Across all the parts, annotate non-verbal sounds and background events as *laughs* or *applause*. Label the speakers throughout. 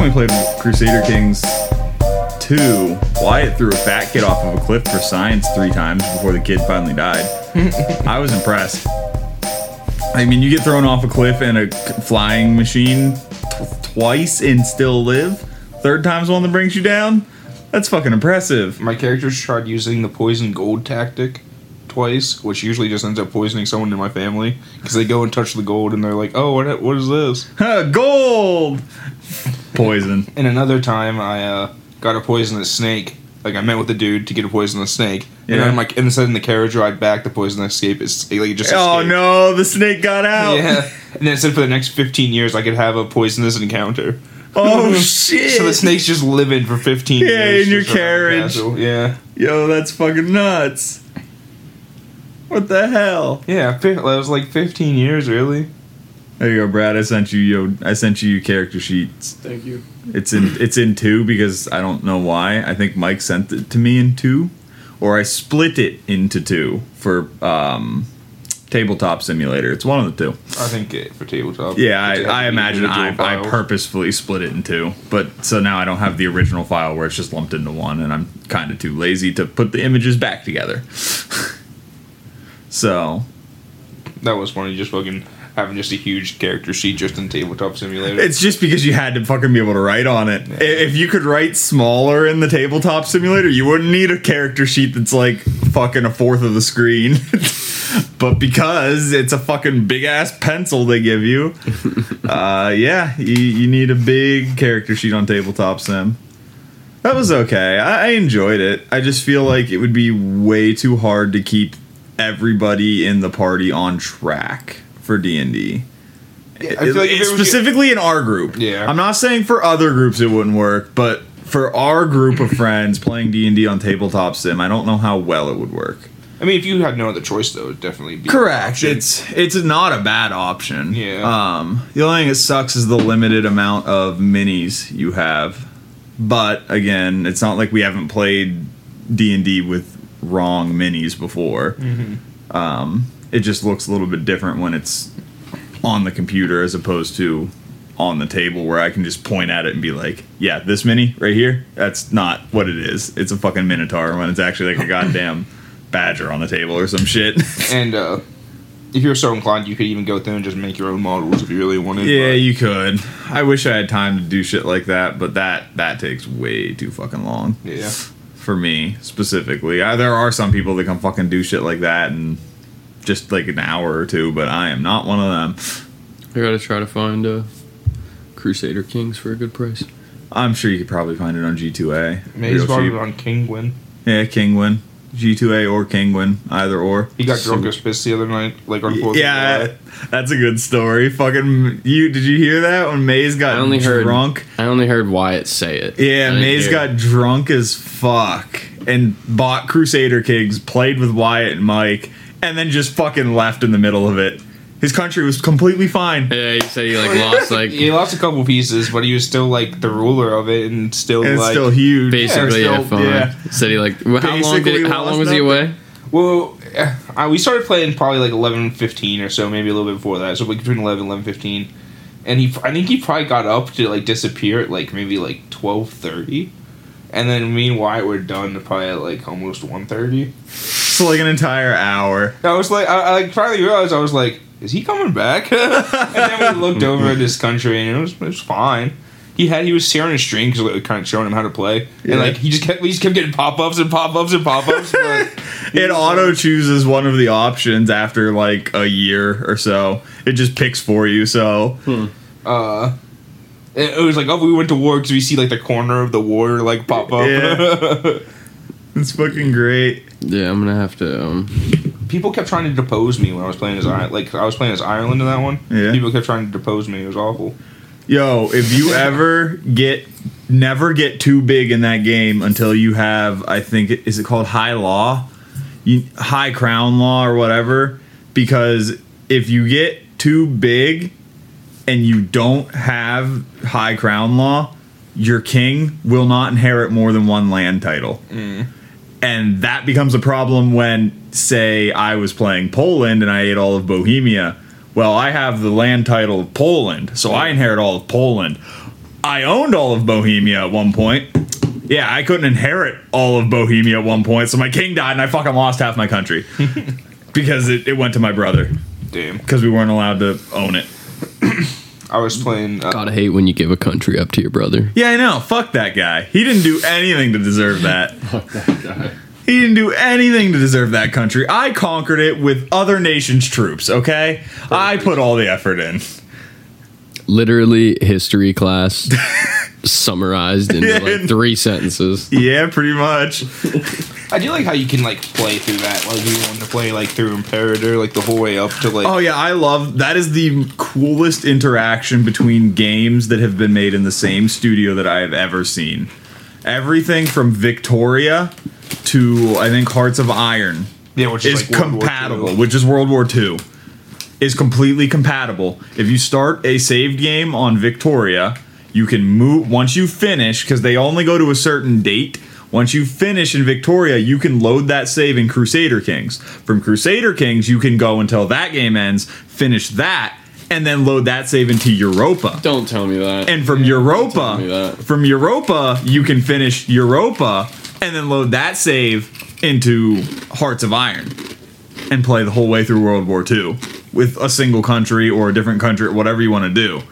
Speaker 1: time we played Crusader Kings 2, Wyatt threw a fat kid off of a cliff for science three times before the kid finally died. *laughs* I was impressed. I mean, you get thrown off a cliff in a flying machine t- twice and still live. Third time's the one that brings you down. That's fucking impressive.
Speaker 2: My characters tried using the poison gold tactic twice, which usually just ends up poisoning someone in my family because they go and touch the gold and they're like, "Oh, what? What is this?"
Speaker 1: Gold! Poison.
Speaker 2: And another time, I uh, got a poisonous snake. Like I met with the dude to get a poisonous snake, and I'm like and instead in the carriage ride back, the poisonous escape is like it just.
Speaker 1: Oh no, the snake got out.
Speaker 2: Yeah, and then it said for the next fifteen years I could have a poisonous encounter.
Speaker 1: Oh *laughs* shit.
Speaker 2: So the snake's just living for fifteen
Speaker 1: Yeah,
Speaker 2: years.
Speaker 1: in your
Speaker 2: just around the
Speaker 1: carriage.
Speaker 2: Yeah,
Speaker 1: Yo, that's fucking nuts. What the hell?
Speaker 2: yeah, that was like fifteen years, really.
Speaker 1: There you go, Brad. I sent you yo. I sent you character sheets.
Speaker 3: Thank you.
Speaker 1: It's in it's in two because I don't know why. I think Mike sent it to me in two, or I split it into two for um, tabletop simulator. It's one of the two.
Speaker 2: I think it, for tabletop.
Speaker 1: Yeah, I, I imagine I,
Speaker 2: individual
Speaker 1: I purposefully split it in two, but so now I don't have the original file where it's just lumped into one, and I'm kind of too lazy to put the images back together. *laughs* so
Speaker 2: That was funny, just fucking having just a huge character sheet just in tabletop simulator.
Speaker 1: It's just because you had to fucking be able to write on it. I- If you could write smaller in the tabletop simulator, you wouldn't need a character sheet that's like fucking a fourth of the screen. *laughs* but because it's a fucking big ass pencil they give you, *laughs* uh, yeah, you, you need a big character sheet on tabletop sim. That was okay. I, I enjoyed it. I just feel like it would be way too hard to keep everybody in the party on track for D and D.
Speaker 2: I feel like if it was-
Speaker 1: specifically in our group.
Speaker 2: Yeah.
Speaker 1: I'm not saying for other groups it wouldn't work, but for our group of friends playing D and D on tabletop sim, I don't know how well it would work.
Speaker 2: I mean, if you had no other choice, though, it'd definitely be
Speaker 1: Correct. It's it's not a bad option.
Speaker 2: Yeah.
Speaker 1: Um, the only thing that sucks is the limited amount of minis you have. But again, it's not like we haven't played D and D with wrong minis before.
Speaker 2: Mm-hmm.
Speaker 1: Um, it just looks a little bit different when it's on the computer as opposed to on the table where I can just point at it and be like, "Yeah, this mini right here, that's not what it is. It's a fucking minotaur when it's actually like a goddamn *laughs* badger on the table or some shit." *laughs*
Speaker 2: And uh, if you're so inclined, you could even go through and just make your own models if you really wanted.
Speaker 1: Yeah, you could. I wish I had time to do shit like that, but that that takes way too fucking long
Speaker 2: yeah.
Speaker 1: for me specifically. I, there are some people that can fucking do shit like that in just like an hour or two, but I am not one of them.
Speaker 3: I gotta try to find uh, Crusader Kings for a good price.
Speaker 1: I'm sure you could probably find it on G2A.
Speaker 2: Maybe he's
Speaker 1: Real
Speaker 2: probably
Speaker 1: cheap.
Speaker 2: on Kinguin.
Speaker 1: Yeah, Kinguin. G2A or Kinguin, either or.
Speaker 2: He got drunk as piss the other night, like on Fourth of
Speaker 1: Yeah, that's a good story. Fucking you! Did you hear that when Maze got
Speaker 3: I only heard
Speaker 1: drunk?
Speaker 3: I only heard Wyatt say it.
Speaker 1: Yeah,
Speaker 3: I didn't
Speaker 1: Maze
Speaker 3: hear
Speaker 1: got drunk as fuck and bought Crusader Kings, played with Wyatt and Mike, and then just fucking left in the middle of it. His country was completely fine.
Speaker 3: Yeah, he said he like *laughs* lost like
Speaker 2: he lost a couple pieces, but he was still like the ruler of it, and still
Speaker 1: And it's
Speaker 2: like.
Speaker 1: still huge.
Speaker 3: basically
Speaker 1: Yeah,
Speaker 3: yeah,
Speaker 1: still-
Speaker 3: fine.
Speaker 1: yeah.
Speaker 3: Said he like well, how long did
Speaker 1: Basically
Speaker 3: it, how
Speaker 1: lost
Speaker 3: long was he away?
Speaker 2: well, uh, we started playing probably like 11, 15 or so, maybe a little bit before that. So like between 11, 11, 15. and he, I think he probably got up to like disappear at like maybe like twelve thirty, and then me and Wyatt were done probably at like almost one thirty.
Speaker 1: So *laughs* like an entire hour.
Speaker 2: I was like, I, I like finally realized I was like, is he coming back? *laughs* and then we looked over at this country, and it was it was fine. He had he was sharing his stream because we kind of showing him how to play,
Speaker 1: Yeah.
Speaker 2: and like he just kept we just kept getting pop ups and pop ups and pop ups. *laughs*
Speaker 1: It auto chooses one of the options after like a year or so. It just picks for you. So
Speaker 2: uh, it, it was like oh we went to war because we see like the corner of the war like pop up.
Speaker 1: Yeah. it's fucking great.
Speaker 3: Yeah, I'm gonna have to. Um,
Speaker 2: People kept trying to depose me when I was playing as I like I was playing as Ireland in that one.
Speaker 1: Yeah.
Speaker 2: People kept trying to depose me. It was awful.
Speaker 1: Yo, if you *laughs* ever get never get too big in that game until you have I think is it called high law? You, high crown law or whatever because if you get too big and you don't have high crown law, your king will not inherit more than one land title. And that becomes a problem when, say, I was playing Poland and I ate all of Bohemia. Well, I have the land title of Poland, so I inherit all of Poland. I owned all of Bohemia at one point. Yeah, I couldn't inherit all of Bohemia at one point, so my king died and I fucking lost half my country *laughs* because it, it went to my brother
Speaker 2: Damn.
Speaker 1: because we weren't allowed to own it.
Speaker 2: I was playing. Uh,
Speaker 3: Gotta hate when you give a country up to your brother.
Speaker 1: Yeah, I know. Fuck that guy. He didn't do anything to deserve that. *laughs* He didn't do anything to deserve that country. I conquered it with other nations' troops, okay? I put all the effort in.
Speaker 3: Literally, history class *laughs* summarized into like *laughs* three sentences.
Speaker 1: Yeah, pretty much.
Speaker 2: I do like how you can like play through that. Like you want to play like through Imperator, like the whole way up to like.
Speaker 1: Oh yeah, I love that is the coolest interaction between games that have been made in the same studio that I have ever seen. Everything from Victoria to I think Hearts of Iron
Speaker 2: yeah, which
Speaker 1: is
Speaker 2: is, like
Speaker 1: compatible, which is World War II. Is completely compatible. If you start a saved game on Victoria, you can move once you finish because they only go to a certain date. Once you finish in Victoria, you can load that save in Crusader Kings. From Crusader Kings, you can go until that game ends, finish that, and then load that save into Europa.
Speaker 3: Don't tell me that.
Speaker 1: And from
Speaker 3: me
Speaker 1: Europa, from Europa, you can finish Europa and then load that save into Hearts of Iron and play the whole way through World War II with a single country or a different country, whatever you want to do.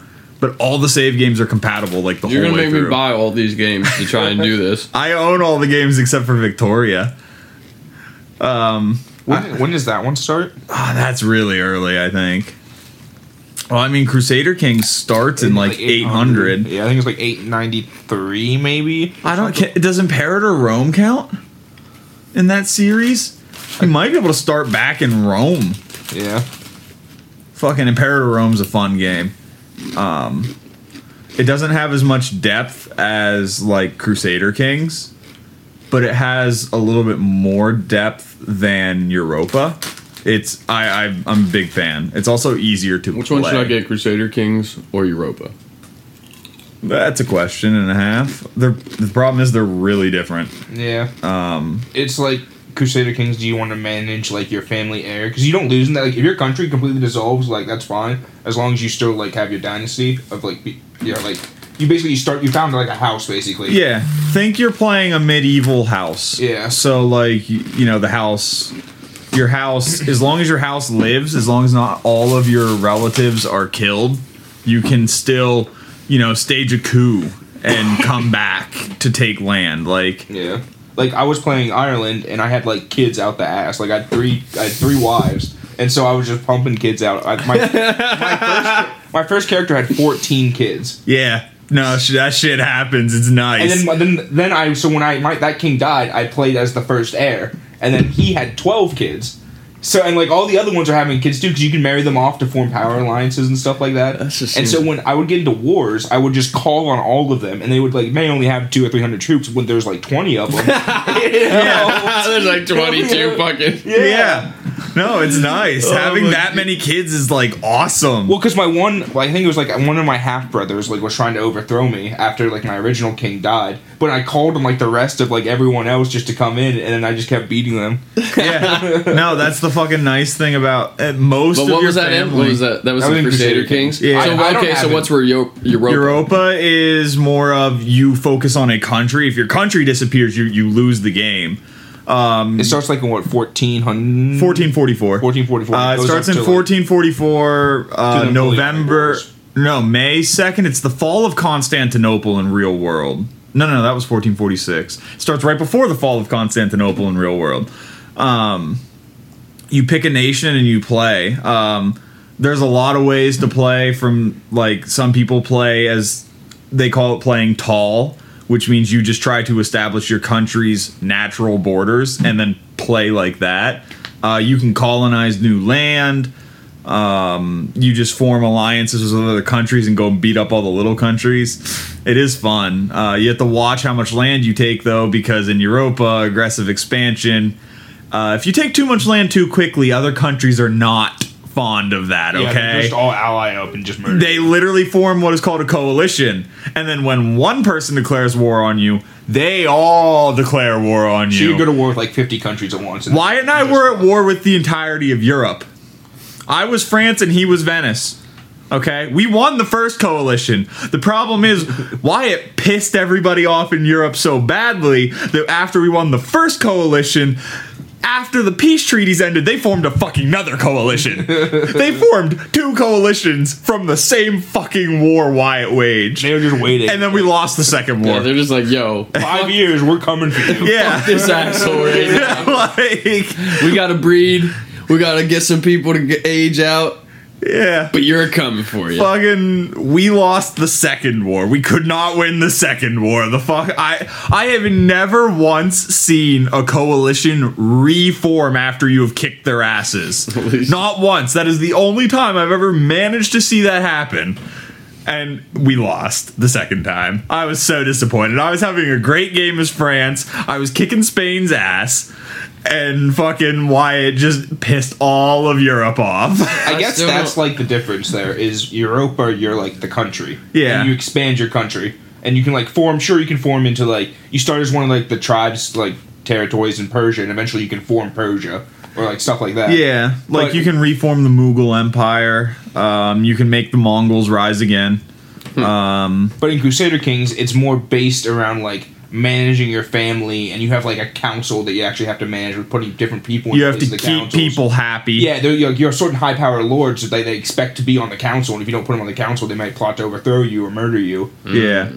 Speaker 1: But all the save games are compatible, like the
Speaker 3: You're
Speaker 1: whole
Speaker 3: gonna
Speaker 1: way
Speaker 3: make
Speaker 1: through.
Speaker 3: me buy all these games to try and do this. *laughs*
Speaker 1: I own all the games except for Victoria.
Speaker 2: When, when does that one start?
Speaker 1: Ah, that's really early, I think. Well, I mean, Crusader Kings starts in like 800.
Speaker 2: Yeah, I think it's like 893 maybe.
Speaker 1: I don't. ca- Does Imperator Rome count in that series? You might be able to start back in Rome.
Speaker 2: Yeah.
Speaker 1: Fucking Imperator Rome's a fun game. Um, it doesn't have as much depth as like Crusader Kings, but it has a little bit more depth than Europa. It's I, I I'm a big fan. It's also easier to
Speaker 3: Which one should. I get, Crusader Kings or Europa?
Speaker 1: That's a question and a half. They're, the problem is they're really different.
Speaker 2: Yeah. Um. It's like Crusader Kings. Do you want to manage like your family heir? Because you don't lose in that. Like if your country completely dissolves, like that's fine as long as you still like have your dynasty of like be- yeah like you basically you start you found like a house basically.
Speaker 1: Yeah, think you're playing a medieval house.
Speaker 2: Yeah.
Speaker 1: So like you know the house, your house. As long as your house lives, as long as not all of your relatives are killed, you can still you know stage a coup and come back to take land. Like
Speaker 2: Yeah. Like I was playing Ireland and I had like kids out the ass. Like I had three I had three wives. And so I was just pumping kids out. I, my, my, first, my first character had 14 kids.
Speaker 1: yeah, no, that shit happens. It's nice.
Speaker 2: And then then then I so when I my, that king died, I played as the first heir. And then he had 12 kids. So and like all the other ones are having kids too because you can marry them off to form power alliances and stuff like that.
Speaker 3: That's
Speaker 2: and so when I would get into wars, I would just call on all of them, and they would like may only have two or three hundred troops when there's like twenty of them. *laughs* yeah, *laughs*
Speaker 3: There's like 22 *laughs* fucking.
Speaker 1: yeah. No, it's *laughs* nice.
Speaker 3: Oh
Speaker 1: Having
Speaker 3: my
Speaker 1: that many kids is like awesome.
Speaker 2: Well, because my one, well, I think it was like one of my half brothers, like was trying to overthrow me after like my original king died. But I called him like the rest of like everyone else just to come in, and then I just kept beating them.
Speaker 1: yeah. No, that's the fucking nice thing about uh, most
Speaker 3: But
Speaker 1: of
Speaker 3: what
Speaker 1: your
Speaker 3: was that in?
Speaker 1: family.
Speaker 3: What was that? That was
Speaker 2: That
Speaker 3: the
Speaker 2: was
Speaker 3: Crusader
Speaker 2: Crusader
Speaker 3: Kings?
Speaker 1: Yeah.
Speaker 3: So,
Speaker 2: I- I
Speaker 3: okay, so
Speaker 2: have
Speaker 3: what's where Yo- Europa?
Speaker 1: Europa is more of you focus on a country. If your country disappears, you you lose the game.
Speaker 2: It starts like in what fourteen hundred.
Speaker 1: 1444.
Speaker 2: 1444.
Speaker 1: Uh, it starts in
Speaker 2: to, like-
Speaker 1: 1444. Uh, November. No, May 2nd. It's the fall of Constantinople in real world. No, no, no, that was 1446. It starts right before the fall of Constantinople in real world. Um, you pick a nation and you play. Um, there's a lot of ways to play. From like some people play as they call it playing tall, which means you just try to establish your country's natural borders and then play like that. Uh, you can colonize new land. Um, you just form alliances with other countries and go beat up all the little countries. It is fun. Uh, you have to watch how much land you take though, because in Europa, aggressive expansion. Uh, if you take too much land too quickly, other countries are not fond of that.
Speaker 2: Yeah,
Speaker 1: Okay,
Speaker 2: they just all ally up and just murder.
Speaker 1: they literally form what is called a coalition, and then when one person declares war on you, they all declare war on
Speaker 2: so
Speaker 1: you.
Speaker 2: you go to war with like fifty countries at once. and
Speaker 1: Wyatt and I were at war with the entirety of Europe. I was France and he was Venice. Okay, we won the first coalition. The problem is *laughs* Wyatt pissed everybody off in Europe so badly that after we won the first coalition, after the peace treaties ended, they formed a fucking another coalition. *laughs* they formed two coalitions from the same fucking war Wyatt waged.
Speaker 2: They were just waiting.
Speaker 1: And then we lost the second
Speaker 3: Yeah,
Speaker 1: war.
Speaker 3: they're just like, yo, *laughs*
Speaker 2: five years, we're coming for you. *laughs*
Speaker 1: Yeah.
Speaker 3: this asshole right now.
Speaker 1: like,
Speaker 3: We gotta breed. We gotta get some people to get age out.
Speaker 1: Yeah.
Speaker 3: But you're coming for you.
Speaker 1: fucking we lost the second war. We could not win the second war. The fuck I I have never once seen a coalition reform after you have kicked their asses. not once. That is the only time I've ever managed to see that happen. And we lost the second time. I was so disappointed. I was having a great game as France. I was kicking Spain's ass. And fucking Wyatt just pissed all of Europe off.
Speaker 2: I guess
Speaker 3: still
Speaker 2: that's like the difference. There is Europa. You're like the country.
Speaker 1: Yeah.
Speaker 2: And you expand your country, and you can like form. Sure, you can form into like you start as one of like the tribes like territories in Persia, and eventually you can form Persia or like stuff like that.
Speaker 1: Yeah, like
Speaker 2: But-
Speaker 1: you can reform the Mughal Empire. Um, you can make the Mongols rise again. Um,
Speaker 2: But in Crusader Kings, it's more based around like managing your family, and you have like a council that you actually have to manage with putting different people. in
Speaker 1: you have to
Speaker 2: the
Speaker 1: keep
Speaker 2: councils.
Speaker 1: people happy.
Speaker 2: Yeah, they're, you're, you're certain high power lords that they, they expect to be on the council, and if you don't put them on the council, they might plot to overthrow you or murder you.
Speaker 1: yeah.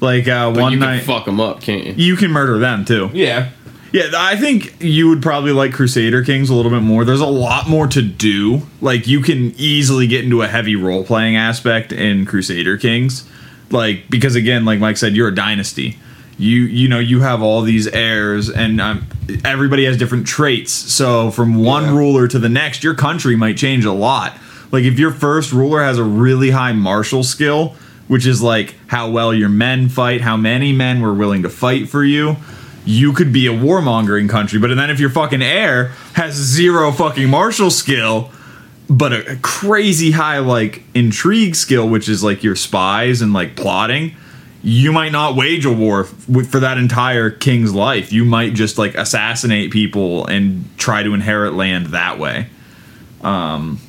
Speaker 1: Like uh,
Speaker 3: But
Speaker 1: one
Speaker 3: you
Speaker 1: night,
Speaker 3: can fuck them up, can't you?
Speaker 1: you can murder them too.
Speaker 2: Yeah,
Speaker 1: Yeah, I think you would probably like Crusader Kings a little bit more. There's a lot more to do. Like you can easily get into a heavy role playing aspect in Crusader Kings. Like because again, like Mike said, you're a dynasty. You you know you have all these heirs, and um, everybody has different traits. So from one
Speaker 2: Yeah.
Speaker 1: ruler to the next, your country might change a lot. Like if your first ruler has a really high martial skill, which is like how well your men fight, how many men were willing to fight for you, you could be a warmongering country. But then if your fucking heir has zero fucking martial skill, but a crazy high like intrigue skill, which is like your spies and like plotting, you might not wage a war for that entire king's life. You might just like assassinate people and try to inherit land that way. Um,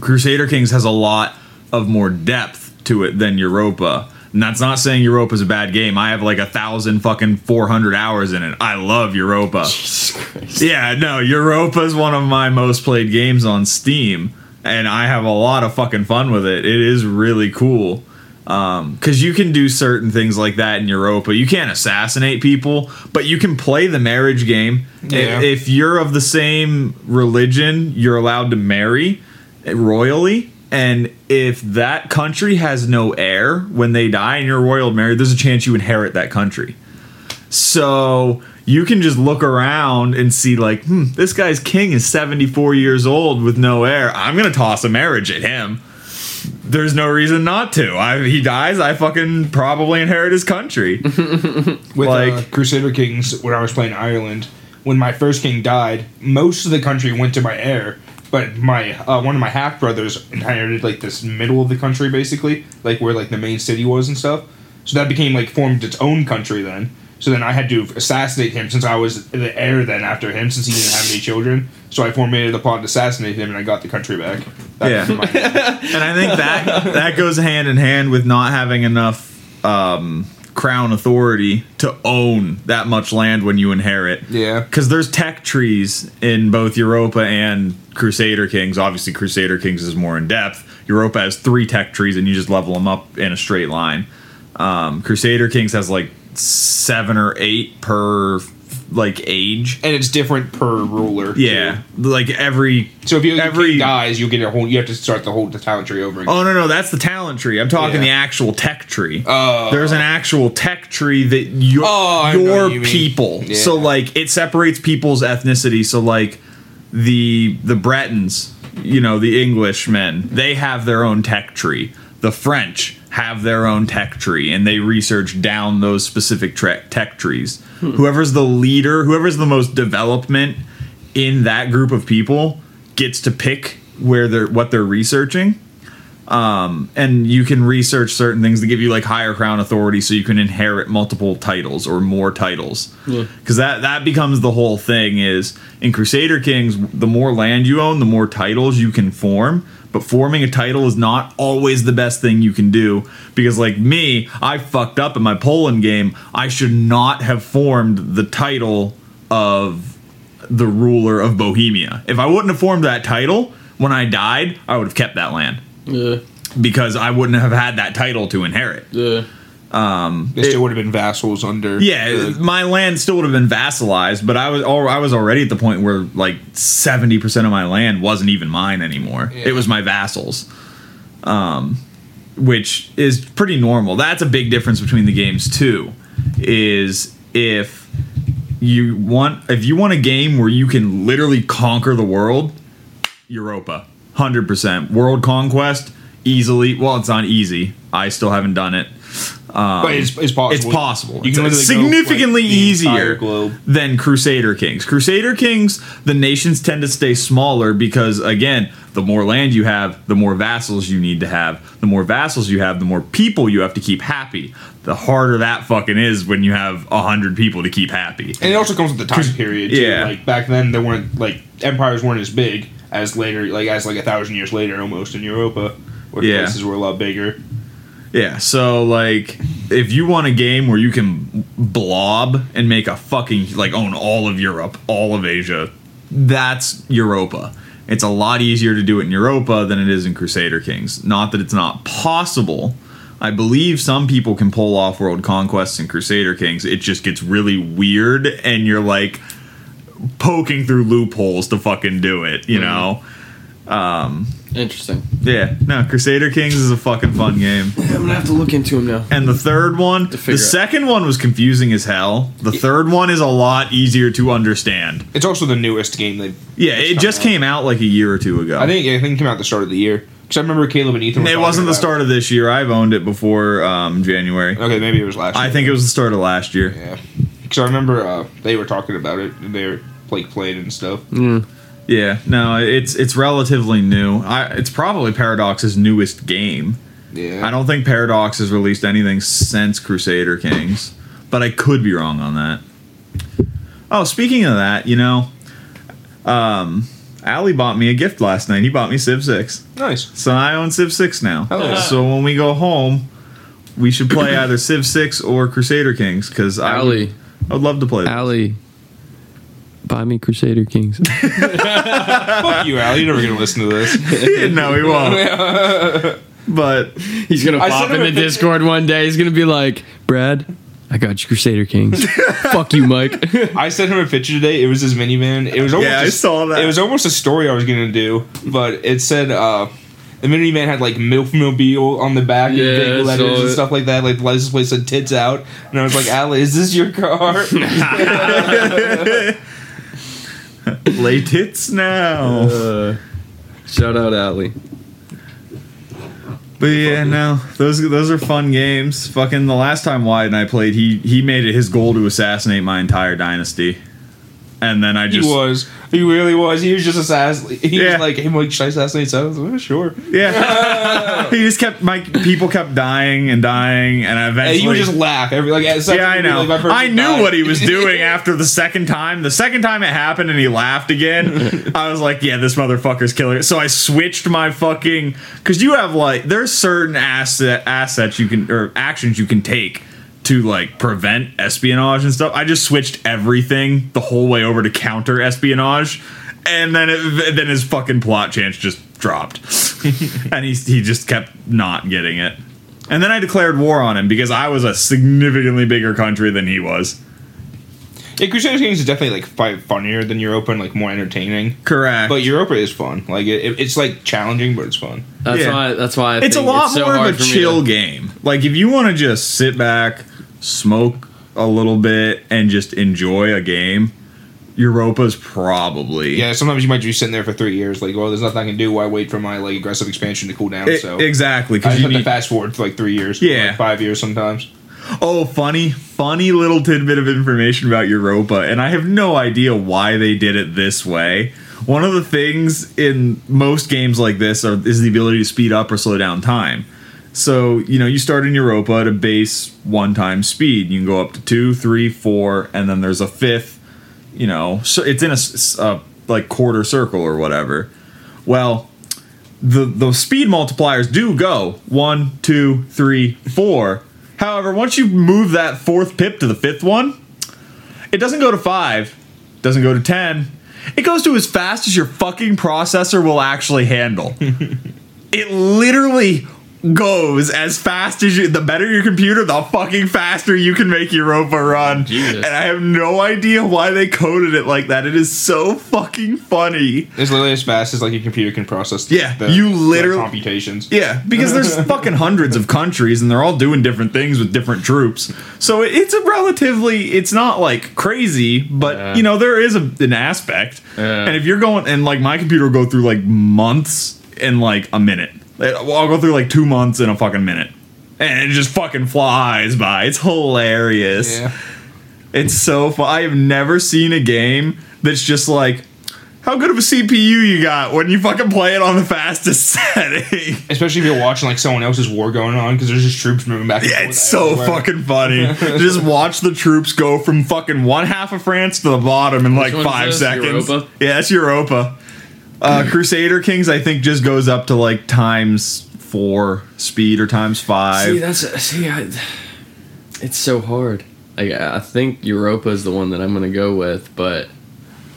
Speaker 1: Crusader Kings has a lot of more depth to it than Europa. And that's not saying Europa's a bad game. I have like a thousand fucking four hundred hours in it. I love Europa.
Speaker 3: Jesus Christ.
Speaker 1: Yeah, no, Europa's one of my most played games on Steam, and I have a lot of fucking fun with it. It is really cool. Um, because you can do certain things like that in Europa. You can't assassinate people, but you can play the marriage game. If- If, you're of the same religion, you're allowed to marry royally. And if that country has no heir when they die and you're royal married, there's a chance you inherit that country. So you can just look around and see, like, hmm, this guy's king is 74 years old with no heir. I'm going to toss a marriage at him. There's no reason not to. I, he dies, I fucking probably inherit his country. *laughs*
Speaker 2: with
Speaker 1: Like-
Speaker 2: uh, Crusader Kings when I was playing Ireland. When my first king died, most of the country went to my heir, but my uh, one of my half brothers inherited like this middle of the country, basically, like where like the main city was and stuff. So that became like formed its own country then. So then I had to assassinate him since I was the heir then after him since he didn't have any children. So I formulated a plot to assassinate him and I got the country back. That
Speaker 1: Yeah. *laughs* and I think that that goes hand in hand with not having enough um, crown authority to own that much land when you inherit.
Speaker 2: yeah.
Speaker 1: because there's tech trees in both Europa and Crusader Kings. Obviously, Crusader Kings is more in depth. Europa has three tech trees, and you just level them up in a straight line. Um, Crusader Kings has like seven or eight per like age.
Speaker 2: And it's different per ruler.
Speaker 1: Yeah, like every.
Speaker 2: So if you
Speaker 1: Every-
Speaker 2: every dies, you get a whole. You have to start the whole the talent tree over again.
Speaker 1: Oh no, no, that's the talent tree. I'm talking
Speaker 2: Yeah.
Speaker 1: the actual tech tree.
Speaker 2: Oh.
Speaker 1: There's an actual tech tree that your
Speaker 2: Oh, I know
Speaker 1: your
Speaker 2: what you mean.
Speaker 1: people.
Speaker 2: Yeah.
Speaker 1: So like it separates people's ethnicity. So like the the Bretons, you know, the Englishmen, they have their own tech tree. The French have their own tech tree, and they research down those specific tre- tech trees.
Speaker 2: Hmm.
Speaker 1: Whoever's the leader, whoever's the most development in that group of people, gets to pick where they're what they're researching. Um, and you can research certain things to give you like higher crown authority so you can inherit multiple titles or more titles because that that becomes the whole thing is in crusader kings the more land you own the more titles you can form but forming a title is not always the best thing you can do because like me i fucked up in my poland game i should not have formed the title of the ruler of bohemia if i wouldn't have formed that title when i died i would have kept that land
Speaker 3: Yeah.
Speaker 1: because I wouldn't have had that title to inherit.
Speaker 3: Yeah.
Speaker 2: They still would have been vassals under.
Speaker 1: Yeah,
Speaker 2: the-
Speaker 1: my land still would have been vassalized, but I was al- I was already at the point where like seventy percent of my land wasn't even mine anymore.
Speaker 2: Yeah.
Speaker 1: It was my vassals, um, which is pretty normal. That's a big difference between the games too. Is if you want if you want a game where you can literally conquer the world, Europa, hundred percent world conquest easily. Well, it's not easy. I still haven't done it.
Speaker 2: Um, but it's, it's possible.
Speaker 1: It's possible.
Speaker 2: You
Speaker 1: it's
Speaker 2: can go,
Speaker 1: significantly
Speaker 2: like,
Speaker 1: easier than Crusader Kings. Crusader Kings, the nations tend to stay smaller because, again, the more land you have, the more vassals you need to have. The more vassals you have, the more people you have to keep happy. The harder that fucking is when you have a hundred people to keep happy.
Speaker 2: And it also comes with the time period. Too.
Speaker 1: yeah.
Speaker 2: Like back then, there weren't like empires weren't as big as later, like as like a thousand years later, almost in Europa, where
Speaker 1: Yeah.
Speaker 2: places were a lot bigger.
Speaker 1: Yeah, so like if you want a game where you can blob and make a fucking like own all of Europe, all of Asia, that's Europa. It's a lot easier to do it in Europa than it is in Crusader Kings. Not that it's not possible. I believe some people can pull off world conquests in Crusader Kings. It just gets really weird and you're like poking through loopholes to fucking do it, you mm-hmm. know?
Speaker 3: Um, Interesting.
Speaker 1: Yeah, no, Crusader Kings is a fucking fun game.
Speaker 3: I'm gonna have to look into him now.
Speaker 1: And the third one,
Speaker 3: figure
Speaker 1: the
Speaker 3: out.
Speaker 1: second one was confusing as hell. The third one is a lot easier to understand.
Speaker 2: It's also the newest game that
Speaker 1: Yeah, it just
Speaker 2: out.
Speaker 1: came out like a year or two ago.
Speaker 2: I think I think it came out the start of the year because I remember Caleb and Ethan. Were
Speaker 1: it wasn't the
Speaker 2: about
Speaker 1: start of this year. I've owned it before um, January.
Speaker 2: Okay, maybe it was last. Year.
Speaker 1: I think it was the start of last year.
Speaker 2: Yeah, because I remember uh, they were talking about it. and They were like playing and stuff.
Speaker 3: Mm.
Speaker 1: Yeah, no, it's it's relatively new. I, it's probably Paradox's newest game.
Speaker 2: Yeah,
Speaker 1: I don't think Paradox has released anything since Crusader Kings, but I could be wrong on that. Oh, speaking of that, you know, um, Ali bought me a gift last night. He bought me Civ Six,
Speaker 2: Nice.
Speaker 1: so I own Civ Six now.
Speaker 2: Hell yeah.
Speaker 1: So when we go home, we should play either Civ Six or Crusader Kings because I would,
Speaker 3: Ali,
Speaker 1: I would love to play. Those.
Speaker 3: Ali, buy me Crusader Kings. *laughs*
Speaker 2: Fuck you, Al. You're never gonna listen to this. *laughs*
Speaker 1: no, he won't. *laughs* But
Speaker 3: He's gonna
Speaker 2: I
Speaker 3: pop
Speaker 2: sent him
Speaker 3: in the
Speaker 2: a picture-
Speaker 3: Discord one day. He's gonna be like, Brad, I got you Crusader Kings. Fuck you, Mike.
Speaker 2: I sent him a picture today. It was his minivan. It was almost
Speaker 1: Yeah, I
Speaker 2: a-
Speaker 1: saw that.
Speaker 2: It was almost a story I was gonna do, but it said uh, the minivan had like Milfmobile on the back,
Speaker 3: Yeah,
Speaker 2: and
Speaker 3: I
Speaker 2: big letters
Speaker 3: saw
Speaker 2: and
Speaker 3: it.
Speaker 2: stuff like that. Like the license plate said "tits out," and I was like, "Ali, is this your car?" *laughs*
Speaker 1: lay tits now.
Speaker 3: Uh, shout out Ali.
Speaker 1: But yeah, no, those those are fun games. Fucking the last time Wyatt and I played, he he made it his goal to assassinate my entire dynasty, and then I just he
Speaker 2: was. He really was. He was just assassin. He
Speaker 1: Yeah.
Speaker 2: was like, "Hey, Mike, should I assassinate?" So I was like, "Oh, "Sure."
Speaker 1: yeah, *laughs* he just kept my people kept dying and dying, and
Speaker 2: And
Speaker 1: eventually
Speaker 2: he would just laugh every like.
Speaker 1: yeah, I know.
Speaker 2: like,
Speaker 1: I knew
Speaker 2: died.
Speaker 1: what he was *laughs* doing after the second time. The second time it happened and he laughed again, I was like, yeah, this motherfucker's killing it. So I switched my fucking because you have like there's certain asset assets you can or actions you can take to like prevent espionage and stuff. I just switched everything the whole way over to counter espionage. And then it, then his fucking plot chance just dropped, *laughs* and he he just kept not getting it. And then I declared war on him because I was a significantly bigger country than he was.
Speaker 2: Yeah, Crusader Kings is definitely like probably funnier than Europa and like more entertaining.
Speaker 1: Correct.
Speaker 2: But Europa is fun. Like it, it- it's like challenging, but it's fun.
Speaker 3: That's
Speaker 1: Yeah.
Speaker 3: why. That's why I
Speaker 1: it's a
Speaker 3: think
Speaker 1: lot
Speaker 3: so
Speaker 1: more
Speaker 3: hard
Speaker 1: of a chill
Speaker 3: to-
Speaker 1: game. Like if you want to just sit back, smoke a little bit, and just enjoy a game, Europa's probably
Speaker 2: Yeah, sometimes you might be sitting there for three years, like, well, there's nothing I can do. Why wait for my like aggressive expansion to cool down?
Speaker 1: I-
Speaker 2: so
Speaker 1: exactly
Speaker 2: I
Speaker 1: because
Speaker 2: just
Speaker 1: you
Speaker 2: have to fast forward for like three years,
Speaker 1: Yeah.
Speaker 2: like five years sometimes.
Speaker 1: Oh, funny, funny little tidbit of information about Europa, and I have no idea why they did it this way. one of the things in most games like this are, is the ability to speed up or slow down time. So you know you start in Europa at a base one time speed. You can go up to two, three, four, and then there's a fifth. You know, so it's in a like quarter circle or whatever. Well, the the speed multipliers do go one, two, three, four. However, once you move that fourth pip to the fifth one, it doesn't go to five, doesn't go to ten. It goes to as fast as your fucking processor will actually handle. *laughs* it literally goes as fast as you the better your computer the fucking faster you can make europa run
Speaker 3: Jesus.
Speaker 1: and i have no idea why they coded it like that it is so fucking funny
Speaker 2: It's literally as fast as like your computer can process.
Speaker 1: Yeah,
Speaker 2: the,
Speaker 1: you
Speaker 2: like,
Speaker 1: literally-
Speaker 2: computations.
Speaker 1: Yeah, because there's *laughs* fucking hundreds of countries and they're all doing different things with different troops. So it- it's a relatively, it's not like crazy, but
Speaker 3: Yeah.
Speaker 1: you know there is a, an aspect.
Speaker 3: Yeah.
Speaker 1: And if you're going and like my computer will go through like months in like a minute. Like, well, I'll go through like two months in a fucking minute, and it just fucking flies by. It's hilarious.
Speaker 2: Yeah.
Speaker 1: It's so fun. I have never seen a game that's just like. How good of a CPU you got when you fucking play it on the fastest *laughs* setting?
Speaker 2: Especially if you're watching like someone else's war going on because there's just troops moving back. and
Speaker 1: Yeah, it's so
Speaker 2: everywhere.
Speaker 1: fucking funny. *laughs* Just watch the troops go from fucking one half of France to the bottom in like five seconds.
Speaker 3: Europa?
Speaker 1: Yeah, that's Europa. Uh, Crusader Kings, I think, just goes up to like times four speed or times five.
Speaker 3: See, that's see, I, it's so hard. Like I think Europa is the one that I'm gonna go with, but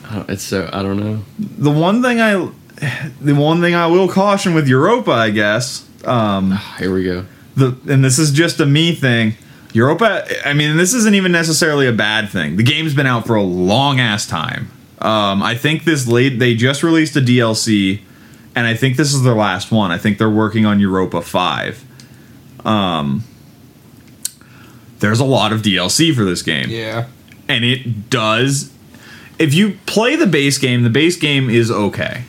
Speaker 3: I don't, it's so I don't know.
Speaker 1: the one thing I, the one thing I will caution with Europa, I guess, um,
Speaker 3: Here we go.
Speaker 1: the and this is just a me thing. Europa, I mean, this isn't even necessarily a bad thing. The game's been out for a long ass time. Um, I think this late they just released a DLC, and I think this is their last one. I think they're working on Europa Five. Um, there's a lot of DLC for this game
Speaker 2: Yeah.
Speaker 1: and it does if you play the base game the base game is okay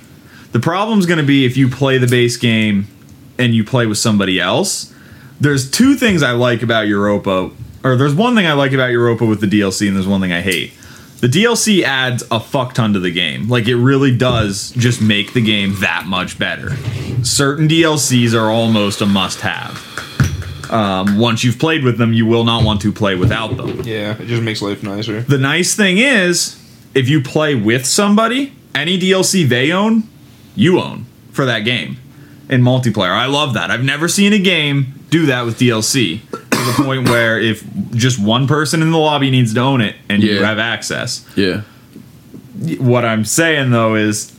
Speaker 1: the problem's going to be if you play the base game and you play with somebody else there's two things i like about europa or there's one thing i like about europa with the dlc and there's one thing i hate the dlc adds a fuck ton to the game like it really does just make the game that much better certain dlcs are almost a must have um, once you've played with them you will not want to play without them
Speaker 2: Yeah. It just makes life nicer.
Speaker 1: the nice thing is, if you play with somebody, any DLC they own, you own for that game in multiplayer. I love that. I've never seen a game do that with DLC to the point where if just one person in the lobby needs to own it and you have access.
Speaker 3: Yeah.
Speaker 1: What I'm saying though is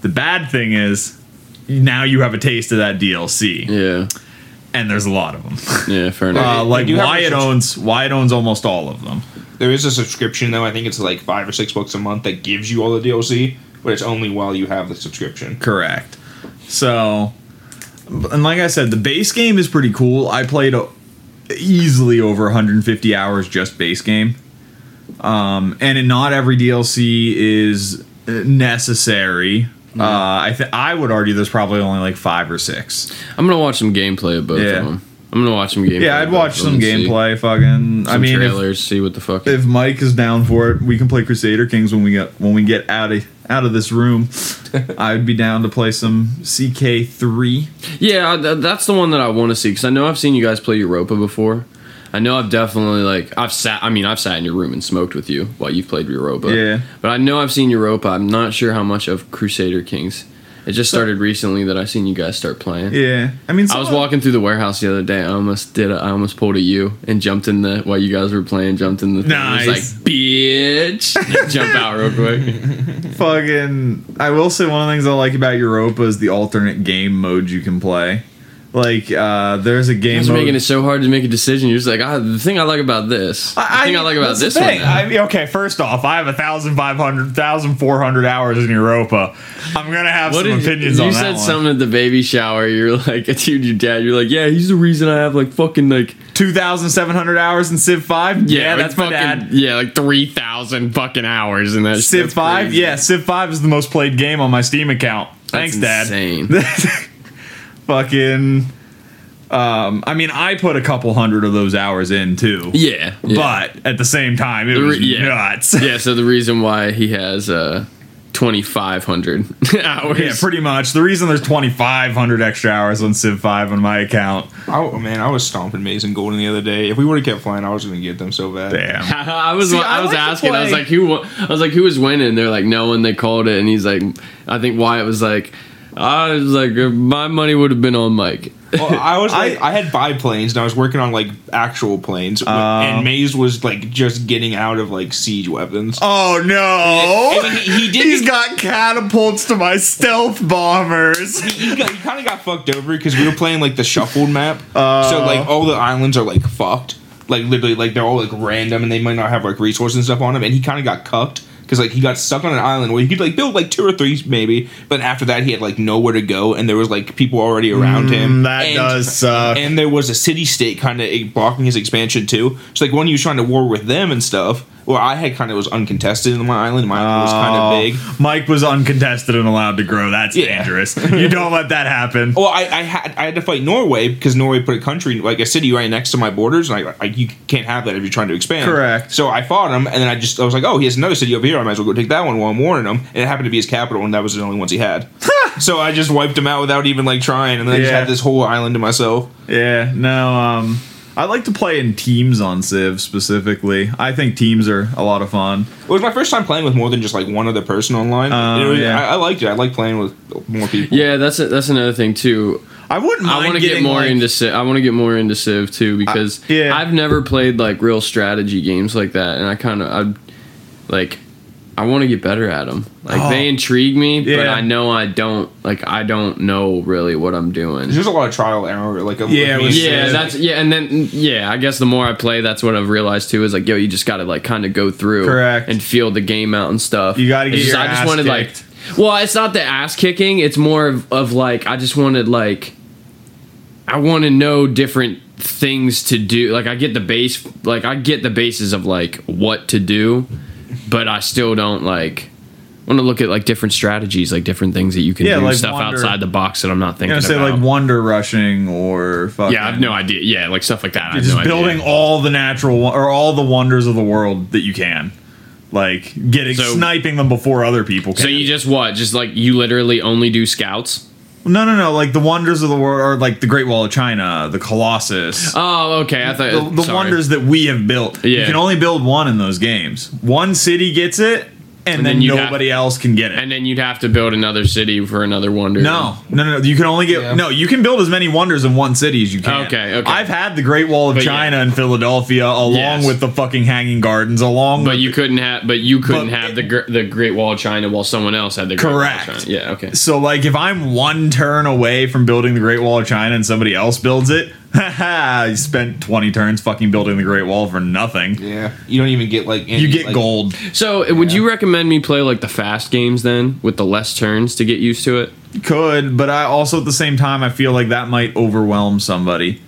Speaker 1: the bad thing is now you have a taste of that DLC
Speaker 3: Yeah.
Speaker 1: and there's a lot of them.
Speaker 3: Yeah. Fair enough.
Speaker 1: Uh, like
Speaker 2: do have
Speaker 1: Wyatt
Speaker 2: restrictions.
Speaker 1: owns Wyatt owns almost all of them.
Speaker 2: There is a subscription though. I think it's like five or six bucks a month that gives you all the DLC, but it's only while you have the subscription.
Speaker 1: Correct. So, and like I said, the base game is pretty cool. I played a, easily over 150 hours just base game. Um, and not every DLC is uh, necessary. Uh, I th- I would argue there's probably only like five or six.
Speaker 3: I'm gonna watch some gameplay of both
Speaker 1: Yeah.
Speaker 3: of them. I'm gonna watch some gameplay.
Speaker 1: Yeah, I'd watch some
Speaker 3: and see
Speaker 1: gameplay. Fucking, I
Speaker 3: some
Speaker 1: mean, if,
Speaker 3: trailers, see what the fuck.
Speaker 1: if Mike is down for it, we can play Crusader Kings when we get when we get out of out of this room. *laughs* I'd be down to play some CK3.
Speaker 3: Yeah, that's the one that I want to see because I know I've seen you guys play Europa before. I know I've definitely like I've sat. I mean, I've sat in your room and smoked with you while you've played Europa.
Speaker 1: Yeah.
Speaker 3: but I know I've seen Europa. I'm not sure how much of Crusader Kings. It just started recently that I seen you guys start playing.
Speaker 1: Yeah, I mean,
Speaker 3: I was walking through the warehouse the other day. I almost did. A, I almost pulled a U and jumped in the while you guys were playing. Jumped in the thing. I was
Speaker 1: Nice.
Speaker 3: like, bitch, *laughs* jump out real quick.
Speaker 1: fucking I will say one of the things I like about Europa is the alternate game modes you can play. Like uh there's a game
Speaker 3: It's
Speaker 1: mode
Speaker 3: making it so hard to make a decision. You're just like, ah, the thing I like about this. The thing I, like about this
Speaker 1: thing.
Speaker 3: one. now.
Speaker 1: I mean, okay, first off, I have a thousand five hundred, thousand four hundred hours in Europa. I'm gonna have
Speaker 3: What
Speaker 1: some
Speaker 3: did you,
Speaker 1: opinions
Speaker 3: you
Speaker 1: on
Speaker 3: said
Speaker 1: that one.
Speaker 3: something at the baby shower. You're like, *laughs* dude, your dad. You're like, yeah, he's the reason I have like fucking like
Speaker 1: Two thousand seven hundred hours in Civ Five. Yeah,
Speaker 3: like,
Speaker 1: that's my
Speaker 3: fucking
Speaker 1: dad.
Speaker 3: yeah, like three thousand fucking hours in that.
Speaker 1: Civ
Speaker 3: that's
Speaker 1: Five.
Speaker 3: crazy.
Speaker 1: Yeah, Civ Five is the most played game on my Steam account. Thanks,
Speaker 3: That's
Speaker 1: Dad.
Speaker 3: insane. *laughs*
Speaker 1: Fucking. Um, I mean, I put a couple hundred of those hours in too.
Speaker 3: yeah, yeah.
Speaker 1: But at the same time, it
Speaker 3: The re-
Speaker 1: was
Speaker 3: yeah.
Speaker 1: nuts.
Speaker 3: yeah. *laughs* So the reason why he has uh 2,500 *laughs* hours.
Speaker 1: Yeah, pretty much. The reason there's 2,500 extra hours on Civ 5 on my account.
Speaker 2: Oh man, I was stomping Maze and Golden the other day. If we would have kept flying, I was gonna get them so bad.
Speaker 1: Damn. *laughs*
Speaker 3: I was
Speaker 1: See,
Speaker 3: I,
Speaker 1: I
Speaker 3: was
Speaker 1: like
Speaker 3: asking. I was like, who? I was like, who was winning? They're like, no one. They called it, and he's like, I think Wyatt was like, I was like, my money would have been on Mike.
Speaker 2: Well, I was *laughs* like,
Speaker 1: I-
Speaker 2: I, had biplanes and I was working on like actual planes, and Maze was like just getting out of like siege weapons.
Speaker 1: Oh no!
Speaker 2: And he- he did-
Speaker 1: He's got catapults to my stealth bombers.
Speaker 2: he, got, he kind of got fucked over because we were playing like the shuffled map,
Speaker 1: Uh.
Speaker 2: so like all the islands are like fucked, like literally like they're all like random and they might not have like resources and stuff on them, and he kind of got cucked because like he got stuck on an island where he could like build like two or three maybe, but after that he had like nowhere to go and there was like people already around him.
Speaker 1: Mm, that
Speaker 2: and,
Speaker 1: does suck.
Speaker 2: And there was a city state kind of blocking his expansion too. So like when he was trying to war with them and stuff, well I had kind of was uncontested in my island. My island was kind
Speaker 1: Oh,
Speaker 2: of big.
Speaker 1: Mike was uncontested and allowed to grow. That's
Speaker 2: Yeah.
Speaker 1: dangerous. *laughs* You don't let that happen.
Speaker 2: Well, I, I had I had to fight Norway because Norway put a country like a city right next to my borders, and I, I you can't have that if you're trying to expand.
Speaker 1: Correct.
Speaker 2: So I fought him, and then I just I was like, oh, he has another city over here. I might as well go take that one while I'm warning him. And it happened to be his capital, and that was the only ones he had. *laughs* so I just wiped him out without even like trying, and then I just
Speaker 1: Yeah.
Speaker 2: had this whole island to myself.
Speaker 1: Yeah, no, um I like to play in teams on Civ specifically. I think teams are a lot of fun.
Speaker 2: It was my first time playing with more than just like one other person online.
Speaker 1: Oh,
Speaker 2: It was-
Speaker 1: yeah.
Speaker 2: I, I liked it. I like playing with more people.
Speaker 3: Yeah, that's a, that's another thing too.
Speaker 1: I wouldn't mind
Speaker 3: I want to get more
Speaker 1: like-
Speaker 3: into Civ. I want to get more into Civ too because
Speaker 1: yeah.
Speaker 3: I've never played like real strategy games like that, and I kind of I like I want to get better at them. Like
Speaker 1: Oh.
Speaker 3: they intrigue me, but I know I don't like I don't know really what I'm doing.
Speaker 2: There's a lot of trial and error. Like a,
Speaker 1: Yeah,
Speaker 2: like
Speaker 1: it was-
Speaker 2: me and
Speaker 3: Yeah,
Speaker 2: Sid.
Speaker 3: that's yeah, and then yeah, I guess the more I play, that's what I've realized too. Is like, yo, you just got to like kind of go through,
Speaker 1: Correct.
Speaker 3: and feel the game out and stuff.
Speaker 1: You gotta get
Speaker 3: just-
Speaker 1: your
Speaker 3: I just
Speaker 1: ass
Speaker 3: wanted
Speaker 1: kicked.
Speaker 3: like, well, it's not the ass kicking. It's more of, of like I just wanted like, I want to know different things to do. Like I get the base, like I get the basis of like what to do, but I still don't like. Want to look at like different strategies, like different things that you can
Speaker 1: Yeah,
Speaker 3: do,
Speaker 1: like
Speaker 3: stuff
Speaker 1: wander-
Speaker 3: outside the box that I'm not thinking.
Speaker 1: you know, say
Speaker 3: about.
Speaker 1: like wonder rushing or fucking
Speaker 3: yeah, I have no idea. Yeah, like stuff like that.
Speaker 1: Just
Speaker 3: no idea.
Speaker 1: building all the natural or all the wonders of the world that you can. Like getting
Speaker 3: So-
Speaker 1: sniping them before other people can.
Speaker 3: So you just what? Just like you literally only do scouts?
Speaker 1: No, no, no. Like the wonders of the world, or like the Great Wall of China, the Colossus,
Speaker 3: Oh, okay. I thought
Speaker 1: the, the wonders that we have built.
Speaker 3: Yeah.
Speaker 1: You can only build one in those games. One city gets it, and,
Speaker 3: then
Speaker 1: then,
Speaker 3: you'd
Speaker 1: nobody else can get it.
Speaker 3: and then you'd have to build another city for another wonder.
Speaker 1: no, no, no, no. You can only get
Speaker 2: Yeah.
Speaker 1: no. You can build as many wonders in one city as you can.
Speaker 3: Okay, okay.
Speaker 1: I've had the Great Wall of
Speaker 3: But
Speaker 1: China
Speaker 3: yeah.
Speaker 1: in Philadelphia, along
Speaker 3: Yes.
Speaker 1: with the fucking Hanging Gardens, along.
Speaker 3: but
Speaker 1: with
Speaker 3: you couldn't have. But you couldn't
Speaker 1: But
Speaker 3: have
Speaker 1: it-
Speaker 3: the gr- the Great Wall of China while someone else had the Great Wall of
Speaker 1: Correct.
Speaker 3: China. Yeah. Okay.
Speaker 1: So like if I'm one turn away from building the Great Wall of China and somebody else builds it, haha, *laughs* you spent 20 turns fucking building the Great Wall for nothing.
Speaker 2: yeah. You don't even get like any,
Speaker 1: You get
Speaker 2: like,
Speaker 1: gold.
Speaker 3: So would you recommend me play like the fast games then with the less turns to get used to it?
Speaker 1: Could, but I also at the same time I feel like that might overwhelm somebody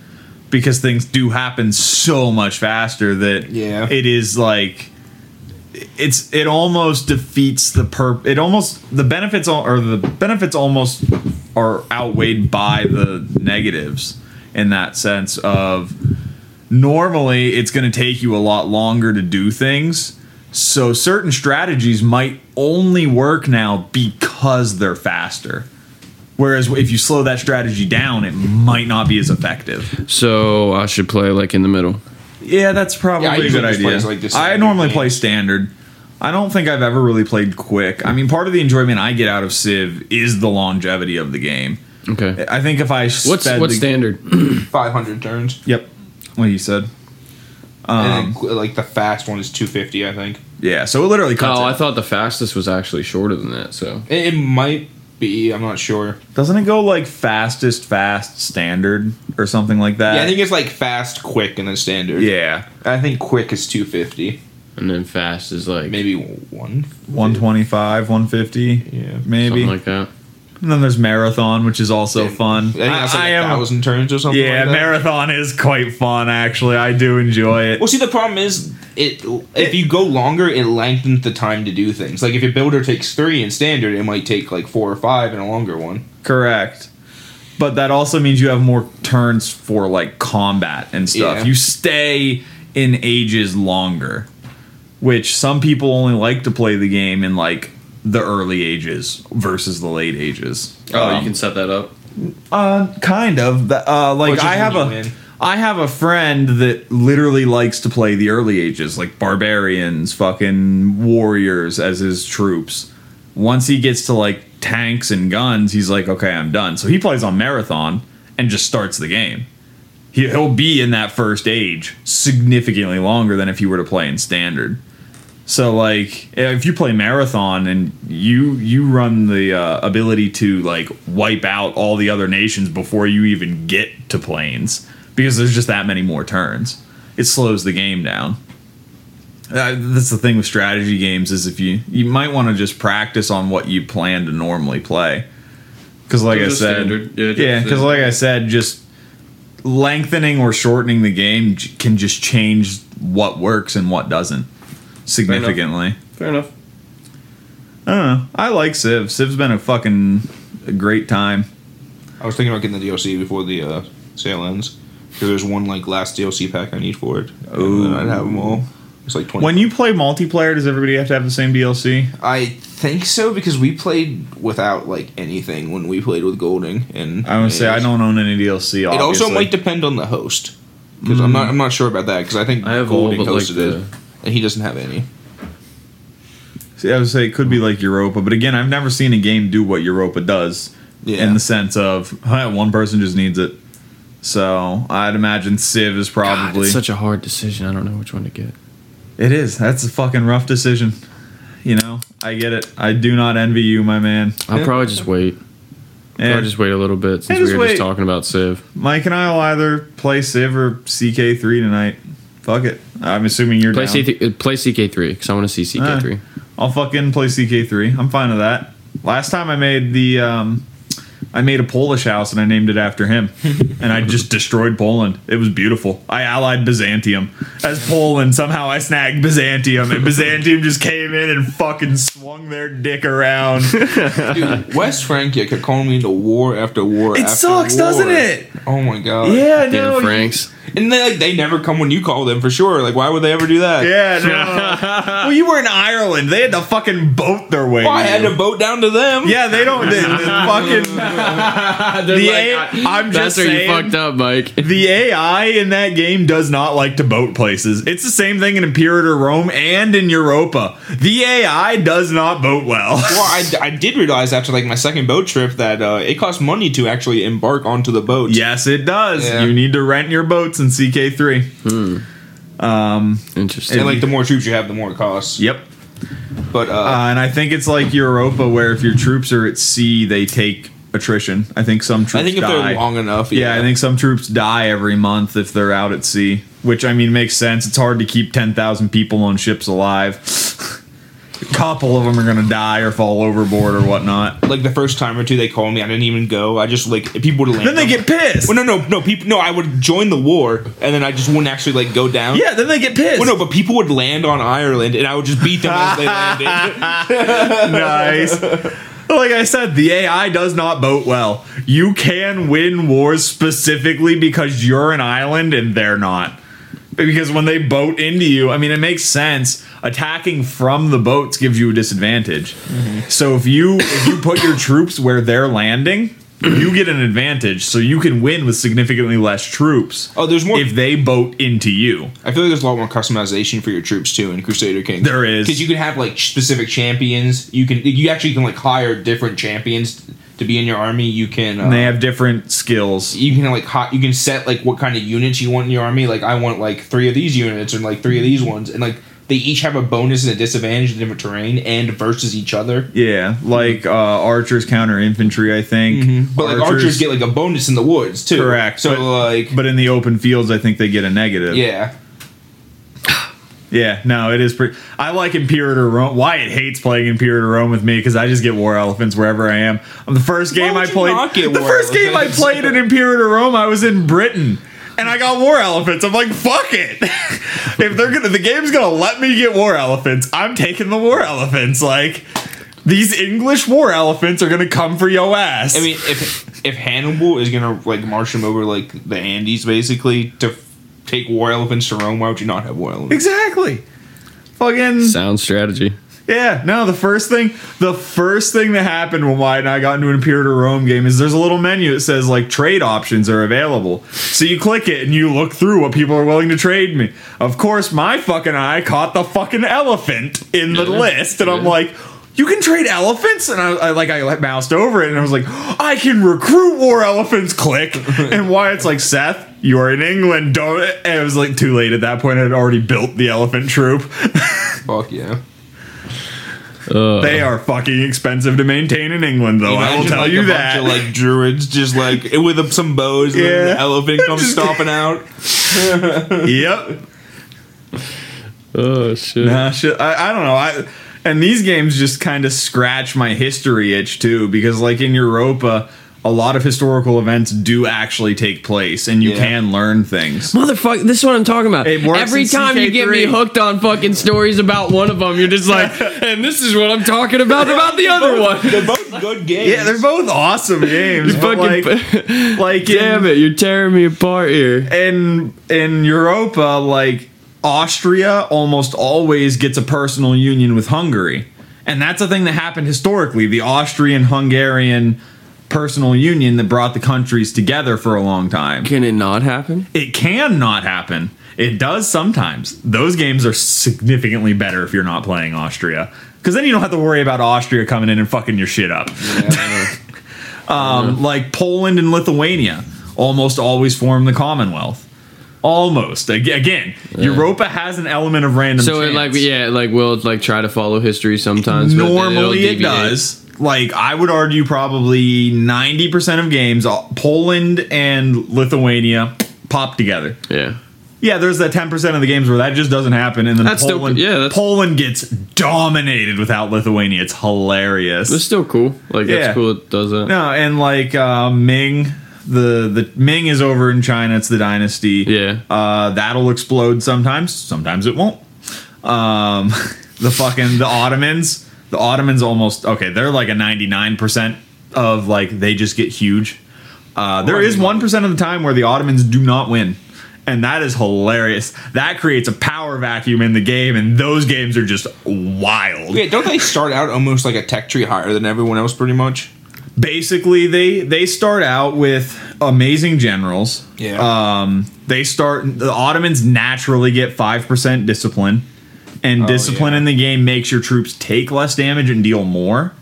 Speaker 1: because things do happen so much faster that
Speaker 2: Yeah.
Speaker 1: it is like it's it almost defeats the perp it almost the benefits al- or the benefits almost are outweighed by the negatives in that sense of normally it's going to take you a lot longer to do things. So certain strategies might only work now because they're faster. Whereas if you slow that strategy down it might not be as effective.
Speaker 3: So I should play like in the middle.
Speaker 1: yeah that's probably
Speaker 2: Yeah, I
Speaker 1: a
Speaker 2: usually
Speaker 1: good idea.
Speaker 2: like,
Speaker 1: i normally
Speaker 2: game.
Speaker 1: play standard. I don't think i've ever really played quick. I mean part of the enjoyment i get out of civ is the longevity of the game
Speaker 3: Okay.
Speaker 1: i think if i
Speaker 3: What's
Speaker 1: sped
Speaker 3: what's
Speaker 1: the,
Speaker 3: standard? *clears throat*
Speaker 2: 500 turns.
Speaker 1: yep what he said
Speaker 2: and
Speaker 1: um,
Speaker 2: then, like the fast one is 250, I think.
Speaker 1: yeah so it literally cuts
Speaker 3: Oh,
Speaker 1: it.
Speaker 3: I thought the fastest was actually shorter than that. So
Speaker 2: It, it might be. I'm not sure.
Speaker 1: Doesn't it go like fastest, fast, standard, or something like that?
Speaker 2: yeah, I think it's like fast, quick, and then standard.
Speaker 1: Yeah,
Speaker 2: I think quick is 250,
Speaker 3: and then fast is like
Speaker 2: maybe one.
Speaker 1: 125, 150,
Speaker 2: Yeah,
Speaker 1: maybe.
Speaker 3: something like that.
Speaker 1: And then there's marathon, which is also fun.
Speaker 2: I think like
Speaker 1: I
Speaker 2: a
Speaker 1: am-
Speaker 2: thousand turns or something.
Speaker 1: Yeah,
Speaker 2: like that.
Speaker 1: marathon is quite fun. Actually, I do enjoy it.
Speaker 2: Well, see, the problem is, it if you go longer, it lengthens the time to do things. Like if your builder takes three in standard, it might take like four or five in a longer one.
Speaker 1: Correct. But that also means you have more turns for like combat and stuff.
Speaker 2: Yeah.
Speaker 1: You stay in ages longer, which some people only like to play the game in like the early ages versus the late ages.
Speaker 3: Oh,
Speaker 1: Um,
Speaker 3: you can set that up.
Speaker 1: uh, kind of. Uh, like I have
Speaker 2: when
Speaker 1: a,
Speaker 2: win.
Speaker 1: I have a friend that literally likes to play the early ages, like barbarians, fucking warriors as his troops. Once he gets to like tanks and guns, he's like, okay, I'm done. So he plays on marathon and just starts the game. He'll be in that first age significantly longer than if he were to play in standard. So like if you play marathon and you you run the uh, ability to like wipe out all the other nations before you even get to planes because there's just that many more turns. It slows the game down. Uh, that's the thing with strategy games is if you you might want to just practice on what you plan to normally play. Because like I said,
Speaker 3: standard. Yeah, just
Speaker 1: because like I said, just lengthening or shortening the game can just change what works and what doesn't significantly.
Speaker 3: Fair enough.
Speaker 1: I don't know. I like Civ. Civ's been a fucking great time.
Speaker 2: I was thinking about getting the DLC before the uh, sale ends because there's one like last DLC pack I need for it. Oh, then I'd have them all. It's like twenty.
Speaker 1: When you play multiplayer, does everybody have to have the same DLC?
Speaker 2: I think so because we played without like anything when we played with Golding, and
Speaker 1: I would say I don't own any DLC.
Speaker 2: It also might depend on the host because I'm not I'm not sure about that because I think
Speaker 3: I have all
Speaker 2: Golding
Speaker 3: but, like,
Speaker 2: hosted
Speaker 3: the-
Speaker 2: it and he doesn't have any.
Speaker 1: See, I would say it could be like Europa, but again, I've never seen a game do what Europa does
Speaker 2: Yeah.
Speaker 1: in the sense of "Huh, one person just needs it. So I'd imagine Civ is
Speaker 3: God,
Speaker 1: probably
Speaker 3: it's such a hard decision. I don't know which one to get.
Speaker 1: it is. That's a fucking rough decision. You know, I get it. I do not envy you, my man.
Speaker 3: I'll
Speaker 2: Yeah.
Speaker 3: probably just wait.
Speaker 1: Yeah.
Speaker 3: Probably just wait a little bit since we were
Speaker 1: wait.
Speaker 3: just talking about Civ.
Speaker 1: Mike and I will either play Civ or CK3 tonight. Fuck it. I'm assuming you're
Speaker 3: Play,
Speaker 1: down.
Speaker 3: C- play CK3 because I want to see CK3.
Speaker 1: I'll fucking play CK3. I'm fine with that. Last time I made the um I made a Polish house and I named it after him. *laughs* and I just destroyed Poland. It was beautiful. I allied Byzantium as Poland. Somehow I snagged Byzantium and Byzantium just came in and fucking swung their dick around. *laughs*
Speaker 2: Dude, West Francia could call me into war after war.
Speaker 1: It
Speaker 2: after
Speaker 1: sucks,
Speaker 2: war.
Speaker 1: doesn't it?
Speaker 2: Oh my god.
Speaker 1: yeah,
Speaker 3: Damn
Speaker 1: no.
Speaker 3: Franks.
Speaker 2: And they like they never come when you call them for sure. Like why would they ever do that?
Speaker 1: Yeah, *laughs* no. well, you were in Ireland. They had to fucking boat their way.
Speaker 2: Well, I had to boat down to them.
Speaker 1: Yeah, they don't. They, they *laughs* fucking
Speaker 3: the
Speaker 1: AI, I'm just
Speaker 3: that's where
Speaker 1: saying-
Speaker 3: you fucked up, Mike. *laughs*
Speaker 1: The AI in that game does not like to boat places. It's the same thing in Imperator Rome and in Europa. The AI does not boat well.
Speaker 2: Well, I, I did realize after like my second boat trip that uh, it costs money to actually embark onto the boat.
Speaker 1: yes, it does.
Speaker 2: Yeah.
Speaker 1: You need to rent your boats in CK3.
Speaker 3: Interesting.
Speaker 2: And like the more troops you have, the more it costs.
Speaker 1: Yep.
Speaker 2: But uh,
Speaker 1: Uh, and I think it's like Europa, where if your troops are at sea, they take attrition. I think some troops
Speaker 2: I think if
Speaker 1: die.
Speaker 2: they're long enough,
Speaker 1: yeah, I think some troops die every month if they're out at sea, which I mean makes sense. It's hard to keep 10,000 people on ships alive. *laughs* A couple of them are going to die or fall overboard or whatnot.
Speaker 2: like the first time or two they called me, I didn't even go. I just like if people would land.
Speaker 1: Then they
Speaker 2: on-
Speaker 1: get pissed.
Speaker 2: Well, no, no, no. People, no. I would join the war, and then I just wouldn't actually like go down.
Speaker 1: Yeah, then they get pissed.
Speaker 2: Well, no, but people would land on Ireland, and I would just beat them as they landed. *laughs*
Speaker 1: nice. Like I said, the AI does not boat well. You can win wars specifically because you're an island and they're not. Because when they boat into you, I mean, it makes sense. Attacking from the boats gives you a disadvantage. So if you if you put your troops where they're landing, you get an advantage. So you can win with significantly less troops.
Speaker 2: Oh, there's more-
Speaker 1: if they boat into you.
Speaker 2: I feel like there's a lot more customization for your troops too in Crusader Kings.
Speaker 1: There is.
Speaker 2: because you can have like specific champions. You can you actually can like hire different champions to be in your army. You can uh,
Speaker 1: And they have different skills.
Speaker 2: you can like hot, you can set like what kind of units you want in your army. Like I want like three of these units and like three of these ones, and like they each have a bonus and a disadvantage in different terrain and versus each other.
Speaker 1: Yeah, like uh, archers counter infantry, I think.
Speaker 2: But like archers get like a bonus in the woods too.
Speaker 1: Correct,
Speaker 2: So
Speaker 1: but-
Speaker 2: like
Speaker 1: but in the open fields, I think they get a negative.
Speaker 2: yeah.
Speaker 1: yeah. No, it is pretty. I like Imperator Rome. Wyatt hates playing Imperator Rome with me because I just get war elephants wherever I am. The first game I played, the
Speaker 2: war
Speaker 1: first game I played in Imperator Rome, I was in Britain. And I got war elephants. I'm like, fuck it. *laughs* if they're gonna, the game's gonna let me get war elephants. I'm taking the war elephants. Like, these English war elephants are gonna come for yo ass.
Speaker 2: I mean, if if Hannibal is gonna like march him over like the Andes basically to f- take war elephants to Rome, why would you not have war elephants?
Speaker 1: Exactly. Fucking
Speaker 3: Sound strategy.
Speaker 1: Yeah, no, the first thing the first thing that happened when Wyatt and I got into an Imperator Rome game is there's a little menu that says like trade options are available. So you click it and you look through what people are willing to trade me. Of course, my fucking eye caught the fucking elephant in the
Speaker 3: Yeah.
Speaker 1: list, and I'm like, you can trade elephants, and I, I like I moused over it, and I was like, I can recruit war elephants. Click, *laughs* and Wyatt's like, Seth, you are in England. Don't. And it was like too late at that point. I had already built the elephant troop. *laughs*
Speaker 2: Fuck yeah.
Speaker 3: Uh,
Speaker 1: They are fucking expensive to maintain in England, though. I will tell
Speaker 2: like,
Speaker 1: you
Speaker 2: a
Speaker 1: that.
Speaker 2: Bunch of, like druids, just like *laughs* with some bows, and
Speaker 1: Yeah.
Speaker 2: the elephant comes *laughs* stomping out. *laughs*
Speaker 1: yep.
Speaker 3: oh shit.
Speaker 1: Nah, shit. I, I don't know. I and these games just kind of scratch my history itch too, because like in Europa, a lot of historical events do actually take place, and you
Speaker 2: Yeah.
Speaker 1: can learn things.
Speaker 3: Motherfucker, this is what I'm talking about.
Speaker 1: It works
Speaker 3: Every
Speaker 1: in
Speaker 3: time you get me hooked on fucking stories about one of them, you're just like, *laughs* and this is what I'm talking about about the other one.
Speaker 2: They're both good *laughs* games.
Speaker 1: Yeah, they're both awesome games. but like,
Speaker 3: Fucking,
Speaker 1: like *laughs*
Speaker 3: damn
Speaker 1: in,
Speaker 3: it, you're tearing me apart here.
Speaker 1: in in Europa, like Austria almost always gets a personal union with Hungary. And that's a thing that happened historically. The Austrian Hungarian personal union that brought the countries together for a long time.
Speaker 3: Can it not happen?
Speaker 1: It can not happen. It does sometimes. Those games are significantly better if you're not playing Austria. Because then you don't have to worry about Austria coming in and fucking your shit up. *laughs* Um, like Poland and Lithuania almost always form the Commonwealth. Almost. Ag- Again, Europa has an element of random
Speaker 3: So it like yeah, like we'll like try to follow history sometimes.
Speaker 1: Normally it does. Like I would argue probably 90% of games uh, Poland and Lithuania pop together.
Speaker 3: Yeah.
Speaker 1: Yeah, there's that 10% of the games where that just doesn't happen and then
Speaker 3: That's still-
Speaker 1: Poland
Speaker 3: yeah, that's-
Speaker 1: Poland gets dominated without Lithuania. It's hilarious.
Speaker 3: It's still cool. Like
Speaker 1: Yeah.
Speaker 3: that's cool it does that.
Speaker 1: No, and like uh, Ming, the the Ming is over in China. It's the dynasty.
Speaker 3: Yeah.
Speaker 1: uh, that'll explode sometimes. Sometimes it won't. Um, *laughs* the fucking the Ottomans. The Ottomans almost okay. They're like a ninety nine percent of like they just get huge. Uh, there is one percent of the time where the Ottomans do not win. And that is hilarious. That creates a power vacuum in the game, and those games are just wild.
Speaker 2: Yeah, don't they start out almost like a tech tree higher than everyone else, pretty much?
Speaker 1: basically they they start out with amazing generals
Speaker 2: Yeah.
Speaker 1: um they start the ottomans naturally get 5% discipline and discipline
Speaker 2: yeah.
Speaker 1: in the game makes your troops take less damage and deal more.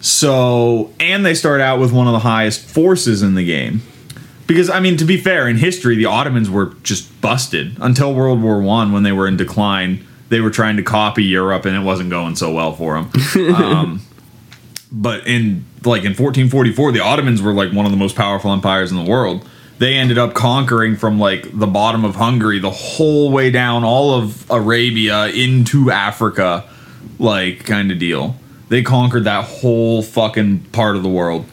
Speaker 1: So and they start out with one of the highest forces in the game. Because i mean to be fair in history the ottomans were just busted until world war one when they were in decline. They were trying to copy europe and it wasn't going so well for them *laughs* um, but in like in 1444 the ottomans were like one of the most powerful empires in the world they ended up conquering from like the bottom of hungary the whole way down all of arabia into africa like kind of deal. They conquered that whole fucking part of the world.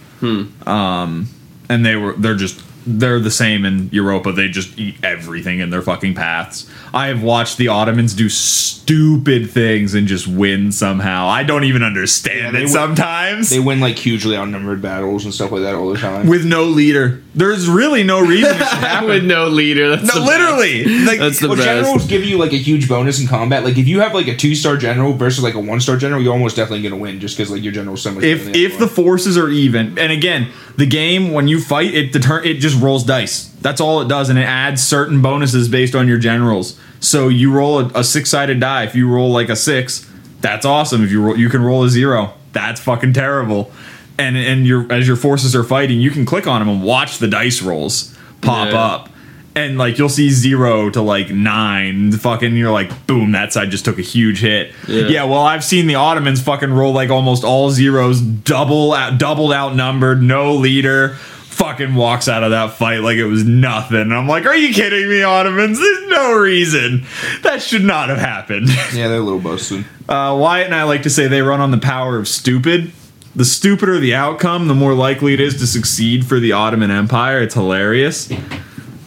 Speaker 1: Um and they were they're just they're the same in Europa. They just eat everything in their fucking paths. I have watched the Ottomans do stupid things and just win somehow. I don't even understand
Speaker 2: Yeah,
Speaker 1: it
Speaker 2: win-
Speaker 1: sometimes.
Speaker 2: They win like hugely outnumbered battles and stuff like that all the time.
Speaker 1: with no leader. There's really no reason it should *laughs* happen.
Speaker 3: With no leader. That's
Speaker 1: no,
Speaker 3: the
Speaker 1: literally. Like,
Speaker 3: That's the
Speaker 2: well,
Speaker 3: best.
Speaker 2: generals give you like a huge bonus in combat. Like if you have like a two star general versus like a one star general, you're almost definitely gonna win just because like your general's so much. better
Speaker 1: if
Speaker 2: than
Speaker 1: if the
Speaker 2: other
Speaker 1: forces are even and again the game when you fight it deter- it just rolls dice. That's all it does and it adds certain bonuses based on your generals. So you roll a, a six-sided die. If you roll like a six that's awesome. If you roll you can roll a zero. That's fucking terrible. And and your as your forces are fighting you can click on them and watch the dice rolls pop
Speaker 3: Yeah.
Speaker 1: up. And like you'll see zero to like nine. Fucking you're like boom that side just took a huge hit.
Speaker 3: Yeah.
Speaker 1: yeah well i've seen the ottomans fucking roll like almost all zeros double out doubled outnumbered no leader fucking walks out of that fight like it was nothing And i'm like are you kidding me ottomans there's no reason that should not have happened *laughs*
Speaker 2: yeah, they're a little busted.
Speaker 1: uh, Wyatt and I like to say they run on the power of stupid. The stupider the outcome, the more likely it is to succeed for the Ottoman Empire. It's hilarious.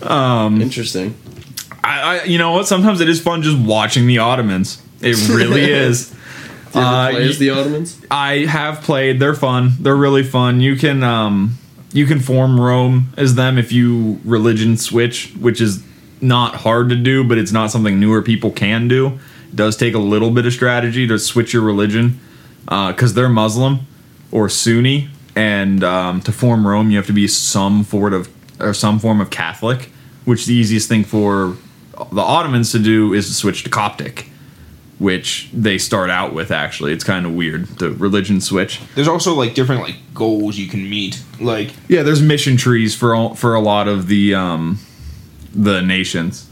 Speaker 3: Um, Interesting.
Speaker 1: I, I you know what? Sometimes it is fun just watching the Ottomans. It really *laughs* is.
Speaker 3: Do you ever
Speaker 1: Uh,
Speaker 3: play
Speaker 1: y-
Speaker 3: as the Ottomans?
Speaker 1: I have played. They're fun. They're really fun. You can um you can form Rome as them if you religion switch, which is not hard to do, but it's not something newer people can do. It does take a little bit of strategy to switch your religion because they're Muslim or Sunni, and um, to form Rome, you have to be some sort of or some form of Catholic. Which the easiest thing for the Ottomans to do is to switch to Coptic, which they start out with. Actually, it's kind of weird the religion switch.
Speaker 2: There's also like different like goals you can meet. Like
Speaker 1: Yeah, there's mission trees for all, for a lot of the um, the nations.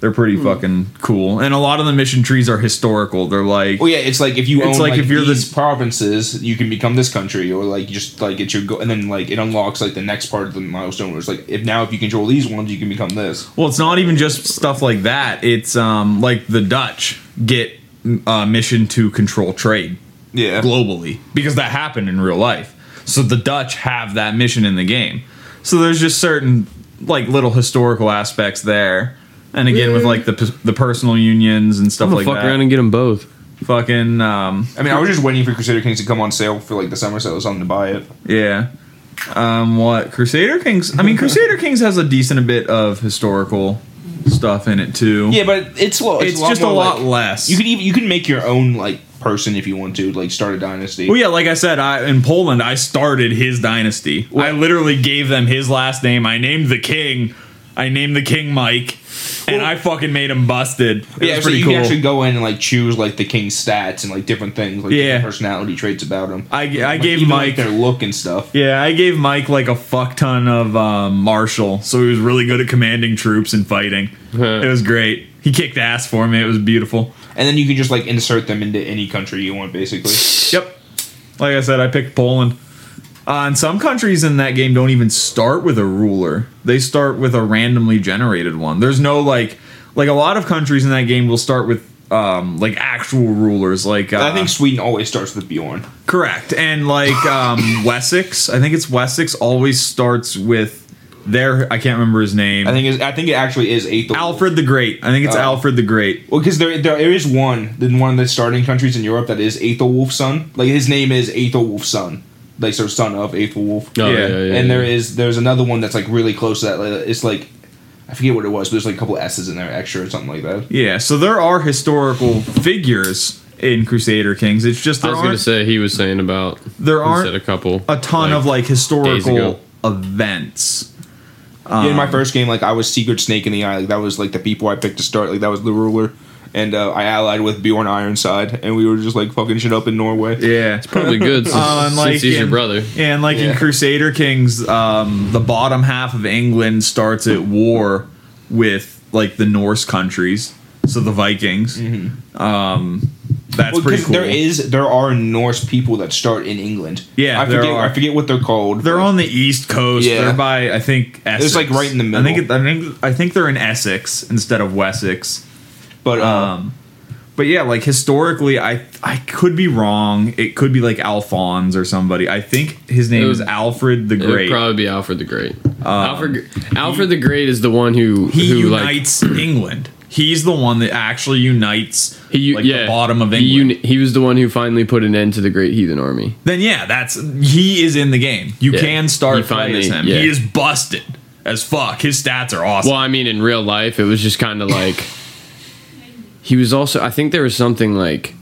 Speaker 1: They're pretty
Speaker 2: Hmm.
Speaker 1: fucking cool, and a lot of the mission trees are historical. They're like,
Speaker 2: Oh yeah, it's like if you
Speaker 1: It's
Speaker 2: own
Speaker 1: like
Speaker 2: like,
Speaker 1: if you're the-
Speaker 2: these provinces, you can become this country, or like just like it's your go, and then like it unlocks like the next part of the milestone. Where it's like if now if you control these ones, you can become this.
Speaker 1: well, it's not even just stuff like that. It's um, like the Dutch get uh, mission to control trade
Speaker 2: Yeah,
Speaker 1: globally because that happened in real life. So the Dutch have that mission in the game. So there's just certain like little historical aspects there. And again, with like the the personal unions and stuff
Speaker 3: I'm gonna
Speaker 1: like
Speaker 3: fuck
Speaker 1: that.
Speaker 3: around and get them both.
Speaker 1: fucking um,
Speaker 2: I mean, I was just waiting for Crusader Kings to come on sale for like the summer sale or something to buy it.
Speaker 1: Yeah. Um, what Crusader Kings? I mean, Crusader Kings has a decent bit of historical stuff in it too.
Speaker 2: Yeah, but it's lo-
Speaker 1: it's, just a
Speaker 2: more,
Speaker 1: lot
Speaker 2: like-
Speaker 1: less.
Speaker 2: You could even you can make your own like person if you want to, like start a dynasty.
Speaker 1: well, yeah, like I said, I in Poland, I started his dynasty. I literally gave them his last name. I named the king. I named the king Mike, and
Speaker 2: Well-
Speaker 1: I fucking made him busted. It
Speaker 2: yeah,
Speaker 1: was
Speaker 2: so
Speaker 1: pretty
Speaker 2: you
Speaker 1: cool.
Speaker 2: can actually go in and like choose like the king's stats and like different things, like
Speaker 1: Yeah.
Speaker 2: personality traits about him.
Speaker 1: I, I
Speaker 2: Like,
Speaker 1: gave
Speaker 2: even,
Speaker 1: Mike
Speaker 2: like, their look and stuff.
Speaker 1: Yeah, I gave Mike like a fuck ton of um, martial, so he was really good at commanding troops and fighting. It was great. He kicked ass for me. It was beautiful.
Speaker 2: And then you can just like insert them into any country you want, basically.
Speaker 1: Yep. Like I said, I picked Poland. Uh, and some countries in that game don't even start with a ruler. They start with a randomly generated one. There's no like like a lot of countries in that game will start with um like actual rulers like uh,
Speaker 2: I think Sweden always starts with Bjorn.
Speaker 1: correct. And like um *laughs* Wessex, I think it's Wessex always starts with their I can't remember his name.
Speaker 2: I think it's, I think it actually is Aethelwulf.
Speaker 1: Alfred the Great. I think it's
Speaker 2: Oh.
Speaker 1: Alfred the Great.
Speaker 2: Well, because there, there is one in one of the starting countries in Europe that is Aethelwulf's son. Like his name is Aethelwulf's son, like sort of son of Aethelwulf.
Speaker 3: Oh,
Speaker 1: Yeah.
Speaker 2: and there is there's another one that's like really close to that. Like, it's like I forget what it was, but there's like a couple S's in there extra or something like that.
Speaker 1: Yeah, so there are historical figures in Crusader Kings. It's just
Speaker 3: I was gonna say he was saying about
Speaker 1: there
Speaker 3: he said a couple
Speaker 1: a ton of like historical events.
Speaker 2: yeah, in my
Speaker 1: Um,
Speaker 2: first game, like I was Sigurd Snake in the Eye. Like that was like the people I picked to start. Like that was the ruler, and uh, I allied with Bjorn Ironside, and we were just like fucking shit up in Norway.
Speaker 1: Yeah.
Speaker 3: It's probably good *laughs* since,
Speaker 1: Uh, and,
Speaker 3: since
Speaker 1: like,
Speaker 3: he's your brother.
Speaker 1: And like in Crusader Kings, um, the bottom half of England starts at war with like the Norse countries, so the Vikings. Um, that's
Speaker 2: Mm-hmm. Well,
Speaker 1: pretty
Speaker 2: 'cause
Speaker 1: cool.
Speaker 2: there is there are Norse people that start in England.
Speaker 1: Yeah,
Speaker 2: I
Speaker 1: there
Speaker 2: forget
Speaker 1: are.
Speaker 2: I forget what they're called.
Speaker 1: They're on the east coast.
Speaker 2: Yeah.
Speaker 1: They're by I think Essex.
Speaker 2: It's like, right in the middle.
Speaker 1: I think
Speaker 2: middle.
Speaker 1: it, I think I think they're in Essex instead of Wessex.
Speaker 2: But uh,
Speaker 1: Um, but yeah, like historically, I I could be wrong. It could be like Alphonse or somebody. I think his name
Speaker 3: It
Speaker 1: is
Speaker 3: would-
Speaker 1: Alfred the
Speaker 3: It would
Speaker 1: Great.
Speaker 3: probably be Alfred the Great. Alfred Alfred the Great is the one who
Speaker 1: he
Speaker 3: who like
Speaker 1: unites England. He's the one that actually unites
Speaker 3: he
Speaker 1: like
Speaker 3: yeah
Speaker 1: the bottom of
Speaker 3: he,
Speaker 1: England.
Speaker 3: uni- he was the one who finally put an end to the Great Heathen Army.
Speaker 1: then yeah, that's he is in the game. You
Speaker 3: Yeah.
Speaker 1: can start
Speaker 3: He finally-
Speaker 1: him.
Speaker 3: yeah.
Speaker 1: He is busted as fuck. His stats are awesome.
Speaker 3: Well, I mean, in real life, it was just kind of like he was also. I think there was something like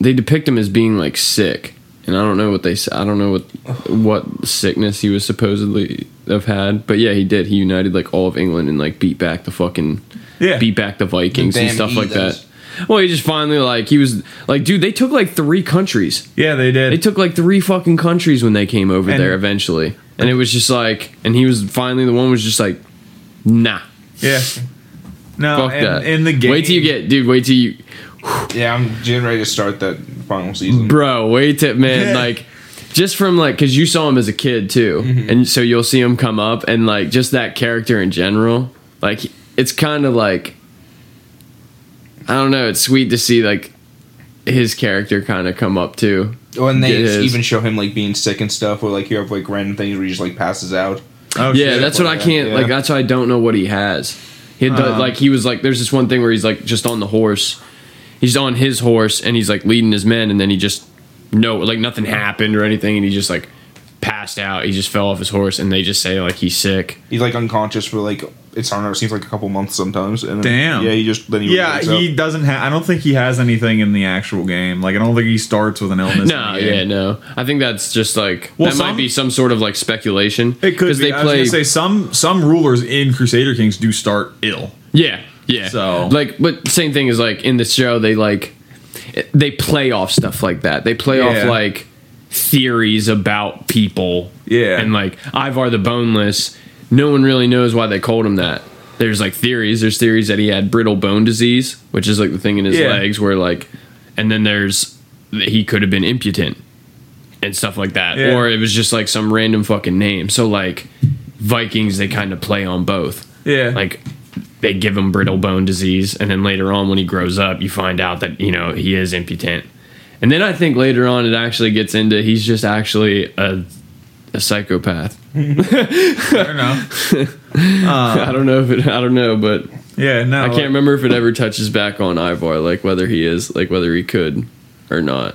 Speaker 3: they depict him as being like sick, and I don't know what they. I don't know what what sickness he was supposedly have had, but yeah, he did. He united like all of England and like beat back the fucking
Speaker 1: Yeah.
Speaker 3: beat back the Vikings
Speaker 2: The
Speaker 3: and
Speaker 2: damn
Speaker 3: stuff like
Speaker 2: heathens.
Speaker 3: that. Well, he just finally like he was like, dude, they took like three countries.
Speaker 1: yeah, they did.
Speaker 3: They took like three fucking countries when they came over
Speaker 1: And-
Speaker 3: there eventually. And it was just like, and he was finally the one was just like, nah,
Speaker 1: yeah. No,
Speaker 3: fuck
Speaker 1: and
Speaker 3: that.
Speaker 1: in the game.
Speaker 3: Wait till you get, dude, wait till you,
Speaker 2: yeah, I'm getting ready to start that final season.
Speaker 3: bro, wait till, man, *laughs* like, just from like, cause you saw him as a kid too.
Speaker 1: Mm-hmm.
Speaker 3: And so you'll see him come up and like, just that character in general, like, it's kind of like, I don't know, it's sweet to see like his character kind of come up too.
Speaker 2: Oh, and they even show him like being sick and stuff, or like you have like random things where he just like passes out.
Speaker 1: Oh,
Speaker 3: yeah,
Speaker 1: shit.
Speaker 3: that's what I
Speaker 2: like that,
Speaker 3: can't
Speaker 2: yeah.
Speaker 3: like. That's why I don't know what he has. He
Speaker 1: Um,
Speaker 3: like he was like. There's this one thing where he's like just on the horse. He's on his horse and he's like leading his men, and then he just no like nothing happened or anything, and he just like passed out. He just fell off his horse, and they just say like he's sick.
Speaker 2: He's like unconscious for like it's I don't know. It seems like a couple months sometimes. And then,
Speaker 1: Damn.
Speaker 2: Yeah, he just then he
Speaker 1: Yeah, he
Speaker 2: up.
Speaker 1: doesn't have. I don't think he has anything in the actual game. Like, I don't think he starts with an illness.
Speaker 3: No,
Speaker 1: in the game.
Speaker 3: yeah, no. I think that's just like
Speaker 1: Well,
Speaker 3: that
Speaker 1: some-
Speaker 3: might be some sort of like speculation.
Speaker 1: It could be.
Speaker 3: they
Speaker 1: I was
Speaker 3: play.
Speaker 1: gonna say some some rulers in Crusader Kings do start ill.
Speaker 3: yeah, yeah.
Speaker 1: So-
Speaker 3: like, but same thing is like in the show they like they play off stuff like that. They play off like theories about people.
Speaker 1: Yeah.
Speaker 3: and like Ivar the Boneless. No one really knows why they called him that. There's like theories. There's theories that he had brittle bone disease, which is like the thing in his
Speaker 1: Yeah.
Speaker 3: legs, where like, and then there's that he could have been impotent and stuff like that,
Speaker 1: Yeah.
Speaker 3: or it was just like some random fucking name. So like, Vikings they kind of play on both.
Speaker 1: Yeah,
Speaker 3: Like, they give him brittle bone disease, and then later on when he grows up, you find out that you know he is impotent. And then I think later on it actually gets into he's just actually a a psychopath.
Speaker 1: fair enough. *laughs*
Speaker 3: Uh, I don't know if it. I don't know, but
Speaker 1: Yeah, no,
Speaker 3: I can't remember if it ever touches back on Ivar, like whether he is, like whether he could or not.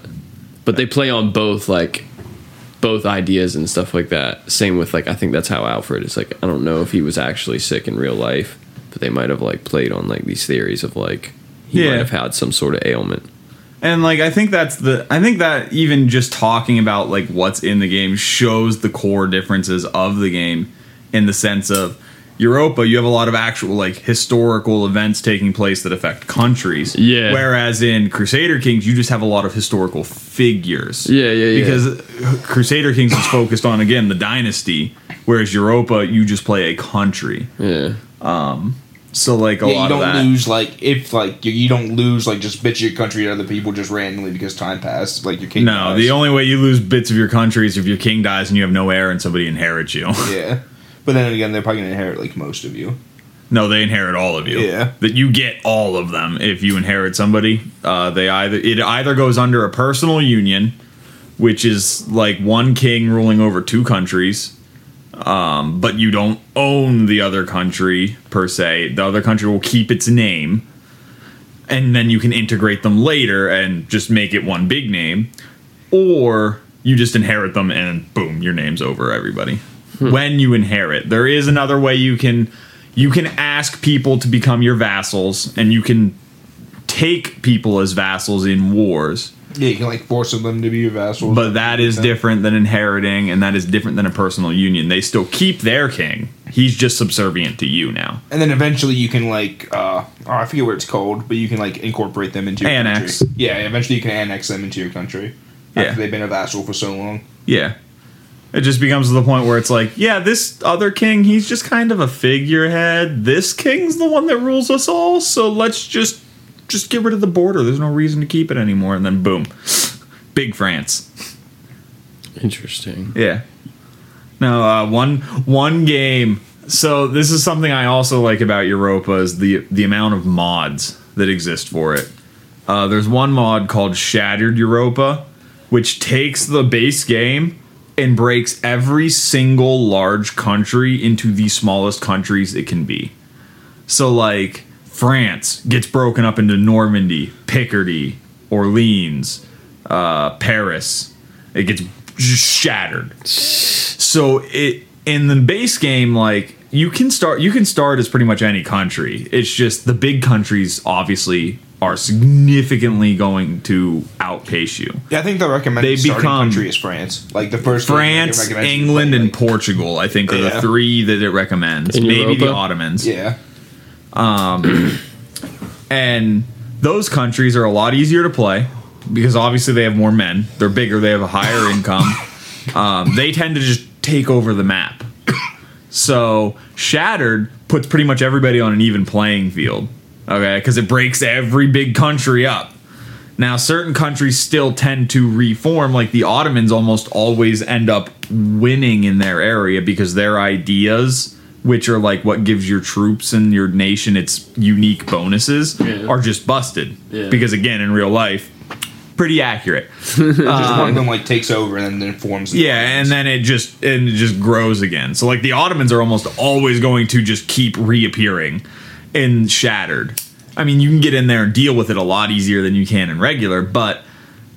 Speaker 3: But they play on both, like both ideas and stuff like that. Same with like I think that's how Alfred is. Like I don't know if he was actually sick in real life, but they might have like played on like these theories of like he
Speaker 1: Yeah.
Speaker 3: might have had some sort of ailment.
Speaker 1: And like I think that's the I think that even just talking about like what's in the game shows the core differences of the game in the sense of Europa, you have a lot of actual like historical events taking place that affect countries.
Speaker 3: Yeah.
Speaker 1: Whereas in Crusader Kings, you just have a lot of historical figures.
Speaker 3: Yeah, yeah, yeah.
Speaker 1: Because Crusader Kings is focused on again the dynasty, whereas Europa, you just play a country.
Speaker 3: Yeah.
Speaker 1: Um, So like a
Speaker 2: Yeah,
Speaker 1: lot
Speaker 2: you don't
Speaker 1: that.
Speaker 2: lose like if like you, you don't lose like just bits of your country to other people just randomly because time passed. Like your king.
Speaker 1: no,
Speaker 2: dies.
Speaker 1: the only way you lose bits of your country is if your king dies and you have no heir and somebody inherits you.
Speaker 2: yeah. *laughs* But then again, they're probably gonna inherit like most of you.
Speaker 1: No, they inherit all of you.
Speaker 2: Yeah.
Speaker 1: That you get all of them if you inherit somebody. Uh, they either it either goes under a personal union, which is like one king ruling over two countries, um, but you don't own the other country per se. The other country will keep its name, and then you can integrate them later and just make it one big name, or you just inherit them and boom, your name's over everybody. When you inherit, there is another way you can you can ask people to become your vassals, and you can take people as vassals in wars.
Speaker 2: Yeah, you can like force them to be your vassals.
Speaker 1: But that is different than inheriting, and that is different than a personal union. They still keep their king. He's just subservient to you now.
Speaker 2: and then eventually you can like uh oh, I forget what it's called, but you can like incorporate them into your
Speaker 1: Annex.
Speaker 2: country. Yeah, eventually you can annex them into your country.
Speaker 1: Yeah.
Speaker 2: After they've been a vassal for so long.
Speaker 1: Yeah. It just becomes to the point where it's like, yeah, this other king, he's just kind of a figurehead. This king's the one that rules us all, so let's just just get rid of the border. There's no reason to keep it anymore. And then boom. Big France.
Speaker 3: Interesting.
Speaker 1: Yeah. Now, uh, one one game. So this is something I also like about Europa is the the amount of mods that exist for it. Uh, there's one mod called Shattered Europa, which takes the base game and breaks every single large country into the smallest countries it can be. So like France gets broken up into Normandy, Picardy, Orleans, uh, Paris. It gets just shattered. So it in the base game, like you can start, you can start as pretty much any country. It's just the big countries obviously are significantly going to outpace you.
Speaker 2: Yeah, I think the recommended
Speaker 1: They
Speaker 2: starting
Speaker 1: become-
Speaker 2: country is France. Like the first
Speaker 1: France,
Speaker 2: it recommends you
Speaker 1: England,
Speaker 2: play,
Speaker 1: and Portugal, I think, are the three that it recommends.
Speaker 3: In
Speaker 1: Maybe the Ottomans.
Speaker 2: Yeah.
Speaker 1: And those countries are a lot easier to play because obviously they have more men. They're bigger. They have a higher *laughs* income. Um, they tend to just take over the map. So Shattered puts pretty much everybody on an even playing field. Okay, because it breaks every big country up. Now, certain countries still tend to reform, like the Ottomans almost always end up winning in their area because their ideas, which are like what gives your troops and your nation its unique bonuses,
Speaker 3: Yeah.
Speaker 1: are just busted.
Speaker 3: Yeah.
Speaker 1: Because again, in real life, pretty accurate. *laughs*
Speaker 2: Just one of um, them like takes over and then informs. the
Speaker 1: Yeah, and then it just and it just grows again. So like the Ottomans are almost always going to just keep reappearing in Shattered. I mean, you can get in there and deal with it a lot easier than you can in regular, but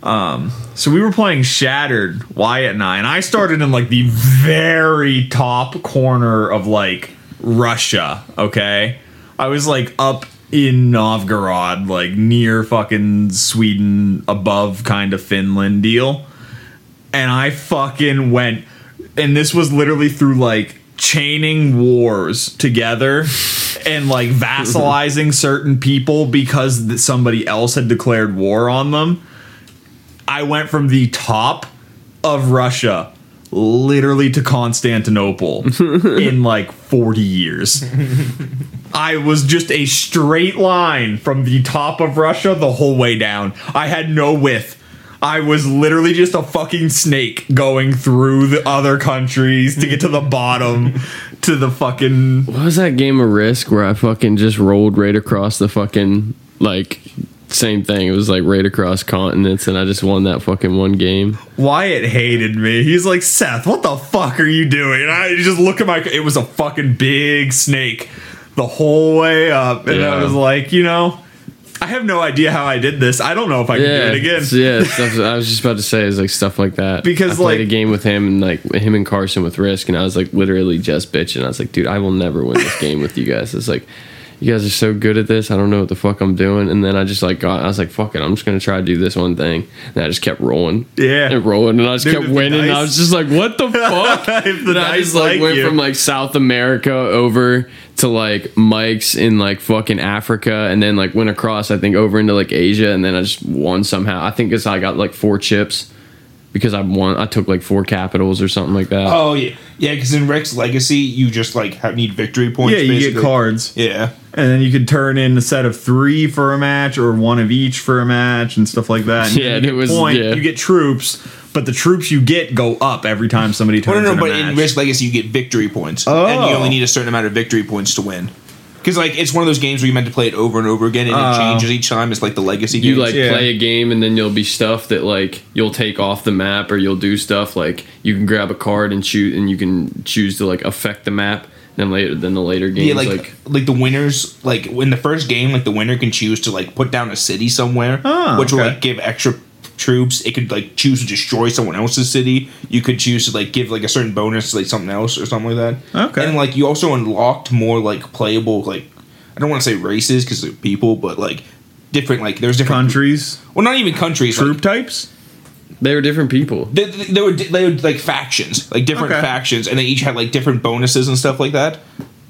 Speaker 1: um so we were playing Shattered, Wyatt and I, and I started in like the very top corner of like Russia, okay? I was like up in Novgorod, like near fucking Sweden, above kind of Finland deal. And I fucking went, and this was literally through like chaining wars together and like vassalizing certain people because somebody else had declared war on them. I went from the top of Russia literally to Constantinople *laughs* in like 40 years. I was just a straight line from the top of Russia the whole way down. I had no width. I was literally just a fucking snake going through the other countries to get to the bottom to the fucking
Speaker 3: What was that game of Risk where I fucking just rolled right across the fucking like same thing. It was like right across continents, and I just won that fucking one game.
Speaker 1: Wyatt hated me. He's like, Seth, what the fuck are you doing? And I just look at my. It was a fucking big snake the whole way up, and I was like, you know, I have no idea how I did this. I don't know if I can
Speaker 3: Yeah,
Speaker 1: do it again.
Speaker 3: yeah. Stuff, I was just about to say is like stuff like that
Speaker 1: Because,
Speaker 3: I played
Speaker 1: like-
Speaker 3: a game with him and like him and Carson with Risk, and I was like literally just bitching. I was like, dude, I will never win this game with you guys. It's like. You guys are so good at this. I don't know what the fuck I'm doing. And then I just like got. I was like, "Fuck it, I'm just gonna try to do this one thing." And I just kept rolling,
Speaker 1: Yeah.
Speaker 3: and rolling, and I just
Speaker 1: Dude,
Speaker 3: kept winning. I was just like, "What the *laughs* fuck?"
Speaker 1: the
Speaker 3: And I just like,
Speaker 1: like
Speaker 3: went
Speaker 1: you.
Speaker 3: from like South America over to like Mike's in like fucking Africa, and then like went across I think over into like Asia, and then I just won somehow. I think it's I got like four chips because I won. I took like four capitals or something like that.
Speaker 2: Oh yeah, yeah. Because in Risk Legacy, you just like have, need victory points.
Speaker 1: yeah, you
Speaker 2: basically.
Speaker 1: get cards,
Speaker 2: Yeah,
Speaker 1: and then you could turn in a set of three for a match or one of each for a match and stuff like that. And
Speaker 3: Yeah,
Speaker 1: you
Speaker 3: and
Speaker 1: get
Speaker 3: it was-
Speaker 1: point,
Speaker 3: yeah.
Speaker 1: you get troops, but the troops you get go up every time somebody turns
Speaker 2: well, no, no.
Speaker 1: in a
Speaker 2: But
Speaker 1: match.
Speaker 2: in Risk Legacy, you get victory points, and you
Speaker 1: Oh.
Speaker 2: only need a certain amount of victory points to win. Because like it's one of those games where you meant to play it over and over again, and
Speaker 1: Oh.
Speaker 2: it uh, changes each time. It's like the Legacy
Speaker 3: you
Speaker 2: games.
Speaker 3: like
Speaker 1: yeah.
Speaker 3: play a game and then you'll be stuff that like you'll take off the map or you'll do stuff like you can grab a card and shoot and you can choose to like affect the map. Then later, then the later games
Speaker 2: Yeah, like,
Speaker 3: like
Speaker 2: like the winners, like in the first game, like the winner can choose to like put down a city somewhere,
Speaker 1: Oh,
Speaker 2: which will like give extra troops. It could like choose to destroy someone else's city. You could choose to like give like a certain bonus to like something else or something like that.
Speaker 1: Okay.
Speaker 2: and like you also unlocked more like playable like I don't want to say races because they're people, but like different like there's different
Speaker 1: countries,
Speaker 2: Well, not even countries.
Speaker 1: troop
Speaker 2: Like,
Speaker 1: types.
Speaker 3: they were different people.
Speaker 2: they, they, they were they were like factions, like different
Speaker 1: Okay.
Speaker 2: factions, and they each had like different bonuses and stuff like that.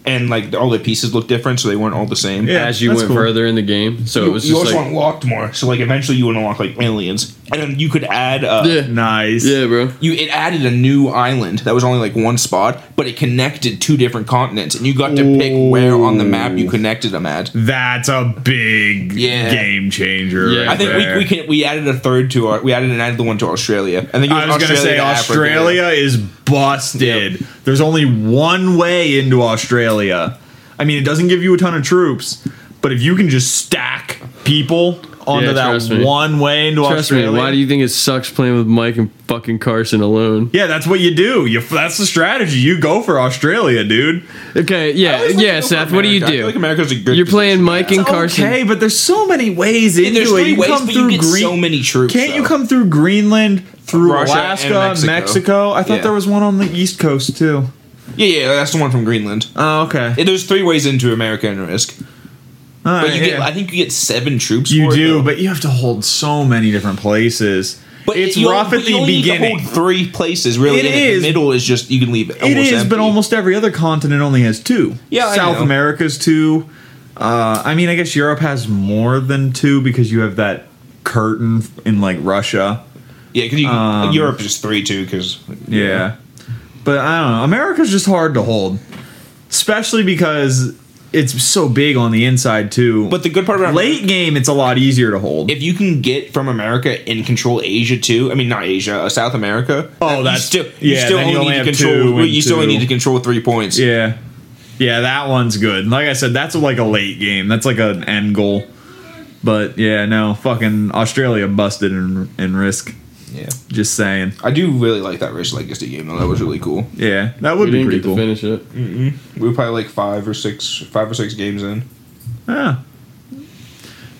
Speaker 2: And like all the pieces looked different, so they weren't all the same.
Speaker 1: Yeah,
Speaker 3: as you
Speaker 1: that's
Speaker 3: went
Speaker 1: cool.
Speaker 3: further in the game. So
Speaker 2: you,
Speaker 3: it was
Speaker 2: you
Speaker 3: just
Speaker 2: also
Speaker 3: like,
Speaker 2: unlocked more. So like eventually you would unlock like aliens, and then you could add. Uh,
Speaker 3: yeah,
Speaker 1: Nice.
Speaker 3: yeah, bro.
Speaker 2: You it added a new island that was only like one spot, but it connected two different continents, and you got to pick where on the map you connected them at.
Speaker 1: That's a big
Speaker 2: Yeah.
Speaker 1: game changer.
Speaker 3: Yeah.
Speaker 1: right
Speaker 2: I think we,
Speaker 1: there.
Speaker 2: we can we added a third to our we added and added the one to Australia. and then it was,
Speaker 1: I was gonna say
Speaker 2: to Africa.
Speaker 1: Australia is busted. There's only one way into Australia. I mean, it doesn't give you a ton of troops, but if you can just stack people onto
Speaker 3: Yeah,
Speaker 1: that
Speaker 3: me.
Speaker 1: one way into
Speaker 3: Trust
Speaker 1: Australia,
Speaker 3: me. Why do you think it sucks playing with Mike and fucking Carson alone?
Speaker 1: yeah, that's what you do. You that's the strategy. You go for Australia, dude.
Speaker 3: Okay, yeah,
Speaker 2: I always like
Speaker 3: yeah,
Speaker 2: to go
Speaker 3: Seth. What do you
Speaker 2: America. I feel
Speaker 3: do?
Speaker 2: like America's a good
Speaker 3: You're playing
Speaker 2: position.
Speaker 3: Mike and Carson.
Speaker 1: Okay, but there's so many ways into
Speaker 2: There's
Speaker 1: it.
Speaker 2: three
Speaker 1: You
Speaker 2: ways,
Speaker 1: come
Speaker 2: but
Speaker 1: through
Speaker 2: you get
Speaker 1: Green-
Speaker 2: so many troops.
Speaker 1: Can't you come through Greenland, through
Speaker 2: Russia
Speaker 1: Alaska,
Speaker 2: Mexico.
Speaker 1: Mexico? I thought
Speaker 2: Yeah.
Speaker 1: there was one on the East Coast too.
Speaker 2: Yeah, yeah, that's the one from Greenland.
Speaker 1: Oh, okay.
Speaker 2: Yeah, There's three ways into America and Risk, But you get
Speaker 1: yeah.
Speaker 2: I think you get seven troops.
Speaker 1: You
Speaker 2: it,
Speaker 1: do,
Speaker 2: though.
Speaker 1: but you have to hold so many different places.
Speaker 2: But
Speaker 1: it's
Speaker 2: you
Speaker 1: rough at the
Speaker 2: only need to
Speaker 1: beginning.
Speaker 2: hold three places really.
Speaker 1: It is.
Speaker 2: The middle is just you can leave. It
Speaker 1: It is, but almost every other continent only has two.
Speaker 2: Yeah,
Speaker 1: South. America's two. Uh, I mean, I guess Europe has more than two because you have that curtain in like Russia.
Speaker 2: yeah, because
Speaker 1: um,
Speaker 2: Europe is three too. Because
Speaker 1: Yeah. But I don't know. America's just hard to hold, especially because it's so big on the inside too.
Speaker 2: But the good part about
Speaker 1: late game, it's a lot easier to hold.
Speaker 2: if you can get from America and control Asia too, I mean not Asia, uh, South America.
Speaker 1: Oh,
Speaker 2: you
Speaker 1: that's-
Speaker 2: still you
Speaker 1: yeah,
Speaker 2: still
Speaker 1: then you
Speaker 2: only
Speaker 1: only
Speaker 2: need to control. You still only need to control three points.
Speaker 1: Yeah. Yeah, that one's good. Like I said, that's like a late game. That's like an end goal. But yeah, no, fucking Australia busted in in risk.
Speaker 2: Yeah.
Speaker 1: Just saying.
Speaker 2: I do really like that Risk Legacy game though. That was really cool.
Speaker 1: Yeah, that
Speaker 3: We
Speaker 1: would be
Speaker 3: didn't
Speaker 1: pretty
Speaker 3: get to
Speaker 1: cool.
Speaker 3: finish it.
Speaker 2: We were probably like five or six, five or six games in.
Speaker 1: Yeah.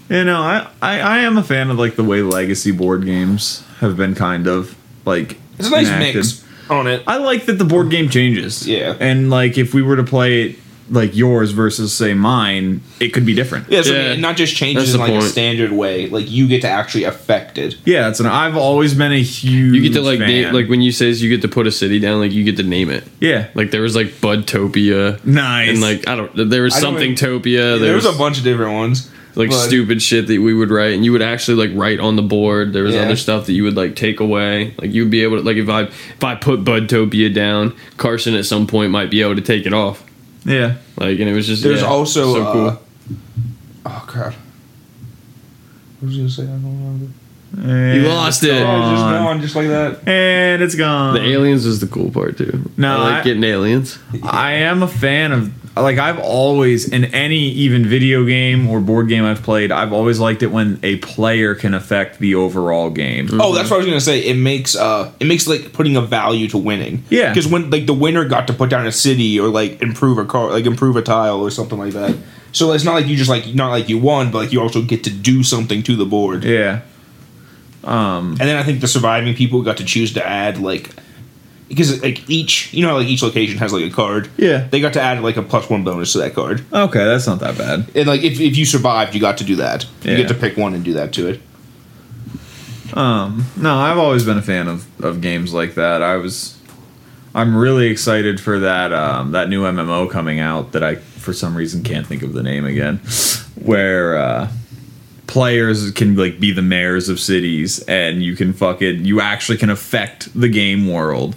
Speaker 1: You know, I, I I am a fan of like the way legacy board games have been kind of like
Speaker 2: It's a nice
Speaker 1: enacted.
Speaker 2: mix on it.
Speaker 1: I like that the board game changes.
Speaker 2: Yeah.
Speaker 1: And like if we were to play it like yours versus say mine, it could be different.
Speaker 2: Yeah, so
Speaker 3: Yeah.
Speaker 2: not just changes in
Speaker 3: the
Speaker 2: like a standard way. Like you get to actually affect it.
Speaker 1: Yeah, it's an. I've always been a huge.
Speaker 3: You get to like name, like when you say you get to put a city down, like you get to name it.
Speaker 1: yeah,
Speaker 3: Like there was like Budtopia.
Speaker 1: nice.
Speaker 3: And like I don't, there was
Speaker 2: I don't
Speaker 3: something
Speaker 2: even-
Speaker 3: Topia.
Speaker 2: There was a bunch of different ones.
Speaker 3: like
Speaker 2: but-
Speaker 3: stupid shit that we would write, and you would actually like write on the board. There was
Speaker 2: Yeah.
Speaker 3: other stuff that you would like take away. Like you would be able to like if I if I put Budtopia down, Carson at some point might be able to take it off.
Speaker 1: Yeah.
Speaker 3: Like and it was just
Speaker 2: There's
Speaker 3: yeah,
Speaker 2: also
Speaker 3: so
Speaker 2: uh, oh crap. What was I gonna say? I don't remember.
Speaker 1: And
Speaker 3: You lost it.
Speaker 1: it's
Speaker 2: it's just
Speaker 1: gone.
Speaker 2: gone, just like that.
Speaker 1: and it's gone.
Speaker 3: The aliens is the cool part too.
Speaker 1: No,
Speaker 3: I like
Speaker 1: I-
Speaker 3: getting aliens.
Speaker 1: I am a fan of like I've always in any even video game or board game I've played, I've always liked it when a player can affect the overall game.
Speaker 2: Oh, that's what I was gonna say. It makes uh, it makes like putting a value to winning.
Speaker 1: Yeah.
Speaker 2: because when like the winner got to put down a city or like improve a car, like improve a tile or something like that. So it's not like you just like not like you won, but like you also get to do something to the board.
Speaker 1: Yeah. Um
Speaker 2: And then I think the surviving people got to choose to add like because like each you know how, like each location has like a card.
Speaker 1: Yeah.
Speaker 2: They got to add like a plus one bonus to that card.
Speaker 1: Okay, that's not that bad.
Speaker 2: And like if, if you survived, you got to do that. You get to pick one and do that to it.
Speaker 1: Um no, I've always been a fan of, of games like that. I was I'm really excited for that um, that new MMO coming out that I for some reason can't think of the name again. Where uh players can like be the mayors of cities and you can fucking you actually can affect the game world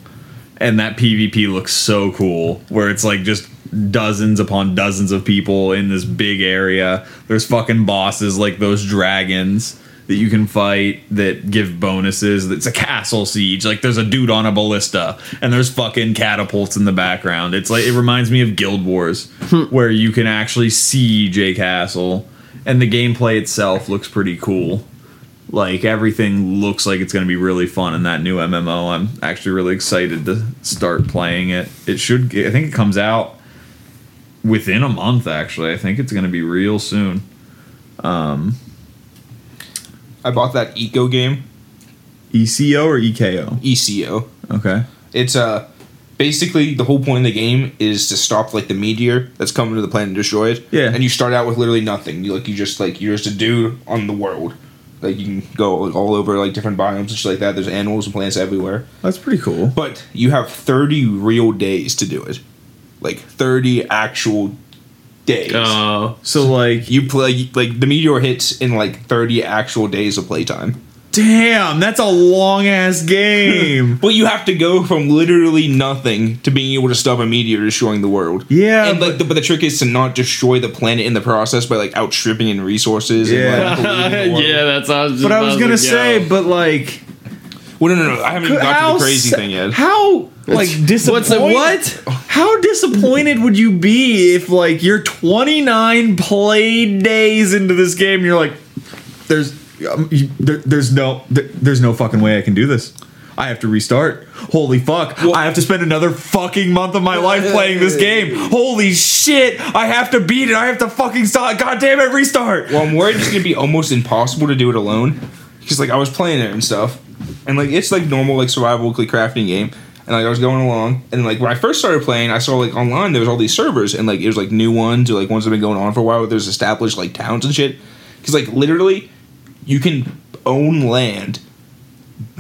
Speaker 1: and that pvp looks so cool where it's like just dozens upon dozens of people in this big area. There's fucking bosses like those dragons that you can fight that give bonuses. It's a castle siege. Like there's a dude on a ballista and there's fucking catapults in the background. It's like it reminds me of guild wars hmm. where you can actually siege a castle and the gameplay itself looks pretty cool like everything looks like it's going to be really fun in that new MMO. I'm actually really excited to start playing it. It should I think it comes out within a month actually. I think it's going to be real soon.
Speaker 2: Um, I bought that Eco game,
Speaker 1: ECO or EKO?
Speaker 2: ECO.
Speaker 1: Okay.
Speaker 2: It's uh basically the whole point of the game is to stop like the meteor that's coming to the planet and destroy it.
Speaker 1: Yeah.
Speaker 2: And you start out with literally nothing. You like you just like you're just a dude on the world. Like you can go like all over like different biomes and shit like that. There's animals and plants everywhere.
Speaker 1: That's pretty cool.
Speaker 2: But you have 30 real days to do it. Like 30 actual days.
Speaker 3: Oh,
Speaker 1: So like
Speaker 2: you play like the meteor hits in like 30 actual days of playtime.
Speaker 1: Damn, that's a long ass game. *laughs*
Speaker 2: But you have to go from literally nothing to being able to stop a meteor destroying the world.
Speaker 1: Yeah,
Speaker 2: and like, the, but the trick is to not destroy the planet in the process by like outstripping in resources.
Speaker 1: Yeah.
Speaker 2: and, like, the *laughs* world.
Speaker 3: yeah, that's how I was just
Speaker 1: but I was going to
Speaker 3: go.
Speaker 1: say but like
Speaker 2: Well, no, no, no. I haven't even got to the crazy
Speaker 1: sa-
Speaker 2: thing yet.
Speaker 1: How like disappointed?
Speaker 3: What's it? What?
Speaker 1: How disappointed would you be if like you're 29 played days into this game and you're like, there's you, Um, there, there's no there, there's no fucking way I can do this. I have to restart. Holy fuck!
Speaker 2: Well-
Speaker 1: I have to spend another fucking month of my life playing this game. Holy shit! I have to beat it. I have to fucking stop. God damn it! Restart.
Speaker 2: Well, I'm worried it's gonna be almost impossible to do it alone. Because like I was playing it and stuff, and like it's like normal like survival like crafting game, and like I was going along, and like when I first started playing, I saw like online there was all these servers, and like it was like new ones or like ones that have been going on for a while. Where there's established like towns and shit. Because like literally, you can own land,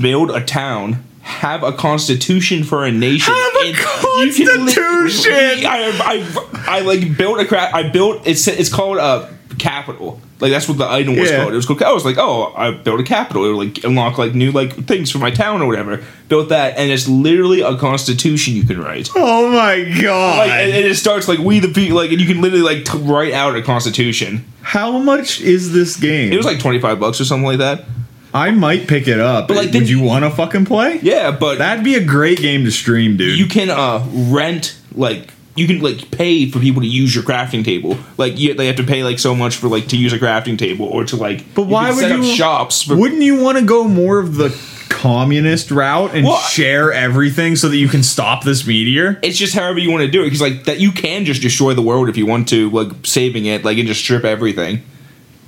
Speaker 2: build a town. Have a constitution for a nation.
Speaker 1: Have a
Speaker 2: can li-
Speaker 1: constitution!
Speaker 2: I, I, I like built a crap. I built it's it's called a capital. Like that's what the item was
Speaker 1: Yeah.
Speaker 2: called. It was called. I was like, oh, I built a capital. It would like unlock like new like things for my town or whatever. Built that, and it's literally a constitution you can write.
Speaker 1: Oh my god!
Speaker 2: Like, and, and it starts like we the people. Like, and you can literally like t- write out a constitution.
Speaker 1: How much is this game?
Speaker 2: It was like twenty five bucks or something like that.
Speaker 1: I might pick it up.
Speaker 2: But, like,
Speaker 1: would you want to fucking play?
Speaker 2: Yeah, but
Speaker 1: That'd be a great game to stream, dude.
Speaker 2: you can uh rent like you can like pay for people to use your crafting table. Like you, they have to pay like so much for like to use a crafting table or to like.
Speaker 1: But why would
Speaker 2: set up
Speaker 1: you-
Speaker 2: shops? For,
Speaker 1: Wouldn't you want to go more of the communist route and
Speaker 2: Well,
Speaker 1: share everything so that you can stop this meteor?
Speaker 2: it's just however you want to do it because like that you can just destroy the world if you want to like saving it like and just strip everything.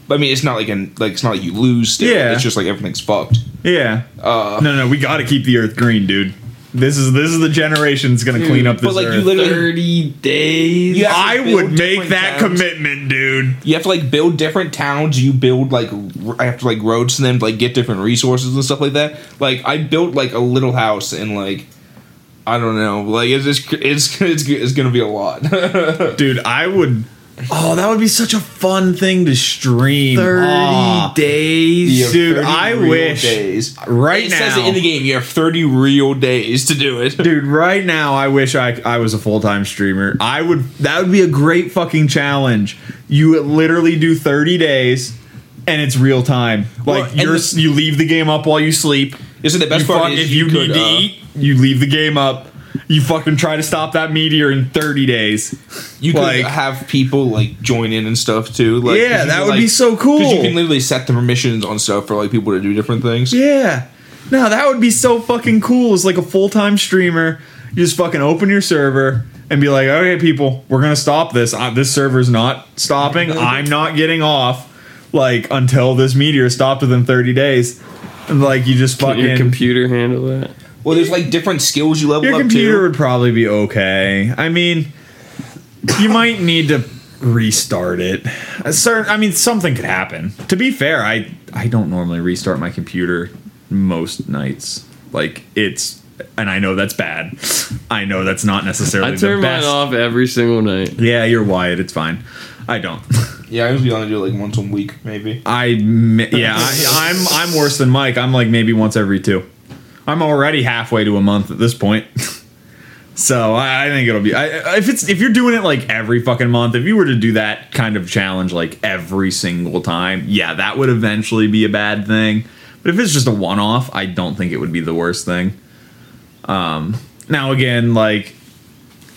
Speaker 2: But I mean, it's not like an like it's not like you lose. Still.
Speaker 1: Yeah.
Speaker 2: it's just like everything's fucked.
Speaker 1: Yeah.
Speaker 2: Uh,
Speaker 1: no, no, we got to keep the Earth green, dude. This is this is the generation that's gonna clean up this
Speaker 2: but, like, you
Speaker 1: earth.
Speaker 2: literally-
Speaker 3: Thirty days.
Speaker 2: Yeah.
Speaker 1: I would make that
Speaker 2: towns.
Speaker 1: commitment, dude.
Speaker 2: You have to like build different towns. You build like I have to like roads to them to like get different resources and stuff like that. Like I built like a little house and like I don't know. Like it's just it's *laughs* it's it's gonna be a lot. *laughs*
Speaker 1: Dude, I would. Oh, that would be such a fun thing to stream.
Speaker 3: Thirty
Speaker 1: Aw.
Speaker 3: days.
Speaker 2: You have
Speaker 1: Dude,
Speaker 2: 30
Speaker 1: I
Speaker 2: real
Speaker 1: wish-
Speaker 2: days.
Speaker 1: right
Speaker 2: it says it in the game. You have thirty real days to do it.
Speaker 1: Dude, right now I wish I I was a full time streamer. I would. That would be a great fucking challenge. You literally do thirty days, and it's real time.
Speaker 2: Well,
Speaker 1: Like
Speaker 2: and
Speaker 1: you're
Speaker 2: the-
Speaker 1: you leave the game up while you sleep.
Speaker 2: Isn't the best
Speaker 1: You
Speaker 2: part
Speaker 1: fuck-
Speaker 2: is
Speaker 1: if you,
Speaker 2: could,
Speaker 1: need to
Speaker 2: uh,
Speaker 1: eat, you leave the game up. You fucking try to stop that meteor in thirty days.
Speaker 2: You could
Speaker 1: Like-
Speaker 2: have people like join in and stuff too. Like, 'cause
Speaker 1: Yeah, that
Speaker 2: can,
Speaker 1: would be so cool.
Speaker 2: Because you can literally set the permissions on stuff for like people to do different things.
Speaker 1: Yeah. No, that would be so fucking cool. It's like a full time streamer, you just fucking open your server and be like, okay, people, we're gonna stop this. Uh, this server's not stopping. *laughs* I'm not getting off. Like until this meteor stopped within 30 days. And like you just
Speaker 3: Can
Speaker 1: fucking
Speaker 3: your computer handle that?
Speaker 2: Well, there's like different skills you level up.
Speaker 1: your
Speaker 2: up
Speaker 1: computer
Speaker 2: to.
Speaker 1: would probably be okay. I mean, you might need to restart it. A certain, I mean, something could happen. To be fair, I I don't normally restart my computer most nights. Like it's, and I know that's bad. I know that's not necessarily
Speaker 3: I turn
Speaker 1: the
Speaker 3: mine
Speaker 1: best.
Speaker 3: off every single night.
Speaker 1: Yeah, you're Wyatt. It's fine. I don't. *laughs*
Speaker 2: Yeah, I usually only do it like once a week, maybe.
Speaker 1: I yeah, I, I'm I'm worse than Mike. I'm like maybe once every two. I'm already halfway to a month at this point. *laughs* so I, I think it'll be I, if it's if you're doing it like every fucking month. If you were to do that kind of challenge like every single time, yeah, that would eventually be a bad thing. But if it's just a one off, I don't think it would be the worst thing. Um, now again, like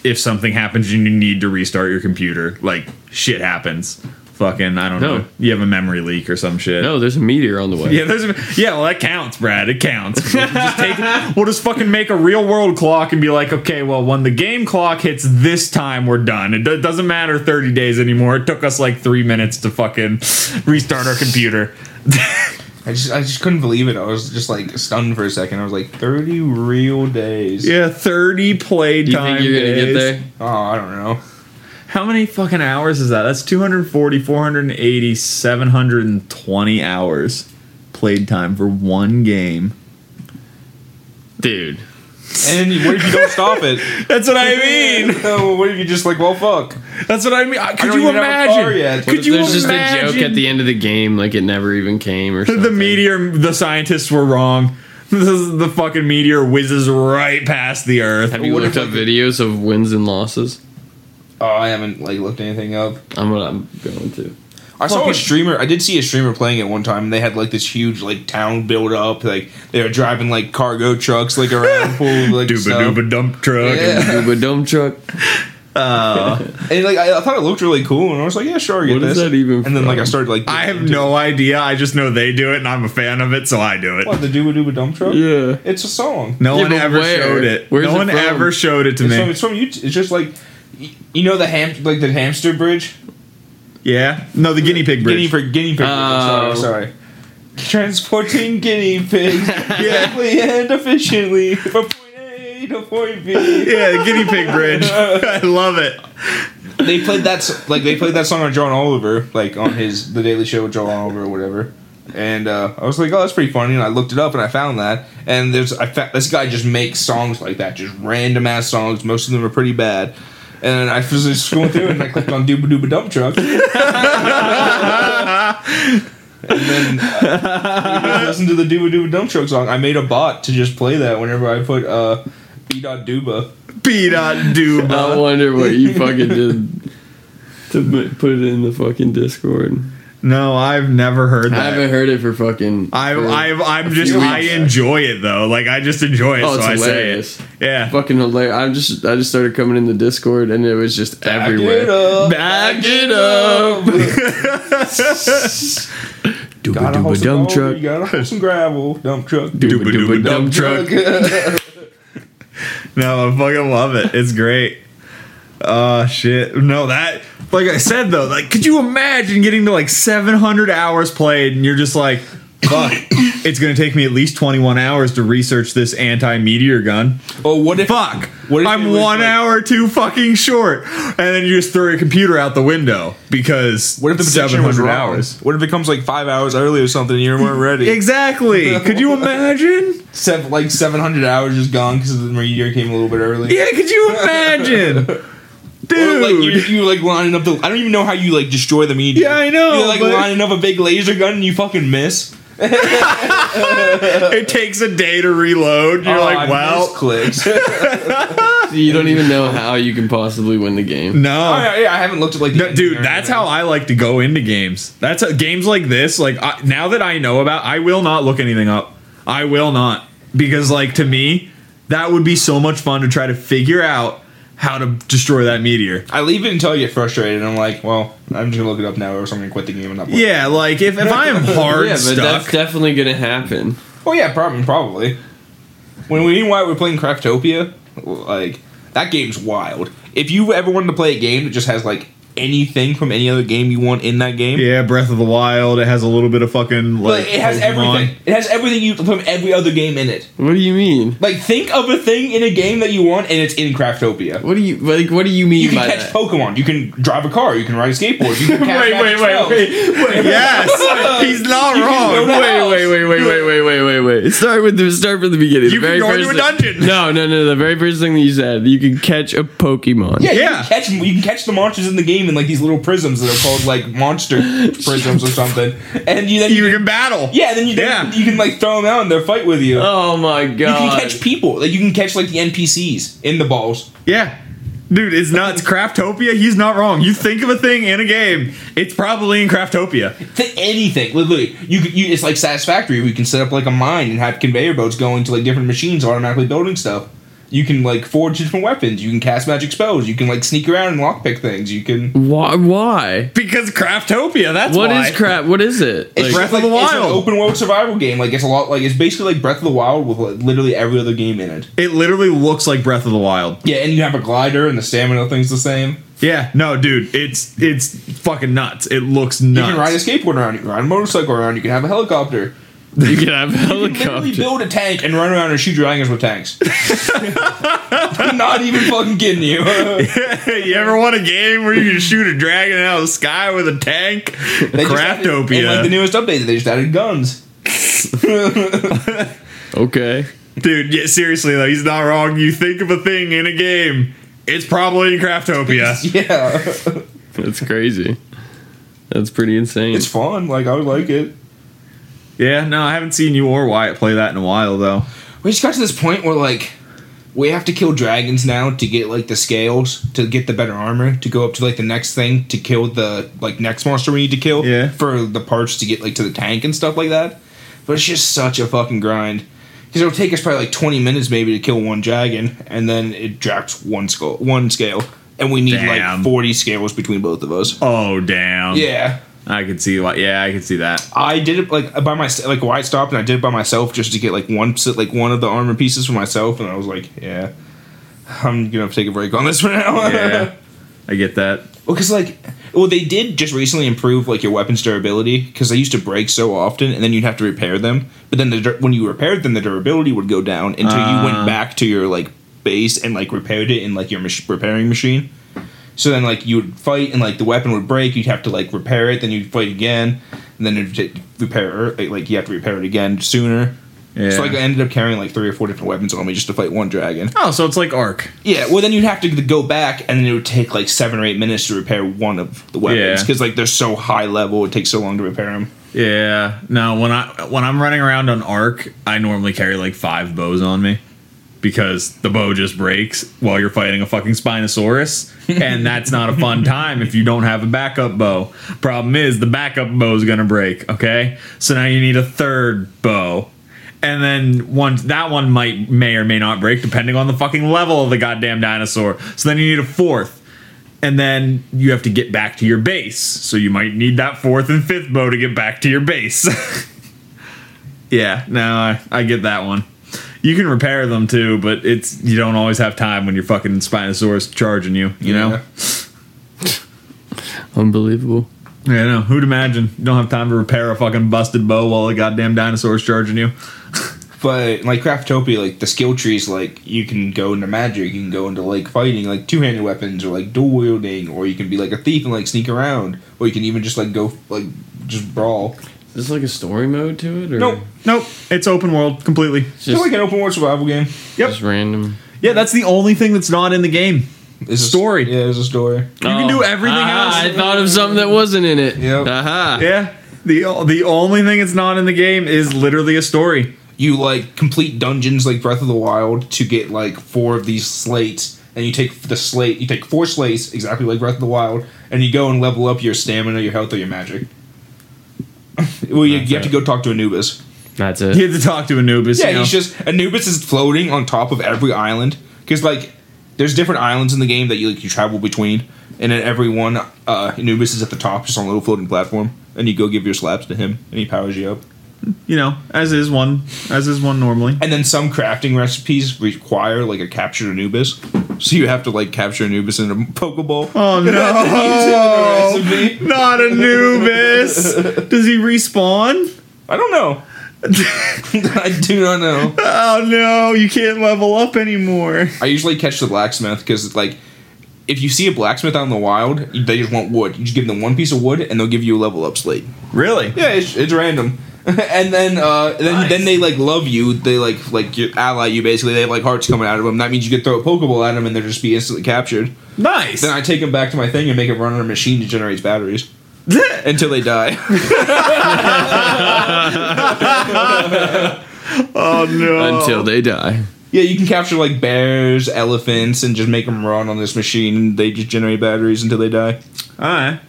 Speaker 1: if something happens and you need to restart your computer, like shit happens. Fucking, I don't
Speaker 3: No.
Speaker 1: know. You have a memory leak or some shit.
Speaker 3: No, there's a meteor on the way. *laughs*
Speaker 1: Yeah, there's a, yeah. Well, that counts, Brad. It counts. We'll just, take, *laughs* we'll just fucking make a real world clock and be like, okay, well, when the game clock hits this time, we're done. It do- doesn't matter 30 days anymore. It took us like three minutes to fucking restart our computer. *laughs*
Speaker 2: I just I just couldn't believe it. I was just like stunned for a second. I was like, thirty real days.
Speaker 1: Yeah, 30 played
Speaker 3: Do you
Speaker 1: time.
Speaker 3: think you're gonna get there?
Speaker 2: Oh, I don't know.
Speaker 1: How many fucking hours is that? That's 240, 480, 720 hours played time for one game.
Speaker 3: Dude.
Speaker 2: And what if you don't stop it? *laughs*
Speaker 1: That's what I mean.
Speaker 2: oh, *laughs* what if you just like, well, fuck.
Speaker 1: That's what I mean. Uh, could
Speaker 2: don't
Speaker 1: you
Speaker 2: even have a car
Speaker 1: imagine?
Speaker 2: yet.
Speaker 3: What
Speaker 1: Could
Speaker 3: if
Speaker 1: you
Speaker 3: there's just a joke at the end of the game, like it never even came or *laughs* something?
Speaker 1: The meteor, the scientists were wrong. This is- the fucking meteor whizzes right past the Earth.
Speaker 3: Have you
Speaker 2: What
Speaker 3: looked
Speaker 2: if,
Speaker 3: up
Speaker 2: like,
Speaker 3: videos of wins and losses?
Speaker 2: Oh, I haven't like looked anything up.
Speaker 3: I'm gonna I'm going to.
Speaker 2: I saw a streamer. I did see a streamer playing it one time. and They had like this huge like town build up. Like they were driving like cargo trucks like around *laughs* full of, like
Speaker 1: Dooba
Speaker 2: stuff.
Speaker 1: dooba dump truck.
Speaker 2: Yeah.
Speaker 3: Duba dump truck. *laughs*
Speaker 2: Uh, and like I, I thought it looked really cool, and I was like, yeah, sure, I get
Speaker 3: What is
Speaker 2: this.
Speaker 3: that even
Speaker 2: And then like I started like
Speaker 1: I have
Speaker 2: into
Speaker 1: no idea. I just know they do it, and I'm a fan of it, so I do it.
Speaker 2: what the Dooba Dooba Dump Truck.
Speaker 3: Yeah.
Speaker 2: It's a song.
Speaker 1: No
Speaker 3: Yeah,
Speaker 1: one ever
Speaker 3: where?
Speaker 1: showed it.
Speaker 3: Where's
Speaker 1: no
Speaker 3: it
Speaker 1: one
Speaker 3: from?
Speaker 1: ever showed it to
Speaker 2: It's
Speaker 1: me.
Speaker 2: from, it's from YouTube. It's just like y- you know the ham like the hamster bridge.
Speaker 1: yeah. No, the guinea pig bridge.
Speaker 2: Guinea pig. Guinea pig. bridge.
Speaker 3: Oh.
Speaker 2: Sorry, sorry. Transporting guinea pigs *laughs* quickly and efficiently from point A to point B.
Speaker 1: yeah, the guinea pig bridge. *laughs* I love it.
Speaker 2: they played that s- like they played that song on John Oliver, like on his The Daily Show with John Oliver or whatever. And uh, I was like, oh, that's pretty funny. And I looked it up and I found that. And there's I fa- this guy just makes songs like that, just random ass songs. Most of them are pretty bad. And I was just going through and I clicked on Dooba Dooba Dump Truck. and then uh, I listened to the Dooba Dooba Dump Truck song. I made a bot to just play that whenever I put uh, B. Dooba.
Speaker 1: P. Dot
Speaker 3: I wonder what you fucking did to put it in the fucking Discord.
Speaker 1: No, I've never heard that.
Speaker 3: I haven't heard it for fucking.
Speaker 1: I,
Speaker 3: for
Speaker 1: I've, I'm just, I
Speaker 3: weeks.
Speaker 1: enjoy it though. Like I just enjoy it,
Speaker 3: Oh,
Speaker 1: so
Speaker 3: it's
Speaker 1: I
Speaker 3: hilarious.
Speaker 1: say it. Yeah.
Speaker 3: fucking hilarious. I'm just I just started coming in the Discord and it was just
Speaker 2: Back
Speaker 3: everywhere.
Speaker 2: it up.
Speaker 3: Back it up. *laughs* Dooba
Speaker 2: Gotta
Speaker 3: dooba dump truck.
Speaker 2: You gotta haul some gravel. Dump truck.
Speaker 3: Dooba dooba dump truck. *laughs*
Speaker 1: No, I fucking love it. It's great. Oh shit. No, that like I said though, like could you imagine getting to like 700 hours played and you're just like fuck, *coughs* it's gonna take me at least 21 hours to research this anti-meteor gun.
Speaker 2: Oh, what if?
Speaker 1: Fuck,
Speaker 2: What if
Speaker 1: I'm one
Speaker 2: like-
Speaker 1: hour too fucking short, and then you just throw your computer out the window because
Speaker 2: What if the prediction was
Speaker 1: 700 hours.
Speaker 2: What if it comes like five hours early or something? and You weren't ready. *laughs*
Speaker 1: Exactly. Could you *laughs* imagine?
Speaker 2: Seven, like seven hundred hours just gone because the meteor came a little bit early.
Speaker 1: Yeah, could you imagine? *laughs*
Speaker 2: Or,
Speaker 1: Dude.
Speaker 2: like you, you like lining up the. I don't even know how you like destroy the meteor.
Speaker 1: Yeah, I know,
Speaker 2: You're like
Speaker 1: but-
Speaker 2: lining up a big laser gun and you fucking miss. *laughs*
Speaker 1: it takes a day to reload. You're
Speaker 2: Oh,
Speaker 1: like,
Speaker 2: I
Speaker 1: well,
Speaker 2: missed clicks. *laughs*
Speaker 3: You don't even know how you can possibly win the game.
Speaker 1: no.
Speaker 2: Oh, yeah, yeah, I haven't looked at like. the
Speaker 1: No, dude, that's how I like to go into games. That's a, games like this. Like I, now that I know about, I will not look anything up. I will not because, like, to me, that would be so much fun to try to figure out how to destroy that meteor.
Speaker 2: I leave it until I get frustrated. and I'm like, well, I'm just gonna look it up now, or else I'm gonna quit the game and not play.
Speaker 1: Yeah, like if, if I am hard *laughs*
Speaker 3: yeah, but
Speaker 1: stuck,
Speaker 3: that's definitely gonna happen.
Speaker 2: Oh yeah, probably. Probably. When we meanwhile we're playing Craftopia, like that game's wild. If you ever wanted to play a game that just has like anything from any other game you want in that game,
Speaker 1: yeah, Breath of the Wild. It has a little bit of fucking like
Speaker 2: like, it has
Speaker 1: Pokemon.
Speaker 2: everything. It has everything you from every other game in it.
Speaker 3: What do you mean?
Speaker 2: Like think of a thing in a game that you want, and it's in Craftopia.
Speaker 3: What do you like? What do you mean
Speaker 2: You can
Speaker 3: by
Speaker 2: catch
Speaker 3: that?
Speaker 2: Pokemon. You can drive a car. You can ride a skateboard. You can *laughs* cast
Speaker 1: Wait, wait,
Speaker 2: magic
Speaker 1: wait, *laughs* *laughs* wait, wait. Yes, he's not
Speaker 2: You can go
Speaker 1: wrong.
Speaker 2: to-
Speaker 3: Wait, wait, wait, wait, wait, wait, wait, wait, wait. Start with the start from the beginning.
Speaker 1: You
Speaker 3: the
Speaker 1: can go
Speaker 3: first
Speaker 1: into a
Speaker 3: thing-
Speaker 1: dungeon.
Speaker 3: No, no, no. The very first thing that you said, you can catch a Pokemon.
Speaker 2: Yeah, you can catch you can catch the monsters in the game in like these little prisms that are called like monster prisms or something, and you then
Speaker 1: You can battle.
Speaker 2: yeah, then you
Speaker 1: Yeah.
Speaker 2: you can like throw them out and they'll fight with you.
Speaker 3: Oh my god!
Speaker 2: you can catch people, like you can catch like the NPCs in the balls.
Speaker 1: Yeah. Dude, it's nuts. Craftopia, he's not wrong. You think of a thing in a game, it's probably in Craftopia.
Speaker 2: Th- anything, literally. You, you it's like Satisfactory. We can set up like a mine and have conveyor belts going to like different machines automatically building stuff. You can like forge different weapons. You can cast magic spells. You can like sneak around and lockpick things. You can.
Speaker 3: Why? Why?
Speaker 1: Because Craftopia, that's
Speaker 3: What
Speaker 1: why.
Speaker 3: is crap? What is it?
Speaker 2: It's
Speaker 3: Like,
Speaker 1: Breath
Speaker 2: just
Speaker 1: of the
Speaker 2: like- It's
Speaker 1: Wild.
Speaker 2: an open world survival game. Like it's a lot. Like it's basically like Breath of the Wild with like, literally every other game in it.
Speaker 1: It literally looks like Breath of the Wild.
Speaker 2: Yeah, and you have a glider, and the stamina thing's the same.
Speaker 1: Yeah, no, dude, it's it's fucking nuts. It looks nuts.
Speaker 2: You can ride a skateboard around. You can ride a motorcycle around. You can have a helicopter.
Speaker 3: You *laughs* can have a
Speaker 2: You can literally build a tank and run around and shoot dragons with tanks. I'm *laughs* not even fucking kidding you. *laughs*
Speaker 1: you ever want a game where you can shoot a dragon out of the sky with a tank?
Speaker 2: They just added-
Speaker 1: Craftopia.
Speaker 2: Like the newest update, they just added guns.
Speaker 3: Okay.
Speaker 1: Dude, yeah, seriously though, he's not wrong. You think of a thing in a game, it's probably in Craftopia.
Speaker 2: Yeah,
Speaker 3: That's crazy. That's pretty insane.
Speaker 2: it's fun. Like I would like it.
Speaker 1: Yeah, no, I haven't seen you or Wyatt play that in a while though.
Speaker 2: We just got to this point where like we have to kill dragons now to get like the scales to get the better armor to go up to like the next thing to kill the like next monster we need to kill
Speaker 1: Yeah.
Speaker 2: for the parts to get like to the tank and stuff like that. But it's just such a fucking grind. Because it'll take us probably like twenty minutes maybe to kill one dragon, and then it drops one skull, one scale, and we need
Speaker 1: Damn.
Speaker 2: like forty scales between both of us.
Speaker 1: Oh damn.
Speaker 2: Yeah,
Speaker 1: I could see why. Yeah, I could see that.
Speaker 2: I did it like by my like why I stopped and I did it by myself just to get like one like one of the armor pieces for myself and I was like yeah I'm gonna take a break on this for now.
Speaker 1: Yeah, *laughs* I get that.
Speaker 2: well, because like well they did just recently improve like your weapons durability because they used to break so often and then you'd have to repair them but then the, when you repaired them the durability would go down until you
Speaker 1: Ah.
Speaker 2: went back to your like base and like repaired it in like your mach- repairing machine. So then, like, you would fight, and like the weapon would break. You'd have to like repair it. Then you'd fight again, and then it'd take- repair. Like, like, you have to repair it again sooner.
Speaker 1: Yeah.
Speaker 2: So like, I ended up carrying like three or four different weapons on me just to fight one dragon.
Speaker 1: oh, so it's like Ark.
Speaker 2: Yeah. Well, then you'd have to go back, and then it would take like seven or eight minutes to repair one of the weapons
Speaker 1: Yeah.
Speaker 2: because like they're so high level. It takes so long to repair them.
Speaker 1: Yeah. No, when I when I'm running around on Ark, I normally carry like five bows on me because the bow just breaks while you're fighting a fucking Spinosaurus, and that's not a fun time if you don't have a backup bow. Problem is the backup bow is gonna break. Okay, so now you need a third bow. And then one that one might may or may not break depending on the fucking level of the goddamn dinosaur. So then you need a fourth and then you have to get back to your base. So you might need that fourth and fifth bow to get back to your base. *laughs* yeah, no, I, I get that one. You can repair them too, but it's you don't always have time when you're fucking Spinosaurus charging you. You know?
Speaker 3: Unbelievable.
Speaker 1: Yeah, I know. Who'd imagine? You don't have time to repair a fucking busted bow while a goddamn dinosaur's charging you. *laughs*
Speaker 2: But like Craftopia, like the skill trees, like you can go into magic, you can go into like fighting, like two handed weapons, or like dual wielding, or you can be like a thief and like sneak around, or you can even just like go like just brawl.
Speaker 3: Is this like a story mode to it, or
Speaker 2: Nope.
Speaker 1: Nope. It's open world completely.
Speaker 3: It's
Speaker 2: It's
Speaker 3: just,
Speaker 2: like an open world survival game.
Speaker 1: Yep.
Speaker 3: just random.
Speaker 1: Yeah, that's the only thing that's not in the game.
Speaker 2: It's a
Speaker 1: Story.
Speaker 2: Yeah, it's a story.
Speaker 1: You can do everything
Speaker 3: Ah,
Speaker 1: else.
Speaker 3: I thought of something that wasn't in it.
Speaker 2: Yep.
Speaker 3: Aha.
Speaker 1: Yeah. The the only thing that's not in the game is literally a story.
Speaker 2: You like complete dungeons like Breath of the Wild to get like four of these slates, and you take the slate. You take four slates exactly like Breath of the Wild, and you go and level up your stamina, your health, or your magic. Well, you, you have to go talk to Anubis.
Speaker 3: That's it.
Speaker 1: You have to talk to Anubis.
Speaker 2: Yeah,
Speaker 1: you know.
Speaker 2: he's just Anubis is floating on top of every island because like there's different islands in the game that you like you travel between, and at every one, uh, Anubis is at the top, just on a little floating platform, and you go give your slaps to him, and he powers you up.
Speaker 1: You know, as is one, as is one normally.
Speaker 2: And then some crafting recipes require like a captured Anubis, so you have to like capture Anubis in a Pokeball.
Speaker 1: Oh *laughs* no! Not Anubis. Does he respawn?
Speaker 2: I don't know. *laughs* I do not know.
Speaker 1: Oh no! You can't level up anymore.
Speaker 2: I usually catch the blacksmith because like. If you see a blacksmith out in the wild, they just want wood. You just give them one piece of wood, and they'll give you a level up slate.
Speaker 1: Really?
Speaker 2: Yeah, it's, it's random. *laughs* and then uh, then
Speaker 1: Nice.
Speaker 2: then they like love you. They like like you ally you basically. They have like hearts coming out of them. That means you can throw a Pokeball at them and they'll just be instantly captured.
Speaker 1: Nice.
Speaker 2: Then I take them back to my thing and make them run on a machine that generates batteries *laughs* until they die. *laughs*
Speaker 1: oh no!
Speaker 3: Until they die.
Speaker 2: yeah, you can capture like bears, elephants, and just make them run on this machine. They just generate batteries until they die.
Speaker 1: All right.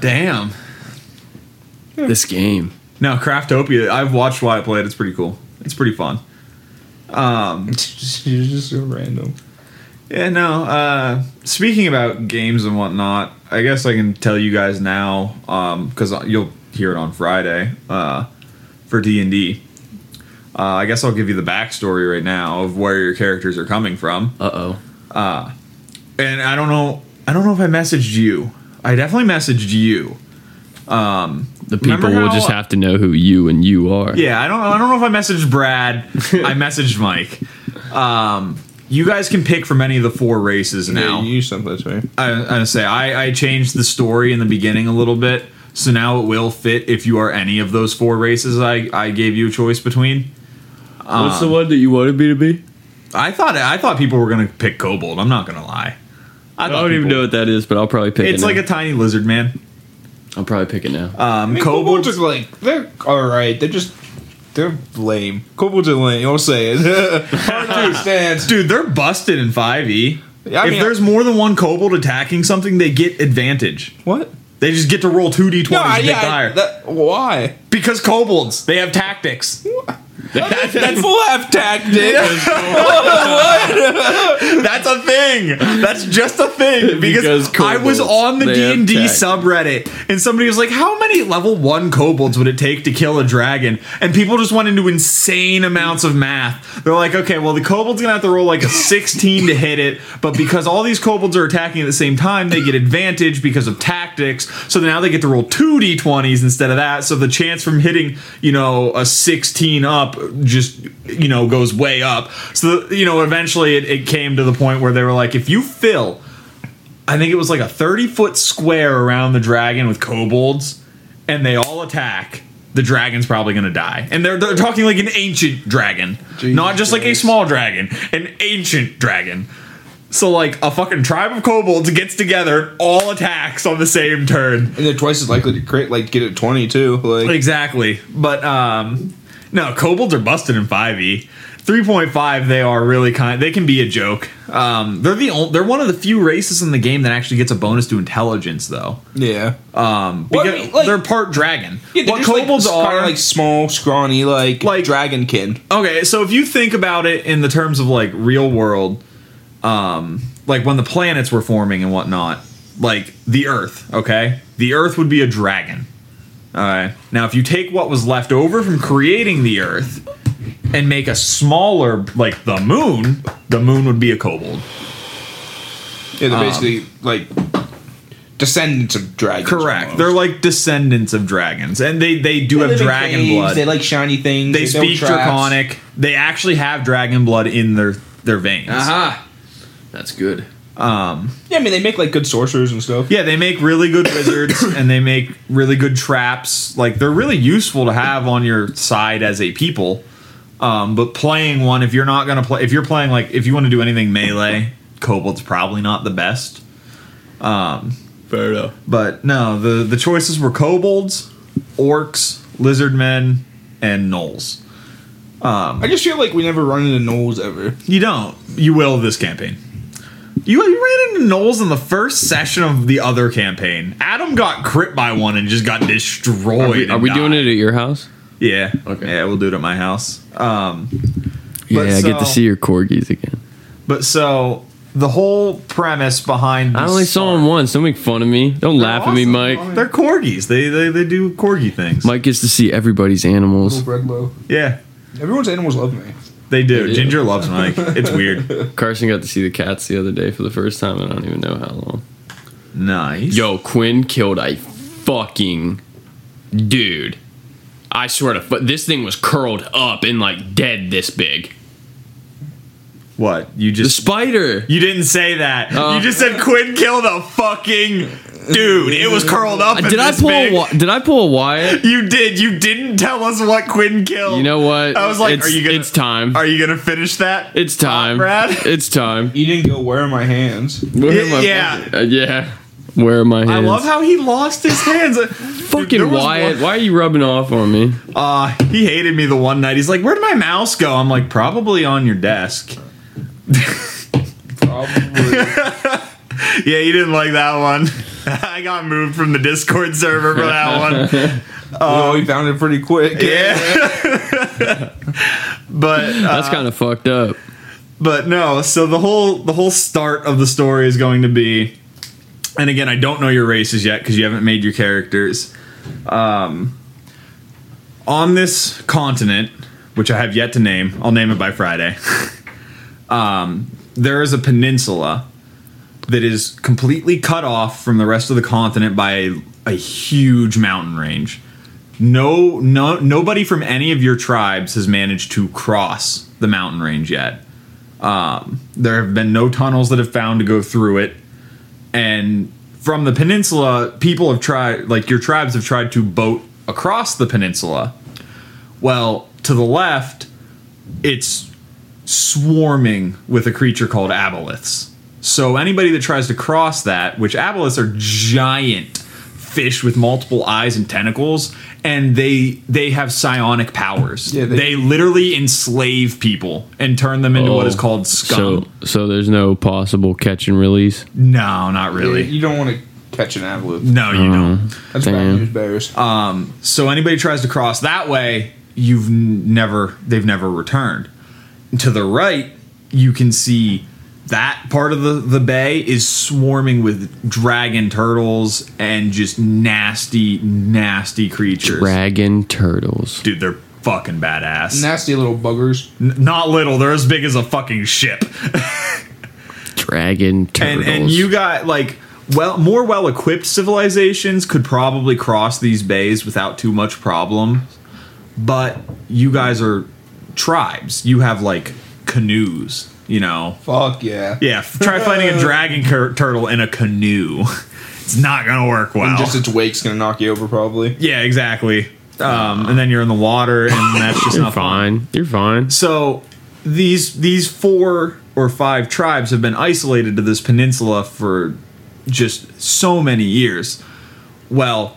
Speaker 1: Damn.
Speaker 3: This game.
Speaker 1: No, Craftopia. I've watched Wyatt play it. It's pretty cool. It's pretty fun. Um.
Speaker 2: It's *laughs* just, just so random.
Speaker 1: Yeah. No. Uh. Speaking about games and whatnot, I guess I can tell you guys now. Um. Because you'll hear it on Friday. Uh. For D and D. Uh, I guess I'll give you the backstory right now of where your characters are coming from.
Speaker 3: Uh oh.
Speaker 1: Uh And I don't know. I don't know if I messaged you. I definitely messaged you. Um,
Speaker 3: The people
Speaker 1: remember
Speaker 3: will just have to know who you and you are.
Speaker 1: Yeah, I don't. I don't know if I messaged Brad. I *laughs* messaged Mike. Um, you guys can pick from any of the four races now.
Speaker 2: Yeah, you use something to me.
Speaker 1: I, I say I, I changed the story in the beginning a little bit, so now it will fit if you are any of those four races. I, I gave you a choice between.
Speaker 3: What's the one that you wanted me to be?
Speaker 1: I thought I thought people were gonna pick Kobold. I'm not gonna lie.
Speaker 3: I don't even know what that is, but I'll probably pick
Speaker 1: It's
Speaker 3: it.
Speaker 1: like
Speaker 3: now.
Speaker 1: a tiny lizard man.
Speaker 3: I'll probably pick it now.
Speaker 1: Um,
Speaker 2: I mean,
Speaker 1: Kobolds
Speaker 2: kobolds are like they're all right. They're just they're lame. Kobolds are lame. I'll say it. *laughs* Hard to understand.
Speaker 1: Dude, they're busted in 5e.
Speaker 2: Yeah, I
Speaker 1: if
Speaker 2: mean-
Speaker 1: there's more than one kobold attacking something, they get advantage.
Speaker 2: What?
Speaker 1: They just get to roll 2d20s
Speaker 2: No,
Speaker 1: and
Speaker 2: yeah,
Speaker 1: get
Speaker 2: I-
Speaker 1: higher.
Speaker 2: that, why?
Speaker 1: because kobolds, they have tactics.
Speaker 2: That, that fool have tactics.
Speaker 1: That's a thing. That's just a thing. Because,
Speaker 3: Because
Speaker 1: I was on the D&D subreddit and somebody was like, "How many level 1 kobolds would it take to kill a dragon?" And people just went into insane amounts of math. They're like, "Okay, well the kobold's going to have to roll like a 16 to hit it, but because all these kobolds are attacking at the same time, they get advantage because of tactics. So now they get to roll 2 d20s instead of that. So the chance from hitting, you know, a 16 up just you know goes way up. So you know, eventually it, it came to the point where they were like, if you fill I think it was like a 30 foot square around the dragon with kobolds, and they all attack. The dragon's probably gonna die, and they're, they're talking like an ancient dragon, not just like a
Speaker 2: Christ.
Speaker 1: small dragon, an ancient dragon. So like a fucking tribe of kobolds gets together, all attacks on the same turn.
Speaker 2: and they're twice as likely to crit, like get it twenty too. Like
Speaker 1: Exactly, but um, no, kobolds are busted in five e. 3.5 they are really kind they can be a joke um, they're the only, they're one of the few races in the game that actually gets a bonus to intelligence though
Speaker 2: yeah,
Speaker 1: um,
Speaker 2: Well, I
Speaker 1: because
Speaker 2: mean, like-
Speaker 1: they're part dragon.
Speaker 2: yeah
Speaker 1: what
Speaker 2: just,
Speaker 1: kobolds
Speaker 2: like,
Speaker 1: are
Speaker 2: like small, scrawny, like
Speaker 1: Like-
Speaker 2: like dragonkin.
Speaker 1: okay. So if you think about it in the terms of like real world, um, like when the planets were forming and whatnot, like the Earth. Okay, the Earth would be a dragon. All right. Now, if you take what was left over from creating the Earth and make a smaller, like the Moon, the Moon would be a kobold.
Speaker 2: Yeah, they're
Speaker 1: Um,
Speaker 2: basically like descendants of dragons.
Speaker 1: Correct.
Speaker 2: almost.
Speaker 1: They're like descendants of dragons, and they they do
Speaker 2: They
Speaker 1: have
Speaker 2: live in
Speaker 1: dragon
Speaker 2: caves,
Speaker 1: blood.
Speaker 2: They like shiny things.
Speaker 1: they
Speaker 2: build
Speaker 1: speak
Speaker 2: traps.
Speaker 1: draconic. They actually have dragon blood in their their veins.
Speaker 3: Aha. That's good.
Speaker 1: Um,
Speaker 2: Yeah, I mean they make like good sorcerers and stuff.
Speaker 1: yeah, they make really good wizards, *coughs* and they make really good traps. Like they're really useful to have on your side as a people. Um, but playing one, if you're not gonna play, if you're playing like if you want to do anything melee, kobold's probably not the best. Um,
Speaker 3: Fair enough.
Speaker 1: But no, the the choices were kobolds, orcs, lizard men, and gnolls.
Speaker 2: I just feel like we never run into gnolls ever.
Speaker 1: You don't. You will this campaign. You, you ran into gnolls in the first session of the other campaign. Adam got crit by one and just got destroyed.
Speaker 3: Are we, are we doing it at your house?
Speaker 1: Yeah.
Speaker 3: Okay.
Speaker 1: Yeah, we'll do it at my house. Um,
Speaker 3: Yeah,
Speaker 1: But
Speaker 3: I get to see your corgis again.
Speaker 1: but so the whole premise behind
Speaker 3: I only saw
Speaker 1: start-
Speaker 3: them once. Don't make fun of me. Don't laugh at me. Mike.
Speaker 1: They're corgis. They, they they do corgi things.
Speaker 3: Mike gets to see everybody's animals.
Speaker 2: Redlow.
Speaker 1: Yeah,
Speaker 2: Everyone's animals love me.
Speaker 1: They do.
Speaker 3: They do.
Speaker 1: Ginger loves Mike. It's weird. *laughs*
Speaker 3: Carson got to see the cats the other day for the first time, I don't even know how long.
Speaker 1: Nice.
Speaker 3: Yo, Quinn killed a fucking dude. I swear to, but this thing was curled up and like dead this big.
Speaker 1: What? You just The
Speaker 3: spider.
Speaker 1: You didn't say that.
Speaker 3: Uh,
Speaker 1: you just said Quinn killed a fucking dude. It was curled up.
Speaker 3: Did I pull? A, Wy- did I pull a Wyatt?
Speaker 1: You did. You didn't tell us what Quinn killed.
Speaker 3: You know what?
Speaker 1: I was like,
Speaker 3: it's,
Speaker 1: are you gonna?
Speaker 3: It's time.
Speaker 1: Are you gonna finish that?
Speaker 3: It's time.
Speaker 1: Brad?
Speaker 3: It's time.
Speaker 2: You didn't go. Where are my hands?
Speaker 3: Where are my
Speaker 1: Yeah.
Speaker 3: uh, yeah. Where are my hands?
Speaker 1: I love how he lost his hands. *laughs*
Speaker 3: fucking
Speaker 1: There
Speaker 3: Wyatt.
Speaker 1: one-
Speaker 3: Why are you rubbing off on me?
Speaker 1: Uh, he hated me the one night. He's like, "Where'd my mouse go?" I'm like, "Probably on your desk."
Speaker 2: Probably. *laughs*
Speaker 1: Yeah, you didn't like that one. *laughs* I got moved from the Discord server for that one. *laughs*
Speaker 2: oh, we found it pretty quick.
Speaker 1: Yeah. *laughs* but uh,
Speaker 3: That's kind of fucked up.
Speaker 1: but no so the whole the whole start of the story is going to be and again i don't know your races yet because you haven't made your characters um, on this continent which i have yet to name i'll name it by friday um, there is a peninsula that is completely cut off from the rest of the continent by a, a huge mountain range. No no nobody from any of your tribes has managed to cross the mountain range yet. Um, there have been no tunnels that have found to go through it. And from the peninsula people have tried like your tribes have tried to boat across the peninsula. Well to the left it's swarming with a creature called aboleths so anybody that tries to cross that which aboleths are giant fish with multiple eyes and tentacles and they they have psionic powers
Speaker 2: Yeah,
Speaker 1: they,
Speaker 2: they-
Speaker 1: literally enslave people and turn them into what
Speaker 3: Oh,
Speaker 1: is called scum
Speaker 3: So, so there's no possible catch and release.
Speaker 1: no not really
Speaker 2: You don't want to catch an avalanche.
Speaker 1: no you don't
Speaker 2: That's
Speaker 3: Damn.
Speaker 2: bad news bears.
Speaker 1: Um, so anybody tries to cross that way, you've never they've never returned. To the right, you can see that part of the, the bay is swarming with dragon turtles and just nasty, nasty creatures.
Speaker 3: Dragon turtles.
Speaker 1: Dude, they're fucking badass.
Speaker 2: Nasty little buggers.
Speaker 1: N- not little, they're as big as a fucking ship. *laughs*
Speaker 3: Dragon
Speaker 1: and
Speaker 3: turtles.
Speaker 1: and you got like well more well equipped civilizations could probably cross these bays without too much problem but you guys are tribes you have like canoes you know
Speaker 2: Fuck yeah.
Speaker 1: yeah try finding a *laughs* dragon cur- turtle in a canoe *laughs* it's not gonna work well
Speaker 2: And just its wake's gonna knock you over probably.
Speaker 1: yeah exactly um, and then you're in the water and *laughs* that's just
Speaker 3: You're
Speaker 1: not fun
Speaker 3: fine. You're fine.
Speaker 1: so these these four or five tribes have been isolated to this peninsula for just so many years. Well,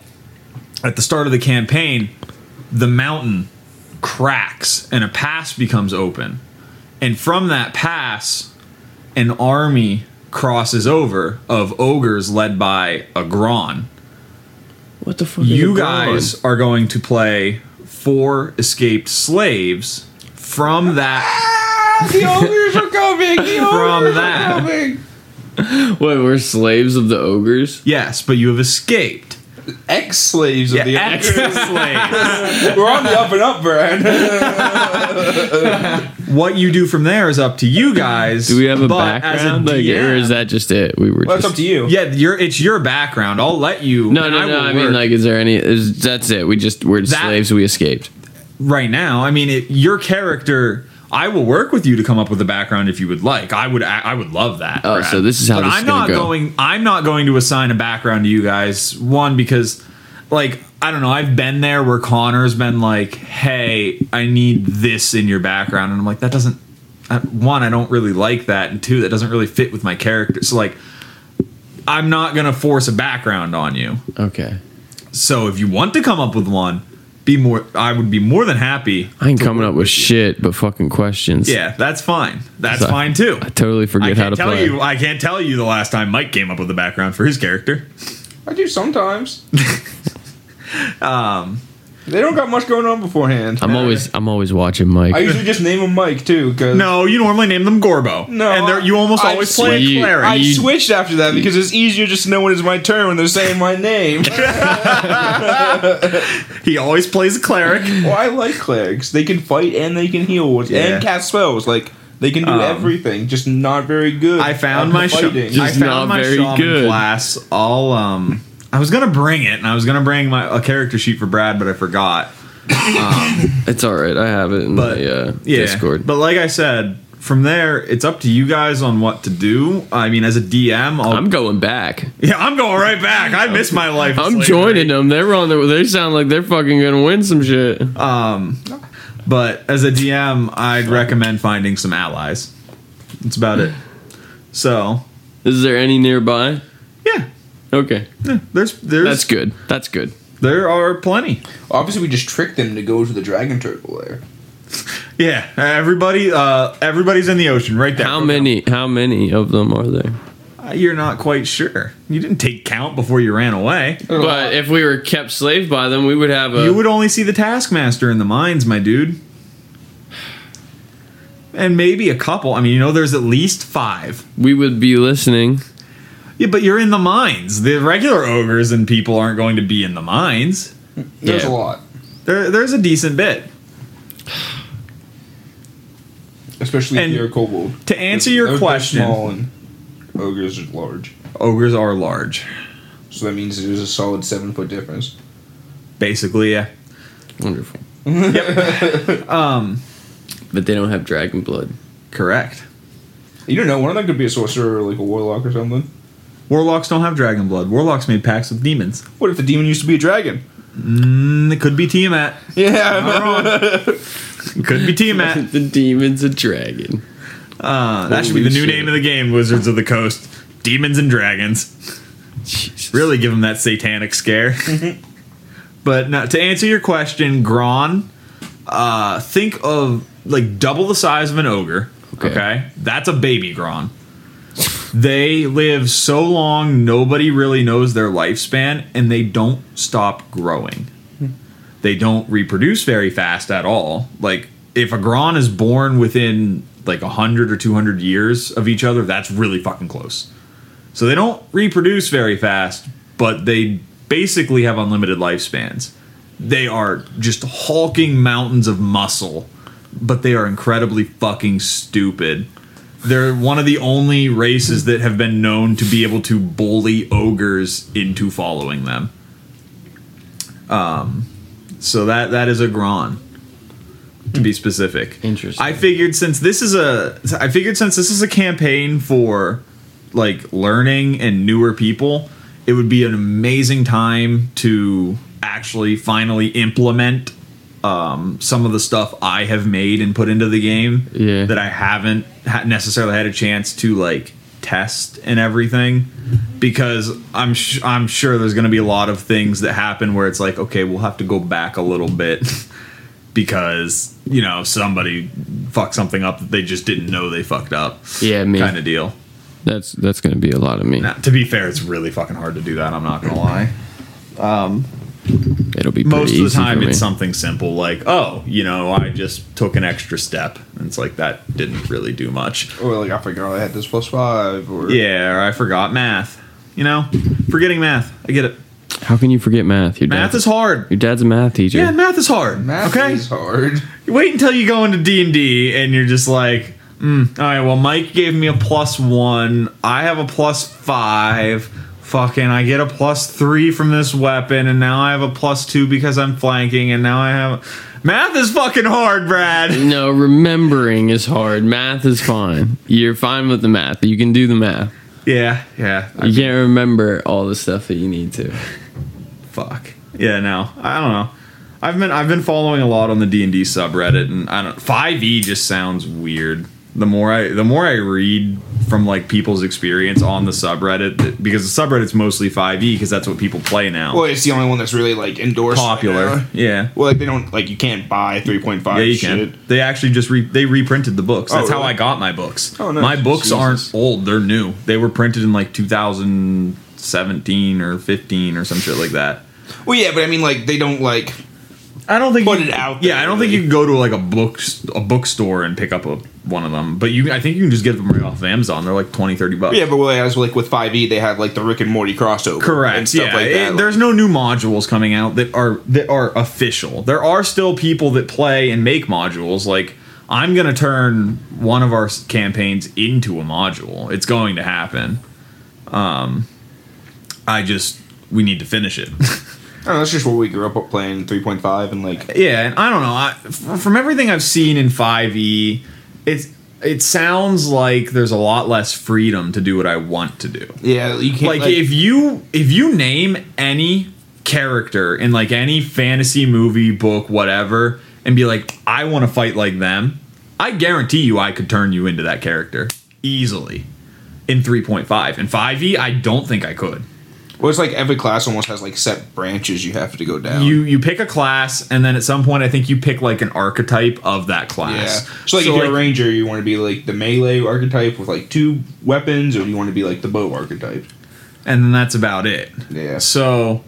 Speaker 1: at the start of the campaign, the mountain cracks and a pass becomes open. And from that pass, an army crosses over of ogres led by a Gron.
Speaker 3: What the fuck? is
Speaker 1: You
Speaker 3: a
Speaker 1: guys are going to play four escaped slaves from that ah,
Speaker 2: the ogres are coming. The *laughs*
Speaker 1: From
Speaker 2: ogres
Speaker 1: that.
Speaker 2: are coming.
Speaker 3: What? We're slaves of the ogres.
Speaker 1: Yes, but you have escaped.
Speaker 2: Ex slaves of
Speaker 1: Yeah,
Speaker 2: the
Speaker 1: ex-slaves.
Speaker 2: We're on the up and up, Brad. *laughs*
Speaker 1: what you do from there is up to you guys.
Speaker 3: Do we have a
Speaker 1: but as
Speaker 3: background, like, or is that just it? We were.
Speaker 2: well, it's
Speaker 3: just,
Speaker 2: up to you.
Speaker 1: Yeah, your it's your background. I'll let you.
Speaker 3: No,
Speaker 1: and
Speaker 3: no,
Speaker 1: I
Speaker 3: no.
Speaker 1: will
Speaker 3: I mean,
Speaker 1: work.
Speaker 3: like, is there any? Is, that's it. We just we're
Speaker 1: That-
Speaker 3: slaves. We escaped.
Speaker 1: right now. I mean, it, your character. I will work with you to come up with a background if you would like. I would. I would love that.
Speaker 3: Oh,
Speaker 1: Brad.
Speaker 3: so this is how
Speaker 1: But
Speaker 3: this
Speaker 1: I'm
Speaker 3: is
Speaker 1: not
Speaker 3: go.
Speaker 1: going. I'm not going to assign a background to you guys. One because, like, I don't know. I've been there where Connor's been like, "Hey, I need this in your background," and I'm like, that doesn't. uh, One, I don't really like that, and two, that doesn't really fit with my character. So like. I'm not gonna force a background on you.
Speaker 3: Okay.
Speaker 1: So if you want to come up with one, be more. I would be more than happy.
Speaker 3: I ain't coming up with
Speaker 1: you.
Speaker 3: shit, but fucking questions.
Speaker 1: Yeah, that's fine. That's
Speaker 3: So-
Speaker 1: fine too.
Speaker 3: I totally
Speaker 1: I
Speaker 3: forget how to
Speaker 1: tell
Speaker 3: play.
Speaker 1: you. I can't tell you the last time Mike came up with the background for his character.
Speaker 2: I do sometimes. *laughs* *laughs*
Speaker 1: Um,
Speaker 2: They don't got much going on beforehand.
Speaker 3: I'm always I'm always watching Mike.
Speaker 2: I usually just name him Mike too, because
Speaker 1: no, you normally name them Gorbo.
Speaker 2: No,
Speaker 1: and they're- you almost
Speaker 2: I
Speaker 1: always play
Speaker 3: swear-
Speaker 1: a cleric.
Speaker 2: I
Speaker 3: You-
Speaker 2: switched after that because it's easier just to know when it's my turn when they're saying my name. *laughs*
Speaker 1: he always plays a cleric.
Speaker 2: well, I like clerics. They can fight and they can heal with,
Speaker 1: Yeah.
Speaker 2: and cast spells. Like they can do
Speaker 1: Um,
Speaker 2: everything, just not very good.
Speaker 1: I found
Speaker 2: at
Speaker 1: my sh-
Speaker 2: fighting.
Speaker 1: I
Speaker 3: Just
Speaker 1: found
Speaker 3: not
Speaker 1: my
Speaker 3: very
Speaker 1: shaman
Speaker 3: good.
Speaker 1: class. I'll um. I was gonna bring it, and I was gonna bring my a character sheet for Brad, but I forgot. *laughs*
Speaker 3: it's all right. I have it in
Speaker 1: But
Speaker 3: the uh,
Speaker 1: yeah,
Speaker 3: Discord.
Speaker 1: But like I said, from there, it's up to you guys on what to do. I mean, as a DM, I'll,
Speaker 3: I'm going back.
Speaker 1: yeah, I'm going right back. I miss my life.
Speaker 3: I'm
Speaker 1: slavery.
Speaker 3: joining them. They're on the. They sound like they're fucking gonna win some shit.
Speaker 1: Um, but as a DM, I'd recommend finding some allies. That's about it. So
Speaker 3: Is there any nearby?
Speaker 1: yeah,
Speaker 3: Okay,
Speaker 1: yeah, there's there's
Speaker 3: that's good. That's good.
Speaker 1: there are plenty.
Speaker 2: Obviously, we just tricked them to go to the dragon turtle there. *laughs*
Speaker 1: Yeah, everybody, uh, everybody's in the ocean right there.
Speaker 3: How many? How many of them are there?
Speaker 1: Uh, You're not quite sure. You didn't take count before you ran away.
Speaker 3: But if we were kept slave by them, we would have a.
Speaker 1: You would only see the taskmaster in the mines, my dude. And maybe a couple. I mean, you know, there's at least five.
Speaker 3: we would be listening.
Speaker 1: Yeah, but you're in the mines. The regular ogres and people aren't going to be in the mines.
Speaker 2: There's
Speaker 3: Yeah.
Speaker 2: a lot,
Speaker 1: There, there's a decent bit.
Speaker 2: especially
Speaker 1: And
Speaker 2: if you're a kobold.
Speaker 1: To answer your
Speaker 2: They're- they're
Speaker 1: question,
Speaker 2: small and ogres are large.
Speaker 1: ogres are large.
Speaker 2: So that means there's a solid seven foot difference.
Speaker 1: Basically, yeah.
Speaker 3: Wonderful. *laughs*
Speaker 1: Um,
Speaker 3: But they don't have dragon blood.
Speaker 1: correct.
Speaker 2: You don't know. One of them could be a sorcerer or like a warlock or something.
Speaker 1: Warlocks don't have dragon blood. Warlocks made pacts with demons.
Speaker 2: What if the demon used to be a dragon?
Speaker 1: Mm, it could be Tiamat.
Speaker 2: Yeah.
Speaker 1: Not wrong. *laughs* Could be Tiamat. *laughs*
Speaker 3: the demon's a dragon.
Speaker 1: Uh, that should be the new
Speaker 3: shit.
Speaker 1: name of the game, Wizards of the Coast. Demons and Dragons.
Speaker 3: Jesus.
Speaker 1: Really give them that satanic scare. *laughs* but now, to answer your question, Gron, uh, think of like double the size of an ogre.
Speaker 3: Okay.
Speaker 1: Okay. That's a baby Gron. They live so long, nobody really knows their lifespan, and they don't stop growing. They don't reproduce very fast at all. Like, if a Gron is born within like 100 or 200 years of each other, that's really fucking close. So they don't reproduce very fast, but they basically have unlimited lifespans. They are just hulking mountains of muscle, but they are incredibly fucking stupid. They're one of the only races that have been known to be able to bully ogres into following them. Um, so that that is a Gron, to be specific.
Speaker 3: Interesting.
Speaker 1: I figured since this is a, I figured since this is a campaign for like learning and newer people, it would be an amazing time to actually finally implement um, some of the stuff I have made and put into the game
Speaker 3: Yeah.
Speaker 1: that I haven't ha- necessarily had a chance to like test and everything because I'm sh- I'm sure there's going to be a lot of things that happen where it's like okay we'll have to go back a little bit *laughs* because you know somebody fucked something up that they just didn't know they fucked up
Speaker 3: Yeah, me.
Speaker 1: kind of deal.
Speaker 3: That's that's gonna be a lot of me.
Speaker 1: Now, to be fair, it's really fucking hard to do that. I'm not gonna lie.
Speaker 3: It'll be
Speaker 1: Most of the time, it's something simple like, oh, you know, I just took an extra step, and it's like that didn't really do much.
Speaker 2: or like I forgot I had this plus five. Or
Speaker 1: Yeah, or I forgot math. You know, forgetting math. I get it.
Speaker 3: How can you forget math? Your
Speaker 1: Math is hard.
Speaker 3: your dad's a math teacher.
Speaker 1: Yeah, math is hard.
Speaker 2: Math
Speaker 1: okay,
Speaker 2: is hard.
Speaker 1: You wait until you go into D and D and you're just like, mm, all right. Well, Mike gave me a plus one. I have a plus five. Fucking, I get a plus three from this weapon, and now I have a plus two because I'm flanking, and now I have. Math is fucking hard, Brad. *laughs*
Speaker 3: No, remembering is hard. Math is fine. You're fine with the math. You can do the math.
Speaker 1: Yeah, yeah. I
Speaker 3: You can't remember all the stuff that you need to.
Speaker 1: fuck. Yeah, no, I don't know. I've been I've been following a lot on the D and D subreddit, and I don't. Five E just sounds weird. The more I the more I read from like people's experience on the subreddit, because the subreddit's mostly five E because that's what people play now.
Speaker 2: Well, it's the only one that's really like endorsed.
Speaker 1: Popular,
Speaker 2: now.
Speaker 1: yeah.
Speaker 2: Well, like they don't like you can't buy three point five.
Speaker 1: Yeah, you
Speaker 2: shit.
Speaker 1: can. They actually just re- they reprinted the books.
Speaker 2: Oh,
Speaker 1: That's how? I got my books.
Speaker 2: Oh, nice.
Speaker 1: My books
Speaker 2: Jesus.
Speaker 1: aren't old; they're new. They were printed in like 2017 or 15 or some shit like that.
Speaker 2: Well, yeah, but I mean, like they don't like.
Speaker 1: I don't think
Speaker 2: Put
Speaker 1: you-
Speaker 2: it out
Speaker 1: Yeah, I don't think you can go to like a book a bookstore and pick up a one of them. But you, I think you can just get them right off of Amazon. They're like 20, 30 bucks.
Speaker 2: Yeah, but well, as like with five E, they had like the Rick and Morty crossover.
Speaker 1: Correct.
Speaker 2: And stuff
Speaker 1: yeah,
Speaker 2: like that.
Speaker 1: It- there's no new modules coming out that are that are official. There are still people that play and make modules. Like I'm gonna turn one of our campaigns into a module. It's going to happen. Um, I just we need to finish it. *laughs*
Speaker 2: I don't know, that's just what we grew up playing three point five and like.
Speaker 1: yeah, and I don't know. I, from everything I've seen in 5e, it's it sounds like there's a lot less freedom to do what I want to do.
Speaker 2: Yeah, you can't
Speaker 1: like, if you if you name any character in like any fantasy movie book whatever and be like i want to fight like them i guarantee you i could turn you into that character easily in 3.5 in 5e i don't think i could
Speaker 2: well, it's like every class almost has like set branches you have to go down.
Speaker 1: you you pick a class and then at some point i think you pick like an archetype of that class. yeah.
Speaker 2: So like if you're a ranger, you want to be like the melee archetype with like two weapons, or do you want to be like the bow archetype?
Speaker 1: and then that's about it
Speaker 2: Yeah.
Speaker 1: So,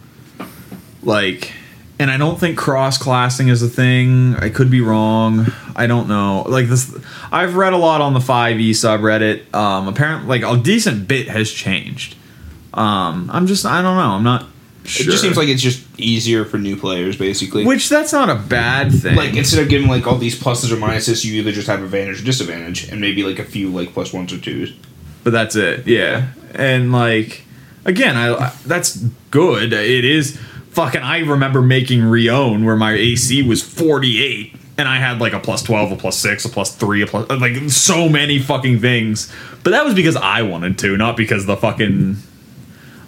Speaker 1: like, and I don't think cross classing is a thing. I could be wrong. I don't know. Like this, I've read a lot on the Five E subreddit. Um, apparently, like a decent bit has changed. Um, I'm just, I don't know. I'm not. Sure.
Speaker 2: It just seems like it's just easier for new players, basically.
Speaker 1: which that's not a bad thing.
Speaker 2: like instead of giving like all these pluses or minuses, you either just have advantage or disadvantage, and maybe like a few like plus ones or twos.
Speaker 1: but that's it. Yeah, and like again, I, that's good. It is fucking. I remember making Rion where my AC was forty eight, and I had like a plus twelve, a plus six, a plus three, a plus like so many fucking things. But that was because I wanted to, not because the fucking.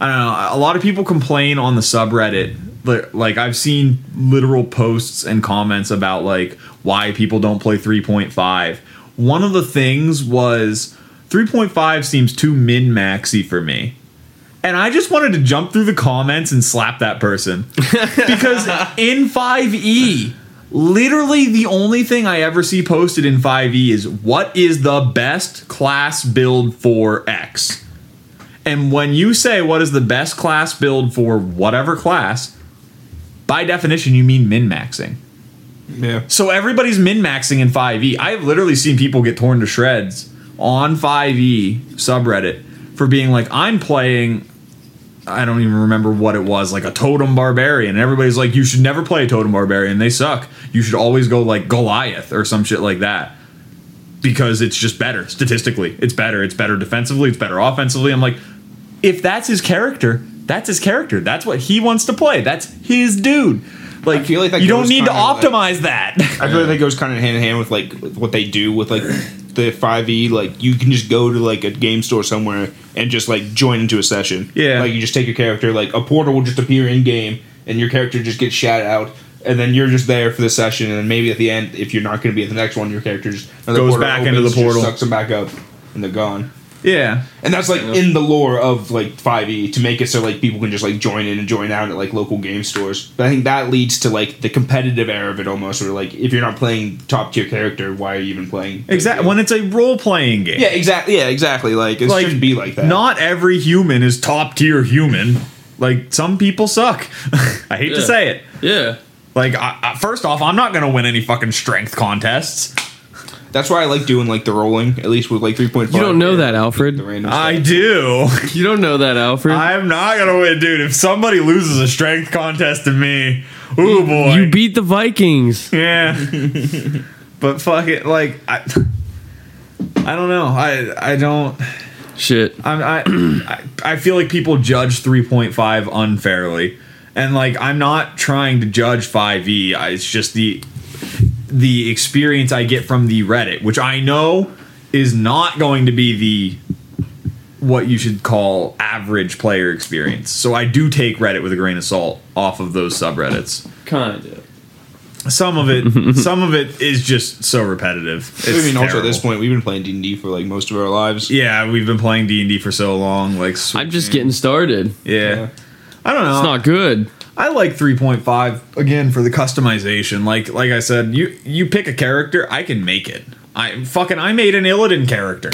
Speaker 1: I don't know. A lot of people complain on the subreddit. Like I've seen literal posts and comments about like why people don't play 3.5. One of the things was 3.5 seems too min maxy for me. And I just wanted to jump through the comments and slap that person. *laughs* because in 5e, literally the only thing I ever see posted in 5e is what is the best class build for X? And when you say what is the best class build for whatever class, by definition you mean min maxing.
Speaker 2: Yeah.
Speaker 1: So everybody's min maxing in 5e. I have literally seen people get torn to shreds on 5e subreddit for being like, I'm playing. I don't even remember what it was, like a totem barbarian. And everybody's like, you should never play a totem barbarian. They suck. You should always go like Goliath or some shit like that. Because it's just better statistically. It's better. It's better defensively. It's better offensively. I'm like, if that's his character, that's his character. That's what he wants to play. That's his dude. Like,
Speaker 2: I feel like
Speaker 1: you don't need to
Speaker 2: kinda like-
Speaker 1: optimize that.
Speaker 2: I feel like that goes kind of hand in hand with like with what they do with like the five E. Like you can just go to like a game store somewhere and just like join into a session.
Speaker 1: Yeah.
Speaker 2: Like you just take your character. Like a portal will just appear in game, and your character just gets shot out. And then you're just there for the session, and then maybe at the end, if you're not going to be at the next one, your character just
Speaker 1: Goes
Speaker 2: portal
Speaker 1: back into the portal.
Speaker 2: sucks them back up, and they're gone.
Speaker 1: yeah.
Speaker 2: And that's like in the lore of like 5e to make it so like people can just like join in and join out at like local game stores. But I think that leads to like the competitive era of it almost, where like if you're not playing top tier character, why are you even playing?
Speaker 1: Exactly. When it's a role playing game.
Speaker 2: yeah, exactly. Yeah, exactly. Like it shouldn't be like that.
Speaker 1: Not every human is top tier human. Like some people suck. *laughs* I hate to say it.
Speaker 3: Yeah.
Speaker 1: Like, I, I, first off, I'm not gonna win any fucking strength contests.
Speaker 2: That's why I like doing like the rolling, at least with like three point five.
Speaker 3: You don't know that, Alfred.
Speaker 1: I do.
Speaker 3: You don't know that, Alfred.
Speaker 1: I'm not gonna win, dude. If somebody loses a strength contest to me, ooh boy,
Speaker 3: you beat the Vikings.
Speaker 1: yeah. *laughs* but fuck it, like I, I don't know. I I don't.
Speaker 3: Shit.
Speaker 1: I'm, I *clears throat* I I feel like people judge 3.5 unfairly, and like I'm not trying to judge 5e. I- It's just the the experience I get from the Reddit, which I know is not going to be the what you should call average player experience. So I do take Reddit with a grain of salt off of those subreddits.
Speaker 3: Kind of.
Speaker 1: Some of it, *laughs* some of it is just so repetitive. It's
Speaker 2: I mean, also at this point, we've been playing D and D for like most of our lives.
Speaker 1: yeah, we've been playing D and D for so long. Like,
Speaker 3: I'm just getting started.
Speaker 1: yeah.
Speaker 2: Yeah.
Speaker 1: I don't know.
Speaker 3: It's not good.
Speaker 1: I like 3.5 again for the customization. Like like I said, you you pick a character, I can make it. I fucking I made an Illidan character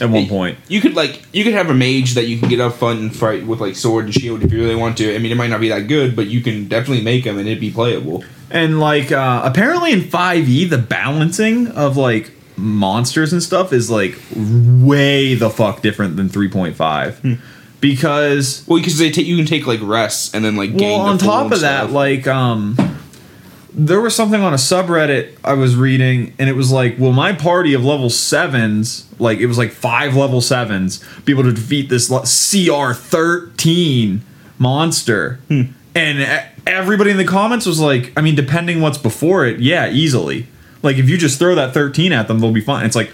Speaker 1: at one point.
Speaker 2: You could like you could have a mage that you can get up front and fight with like sword and shield if you really want to. I mean, it might not be that good, but you can definitely make them and it'd be playable.
Speaker 1: And like uh apparently in 5e the balancing of like monsters and stuff is like way the fuck different than 3.5. Because
Speaker 2: Well, because they take you can take like rests and then like
Speaker 1: well on top of that
Speaker 2: stuff.
Speaker 1: like um there was something on a subreddit i was reading and it was like well my party of level sevens like it was like five level sevens be able to defeat this le- cr 13 monster
Speaker 2: Hmm.
Speaker 1: and everybody in the comments was like i mean depending what's before it yeah easily like if you just throw that 13 at them they'll be fine it's like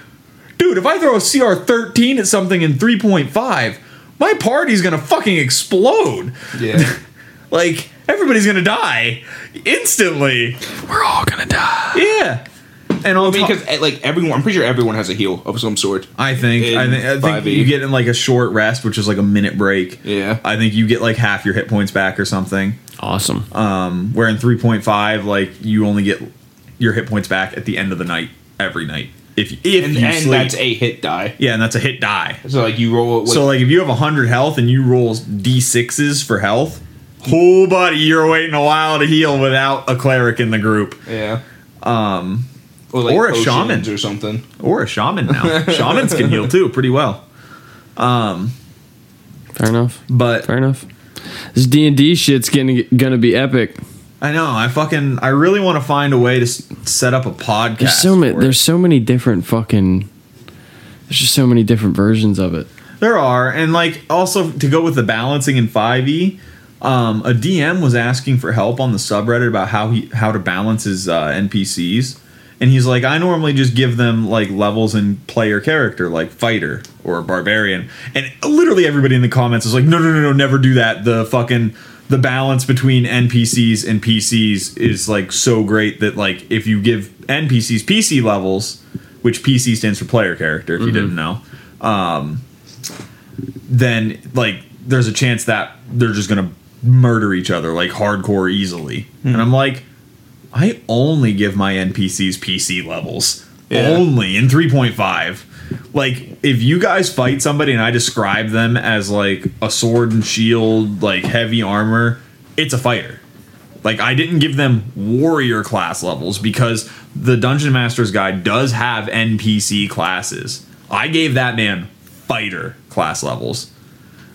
Speaker 1: dude if i throw a cr 13 at something in 3.5 my party's gonna fucking explode
Speaker 2: yeah, *laughs*
Speaker 1: like everybody's gonna die instantly.
Speaker 3: We're all gonna die.
Speaker 1: Yeah, and on top,
Speaker 2: because like everyone, I'm pretty sure everyone has a heal of some sort.
Speaker 1: I think I think I think
Speaker 2: 5e.
Speaker 1: you get in like a short rest, which is like a minute break.
Speaker 2: Yeah.
Speaker 1: I think you get like half your hit points back or something.
Speaker 3: Awesome.
Speaker 1: Um, where in three point five, like you only get your hit points back at the end of the night every night. If if
Speaker 2: And,
Speaker 1: you
Speaker 2: and
Speaker 1: sleep,
Speaker 2: that's a hit die.
Speaker 1: yeah, and that's a hit die.
Speaker 2: So like you roll. Like,
Speaker 1: so like if you have hundred health and you roll d sixes for health, oh buddy, you're waiting a while to heal without a cleric in the group.
Speaker 2: yeah,
Speaker 1: Um,
Speaker 2: or, like
Speaker 1: or a shaman.
Speaker 2: or something.
Speaker 1: or a shaman now. *laughs* Shamans can heal too, pretty well. Um.
Speaker 3: Fair enough.
Speaker 1: But
Speaker 3: Fair enough. This D and D shit's gonna gonna be epic.
Speaker 1: I know I fucking I really want to find a way to s- set up a podcast.
Speaker 3: There's so many. There's so many different fucking. There's just so many different versions of it.
Speaker 1: There are, and like also to go with the balancing in five e. Um, a DM was asking for help on the subreddit about how he how to balance his uh, NPCs, and he's like, I normally just give them like levels in player character, like fighter or barbarian, and literally everybody in the comments is like, no, no, no, no, never do that. The fucking the balance between NPCs and PCs is like so great that like if you give NPCs PC levels, which PC stands for player character, if you didn't know, um, then like there's a chance that they're just gonna murder each other like hardcore easily. And I'm like, I only give my NPCs PC levels.
Speaker 2: Yeah.
Speaker 1: Only in 3.5. Like if you guys fight somebody and I describe them as like a sword and shield, like heavy armor, it's a fighter. Like I didn't give them warrior class levels because the Dungeon Master's Guide does have NPC classes. I gave that man fighter class levels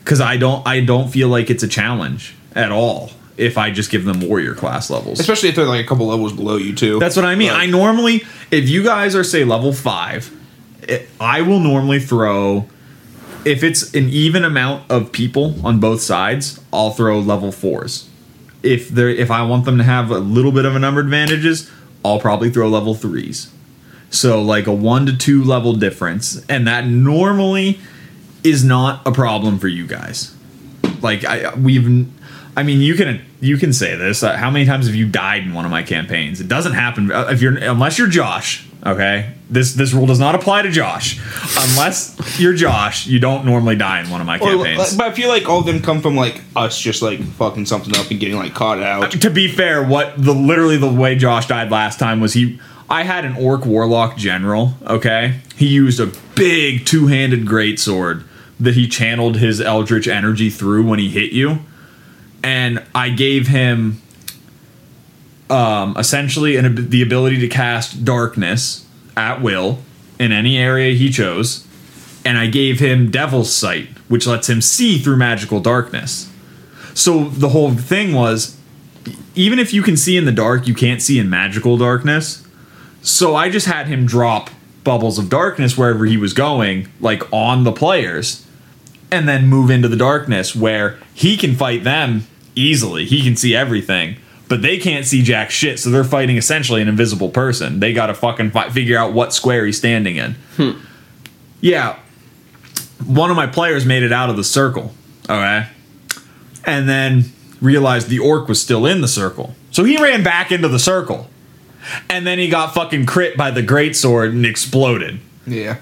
Speaker 1: because I don't I don't feel like it's a challenge at all if I just give them warrior class levels.
Speaker 2: Especially if they're like a couple levels below you too.
Speaker 1: That's what I mean.
Speaker 2: Like-
Speaker 1: I normally, if you guys are say level five, it, I will normally throw. If it's an even amount of people on both sides, I'll throw level fours. If they are if I want them to have a little bit of a number advantages, I'll probably throw level threes. So like a one to two level difference, and that normally is not a problem for you guys. Like I we've I mean you can you can say this. Uh, how many times have you died in one of my campaigns? It doesn't happen uh, if you're unless you're Josh, okay? This this rule does not apply to Josh. Unless you're Josh, you don't normally die in one of my
Speaker 2: Or,
Speaker 1: campaigns.
Speaker 2: but I feel like all of them come from like us just like fucking something up and getting like caught out.
Speaker 1: to be fair, what the literally the way Josh died last time was he. I had an orc warlock general. Okay, he used a big two-handed greatsword that he channeled his eldritch energy through when he hit you, and I gave him um, essentially an, the ability to cast darkness at will in any area he chose, and I gave him Devil's Sight, which lets him see through magical darkness. So the whole thing was even if you can see in the dark, you can't see in magical darkness. So I just had him drop bubbles of darkness wherever he was going, like on the players, and then move into the darkness where he can fight them easily. He can see everything, but they can't see jack shit. So they're fighting essentially an invisible person. They got to fucking fi- figure out what square he's standing in. Hmm. Yeah, one of my players made it out of the circle. Okay, and then realized the orc was still in the circle. So he ran back into the circle. And then he got fucking crit by the greatsword and exploded.
Speaker 2: Yeah.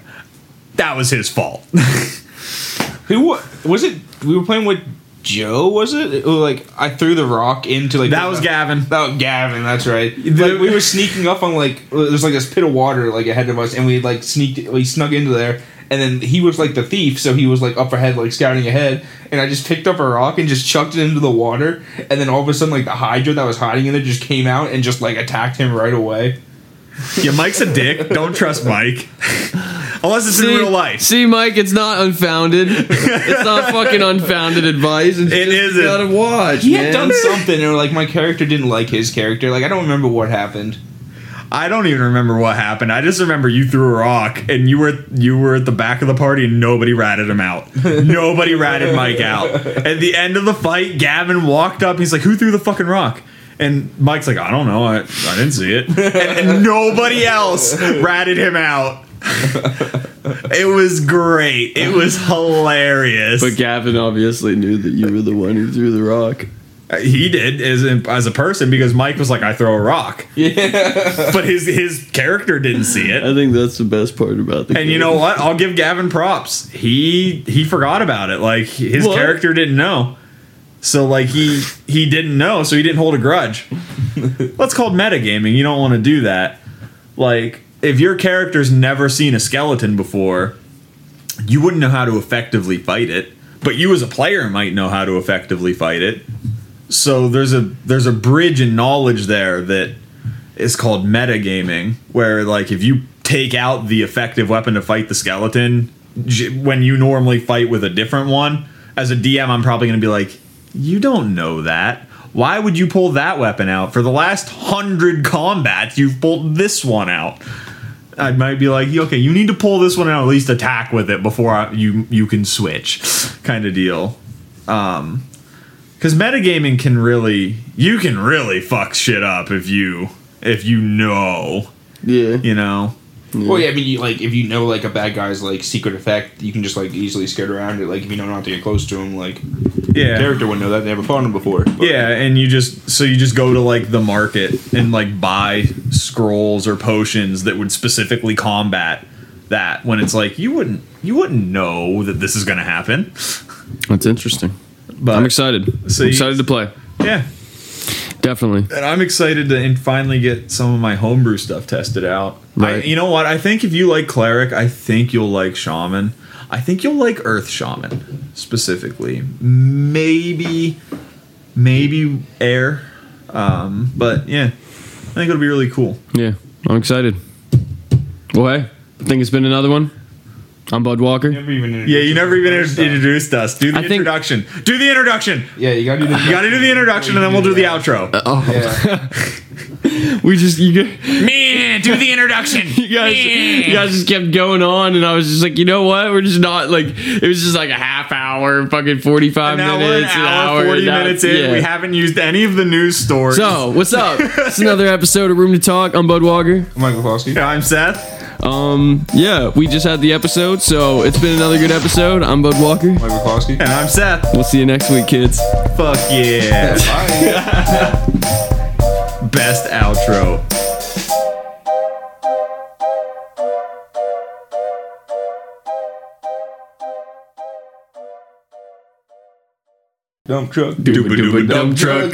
Speaker 1: That was his fault. *laughs*
Speaker 2: Who was it? We were playing with Joe. Was it? It was like I threw the rock into like
Speaker 1: that
Speaker 2: the-
Speaker 1: was Gavin.
Speaker 2: That was Gavin. That's right. Like we were sneaking up on like uh, there's like this pit of water like ahead of us, and we like sneaked. We snuck into there, and then he was like the thief, so he was like up ahead, like scouting ahead. And I just picked up a rock and just chucked it into the water, and then all of a sudden, like the Hydra that was hiding in there just came out and just like attacked him right away. *laughs*
Speaker 1: Yeah, Mike's a dick. Don't trust Mike. *laughs* Unless it's in real life.
Speaker 3: See, Mike, it's not unfounded. it's not *laughs* fucking unfounded advice. It's
Speaker 1: It
Speaker 3: just,
Speaker 1: isn't.
Speaker 3: You gotta watch.
Speaker 2: He
Speaker 3: man.
Speaker 2: had done something, or like my character didn't like his character. Like I don't remember what happened.
Speaker 1: I don't even remember what happened. I just remember you threw a rock and you were you were at the back of the party and nobody ratted him out. nobody ratted Mike out. At the end of the fight, Gavin walked up. He's like, "Who threw the fucking rock?" And Mike's like, "I don't know. I, I didn't see it." *laughs* And, and nobody else ratted him out. it was great. It was hilarious.
Speaker 3: But Gavin obviously knew that you were the one who threw the rock.
Speaker 1: Uh, he did as a, as a person because Mike was like, "I throw a rock,"
Speaker 2: Yeah.
Speaker 1: but his his character didn't see it.
Speaker 3: I think that's the best part about the
Speaker 1: And
Speaker 3: game.
Speaker 1: you know what? I'll give Gavin props. He he forgot about it. Like his
Speaker 3: What?
Speaker 1: character didn't know. So like he he didn't know, so he didn't hold a grudge. That's called metagaming. You don't want to do that. Like if your character's never seen a skeleton before, you wouldn't know how to effectively fight it. But you as a player might know how to effectively fight it. So there's a there's a bridge in knowledge there that is called metagaming, where like if you take out the effective weapon to fight the skeleton, when you normally fight with a different one, as a DM, I'm probably going to be like, you don't know that. Why would you pull that weapon out? For the last hundred combats, you've pulled this one out. I might be like, okay, you need to pull this one out, at least attack with it before I, you you can switch, *laughs* kind of deal. Um, because metagaming can really, you can really fuck shit up if you if you know,
Speaker 3: yeah.
Speaker 1: you know.
Speaker 2: Well, yeah, I mean, you, like if you know like a bad guy's like secret effect, you can just like easily skirt around it. Like if you know not to get close to him, like
Speaker 1: Yeah.
Speaker 2: character wouldn't know that. They never fought him before. But-
Speaker 1: Yeah, and you just so you just go to like the market and like buy scrolls or potions that would specifically combat that when it's like you wouldn't you wouldn't know that this is going to happen.
Speaker 3: That's interesting.
Speaker 1: But
Speaker 3: I'm excited.
Speaker 1: So
Speaker 3: I'm
Speaker 1: you-
Speaker 3: excited to play.
Speaker 1: Yeah.
Speaker 3: Definitely.
Speaker 1: And I'm excited to in- finally get some of my homebrew stuff tested out. I, you know what? I think if you like cleric, I think you'll like shaman. I think you'll like earth shaman specifically. Maybe, maybe air. Um, but yeah, I think it'll be really cool.
Speaker 3: Yeah. I'm excited. Well, hey, I think it's been another one. I'm Bud Walker.
Speaker 2: Never
Speaker 1: Yeah, you never even
Speaker 2: introduced
Speaker 1: inter-
Speaker 2: us.
Speaker 1: introduced us. Do the
Speaker 3: I think-
Speaker 1: introduction. Do the introduction.
Speaker 2: Yeah, you gotta do the.
Speaker 1: You got to do the introduction, and then we'll do the outro.
Speaker 3: Uh, oh,
Speaker 2: Yeah. *laughs*
Speaker 3: we just you, guys-
Speaker 1: Man, do the introduction. *laughs*
Speaker 3: you guys, you guys just kept going on, and I was just like, you know what? We're just not like it was just like a half hour, fucking forty five
Speaker 1: Now we're an
Speaker 3: minutes,
Speaker 1: hour, 40
Speaker 3: now-
Speaker 1: minutes in.
Speaker 3: yeah.
Speaker 1: We haven't used any of the news stories.
Speaker 3: So, what's up? *laughs* it's another episode of Room to Talk. I'm Bud Walker.
Speaker 2: I'm Michael Klosky.
Speaker 1: I'm Seth.
Speaker 3: Um, yeah, we just had the episode, so it's been another good episode. I'm Bud Walker.
Speaker 2: Michael Klosky.
Speaker 1: And I'm Seth.
Speaker 3: We'll see you next week, kids.
Speaker 1: Fuck yeah. *laughs* Best outro.
Speaker 2: Dump truck.
Speaker 1: Dooba dooba dump truck.